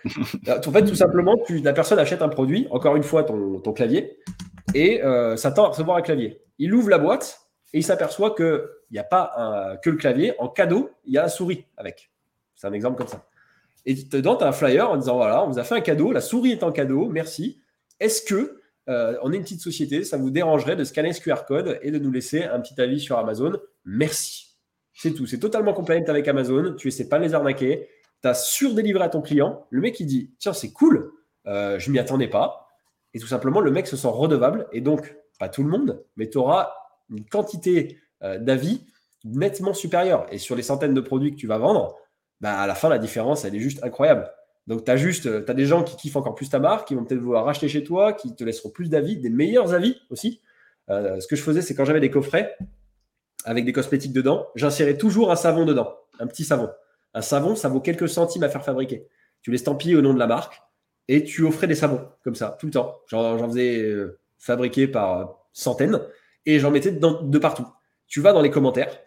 en fait, tout simplement, la personne achète un produit, encore une fois, ton, clavier, et euh, s'attend à recevoir un clavier. Il ouvre la boîte, et il s'aperçoit qu'il n'y a pas que le clavier. En cadeau, il y a la souris avec. C'est un exemple comme ça. Et dedans, tu as un flyer en disant voilà, on vous a fait un cadeau, la souris est en cadeau, merci. Est-ce que euh, on est une petite société, ça vous dérangerait de scanner ce QR code et de nous laisser un petit avis sur Amazon? Merci. C'est tout. C'est totalement compliant avec Amazon. Tu essaies pas de les arnaquer. Tu as surdélivré à ton client. Le mec, il dit Tiens, c'est cool, euh, je m'y attendais pas. Et tout simplement, le mec se sent redevable. Et donc, pas tout le monde, mais tu auras une quantité euh, d'avis nettement supérieure. Et sur les centaines de produits que tu vas vendre, bah, à la fin, la différence, elle est juste incroyable. Donc, tu as juste, euh, des gens qui kiffent encore plus ta marque, qui vont peut-être vouloir racheter chez toi, qui te laisseront plus d'avis, des meilleurs avis aussi. Euh, ce que je faisais, c'est quand j'avais des coffrets avec des cosmétiques dedans, j'insérais toujours un savon dedans, un petit savon. Un savon, ça vaut quelques centimes à faire fabriquer. Tu l'estampilles au nom de la marque et tu offrais des savons comme ça, tout le temps. J'en faisais fabriquer par centaines et j'en mettais de partout. Tu vas dans les commentaires,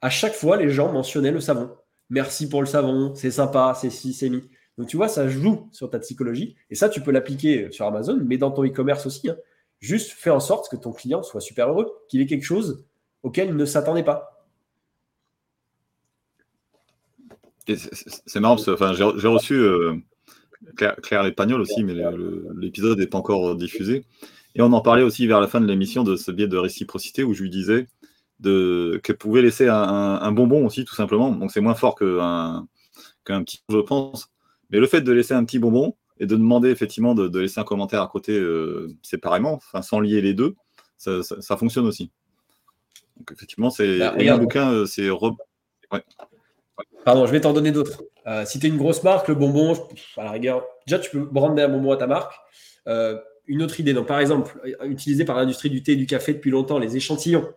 à chaque fois, les gens mentionnaient le savon. Merci pour le savon, c'est sympa, c'est si, c'est mis. Donc tu vois, ça joue sur ta psychologie. Et ça, tu peux l'appliquer sur Amazon, mais dans ton e-commerce aussi. Hein. Juste fais en sorte que ton client soit super heureux, qu'il ait quelque chose auquel il ne s'attendait pas. C'est marrant j'ai reçu euh, Claire, Claire Lépagnol aussi, mais l'épisode n'est pas encore diffusé. Et on en parlait aussi vers la fin de l'émission de ce biais de réciprocité où je lui disais de, qu'elle pouvait laisser un, bonbon aussi, tout simplement. Donc c'est moins fort qu'un petit, je pense. Mais le fait de laisser un petit bonbon et de demander effectivement de, laisser un commentaire à côté euh, séparément, sans lier les deux, ça, fonctionne aussi. Donc effectivement, c'est bah, un bouquin, euh, c'est Pardon, je vais t'en donner d'autres. Euh, si tu es une grosse marque, le bonbon, à la rigueur, déjà tu peux brander un bonbon à ta marque une autre idée. Donc, par exemple, utilisé par l'industrie du thé et du café depuis longtemps, les échantillons.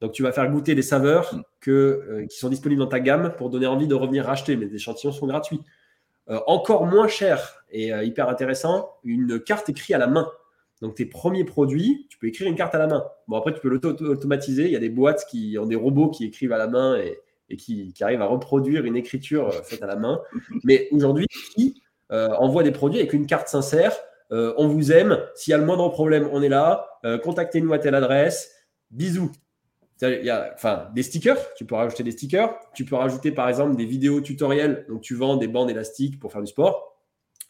Donc, tu vas faire goûter des saveurs que, euh, qui sont disponibles dans ta gamme pour donner envie de revenir racheter. Mais les échantillons sont gratuits. Euh, encore moins cher et euh, hyper intéressant, une carte écrite à la main. Donc, tes premiers produits, tu peux écrire une carte à la main. Bon, après, tu peux l'automatiser. Il y a des boîtes qui ont des robots qui écrivent à la main et, qui, qui, arrivent à reproduire une écriture faite à la main. Mais aujourd'hui, qui envoie des produits avec une carte sincère euh, on vous aime. S'il y a le moindre problème, on est là. Euh, contactez-nous à telle adresse. Bisous. Y a, enfin, des stickers, tu peux rajouter des stickers. Tu peux rajouter par exemple des vidéos tutoriels. Donc tu vends des bandes élastiques pour faire du sport.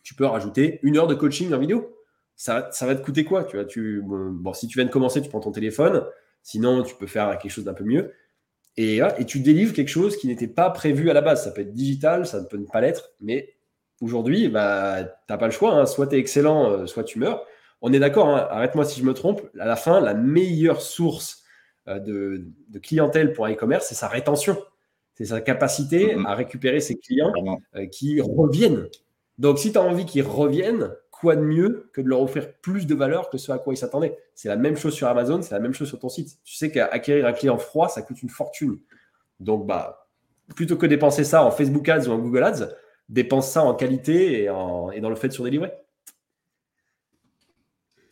Tu peux rajouter une heure de coaching en vidéo. Ça, ça va te coûter quoi tu vois, tu, bon, si tu viens de commencer, tu prends ton téléphone. Sinon, tu peux faire quelque chose d'un peu mieux. Et tu délivres quelque chose qui n'était pas prévu à la base. Ça peut être digital, ça ne peut pas l'être, mais aujourd'hui, bah, tu n'as pas le choix. Hein. Soit tu es excellent, euh, soit tu meurs. On est d'accord, hein. arrête-moi si je me trompe. À la fin, la meilleure source euh, de, clientèle pour un e-commerce, c'est sa rétention. C'est sa capacité à récupérer ses clients euh, qui reviennent. Donc, si tu as envie qu'ils reviennent, quoi de mieux que de leur offrir plus de valeur que ce à quoi ils s'attendaient? C'est la même chose sur Amazon, c'est la même chose sur ton site. Tu sais qu'acquérir un client froid, ça coûte une fortune. Donc, bah, plutôt que dépenser ça en Facebook Ads ou en Google Ads, dépense ça en qualité et, en, et dans le fait de surdélivrer.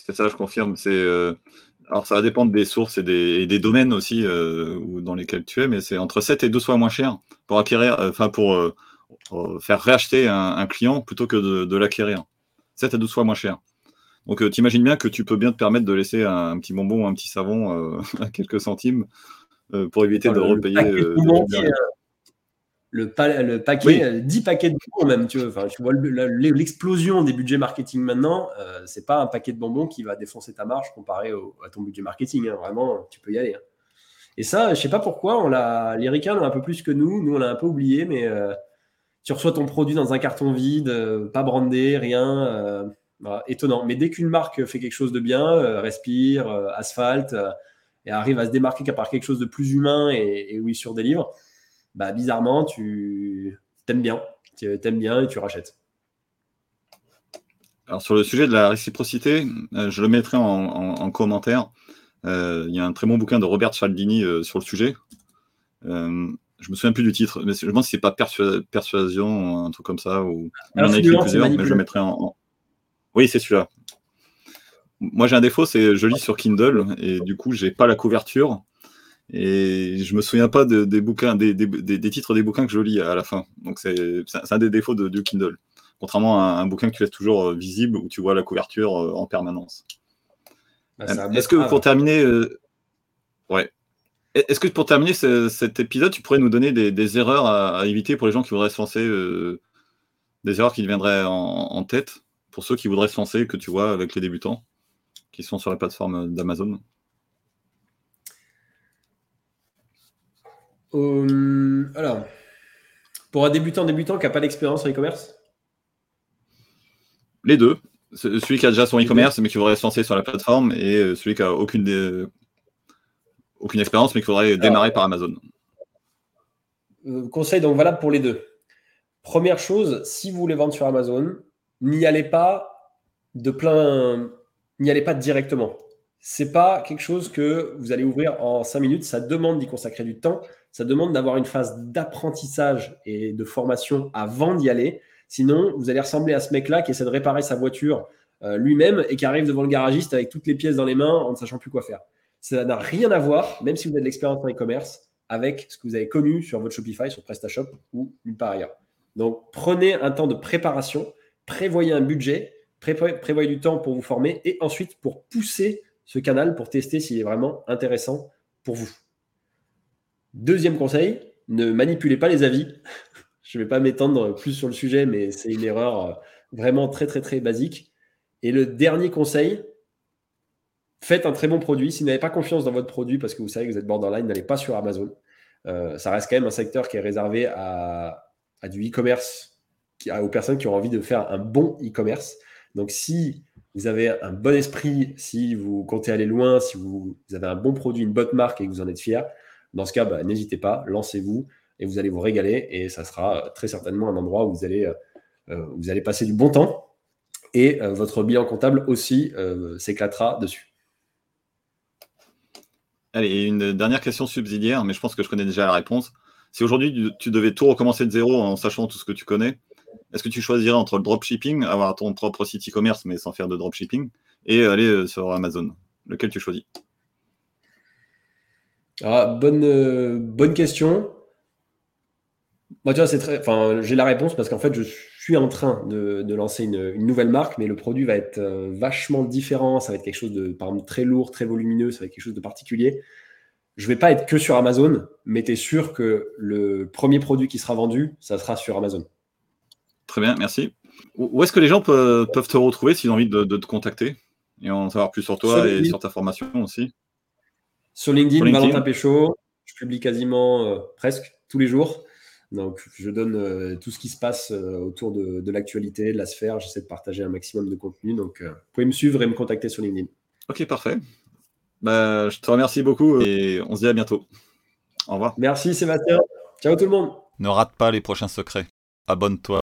C'est ça, je confirme. C'est euh, alors ça va dépendre des sources et des, domaines aussi euh, dans lesquels tu es, mais c'est entre 7 et 12 fois moins cher pour acquérir, euh, enfin pour faire réacheter un, client plutôt que de, l'acquérir. 7 à 12 fois moins cher. Donc tu imagines bien que tu peux bien te permettre de laisser un, petit bonbon ou un petit savon à quelques centimes pour éviter de repayer le, paquet, 10 euh, paquets de bonbons même, tu vois. tu vois l'explosion des budgets marketing maintenant, euh, c'est pas un paquet de bonbons qui va défoncer ta marge comparé à ton budget marketing. Hein. Vraiment, tu peux y aller. Hein. Et ça, je sais pas pourquoi, on l'a, les ricains l'ont un peu plus que nous. Nous, on l'a un peu oublié, mais euh, tu reçois ton produit dans un carton vide, pas brandé, rien. étonnant. Mais dès qu'une marque fait quelque chose de bien, respire, asphalte, et arrive à se démarquer par quelque chose de plus humain et, et où il surdélivre, bah, bizarrement, tu t'aimes bien. Tu aimes bien et tu rachètes. Alors, sur le sujet de la réciprocité, euh, je le mettrai en, commentaire. Euh, il y a un très bon bouquin de Robert Cialdini euh, sur le sujet. je me souviens plus du titre, mais je pense que c'est pas persuasion, un truc comme ça. Ou... on a écrit plusieurs, mais je le mettrai en. Oui, c'est celui-là. Moi, j'ai un défaut, c'est je lis sur Kindle et du coup, j'ai pas la couverture. Et je me souviens pas des bouquins, des, titres des bouquins que je lis à la fin. Donc c'est un des défauts de, du Kindle. Contrairement à un, bouquin que tu laisses toujours euh, visible où tu vois la couverture euh, en permanence. Bah, Est-ce que pour terminer, euh, ouais. Est-ce que pour terminer cet épisode, tu pourrais nous donner des, erreurs à, éviter pour les gens qui voudraient se lancer, des erreurs qui viendraient en, en, tête? Pour ceux qui voudraient se lancer, que tu vois avec les débutants qui sont sur la plateforme d'Amazon Euh, alors, pour un débutant débutant qui n'a pas d'expérience en e-commerce? Les deux. Celui qui a déjà son e-commerce mais qui voudrait se lancer sur la plateforme et euh, celui qui a aucune, aucune expérience mais qui voudrait démarrer par Amazon. Euh, conseil donc valable pour les deux. Première chose, si vous voulez vendre sur Amazon, n'y allez pas de plein, n'y allez pas directement. C'est pas quelque chose que vous allez ouvrir en 5 minutes. Ça demande d'y consacrer du temps ça demande d'avoir une phase d'apprentissage et de formation avant d'y aller. Sinon, vous allez ressembler à ce mec-là qui essaie de réparer sa voiture euh, lui-même et qui arrive devant le garagiste avec toutes les pièces dans les mains en ne sachant plus quoi faire. Ça n'a rien à voir, même si vous avez de l'expérience en e-commerce, avec ce que vous avez connu sur votre Shopify, sur PrestaShop ou nulle part ailleurs. Donc, prenez un temps de préparation, prévoyez un budget, prévoyez du temps pour vous former et ensuite pour pousser ce canal pour tester s'il est vraiment intéressant pour vous. Deuxième conseil, ne manipulez pas les avis. Je ne vais pas m'étendre plus sur le sujet, mais c'est une erreur euh, vraiment très, très, très basique. Et le dernier conseil, faites un très bon produit. Si vous n'avez pas confiance dans votre produit parce que vous savez que vous êtes borderline, n'allez pas sur Amazon. Euh, ça reste quand même un secteur qui est réservé à, du e-commerce, aux personnes qui ont envie de faire un bon e-commerce. Donc, si vous avez un bon esprit, si vous comptez aller loin, si vous, avez un bon produit, une bonne marque et que vous en êtes fier, dans ce cas, bah, n'hésitez pas, lancez-vous et vous allez vous régaler et ça sera très certainement un endroit où vous allez, euh, euh, passer du bon temps et euh, votre bilan comptable aussi s'éclatera dessus. Allez, une dernière question subsidiaire, mais je pense que je connais déjà la réponse. Si aujourd'hui tu devais tout recommencer de zéro en sachant tout ce que tu connais, est-ce que tu choisirais entre le dropshipping, avoir ton propre site e-commerce mais sans faire de dropshipping, et aller sur Amazon? Lequel tu choisis? Ah, bonne, euh, question. Moi, c'est très. Enfin, j'ai la réponse parce qu'en fait, je suis en train de, lancer une, nouvelle marque, mais le produit va être euh, vachement différent. Ça va être quelque chose de, par très lourd, très volumineux. Ça va être quelque chose de particulier. je vais pas être que sur Amazon, mais tu es sûr que le premier produit qui sera vendu, ça sera sur Amazon. Très bien, merci. Où est-ce que les gens peuvent, te retrouver s'ils ont envie de, te contacter et en savoir plus sur toi et sur ta formation aussi? Sur LinkedIn, Valentin Péchaud, je publie quasiment euh, presque tous les jours. Donc, je donne euh, tout ce qui se passe euh, autour de, l'actualité, de la sphère. J'essaie de partager un maximum de contenu. Donc, vous pouvez me suivre et me contacter sur LinkedIn. Ok, parfait. Bah, je te remercie beaucoup et on se dit à bientôt. Au revoir. Merci Sébastien. Ciao tout le monde. Ne rate pas les prochains secrets. Abonne-toi.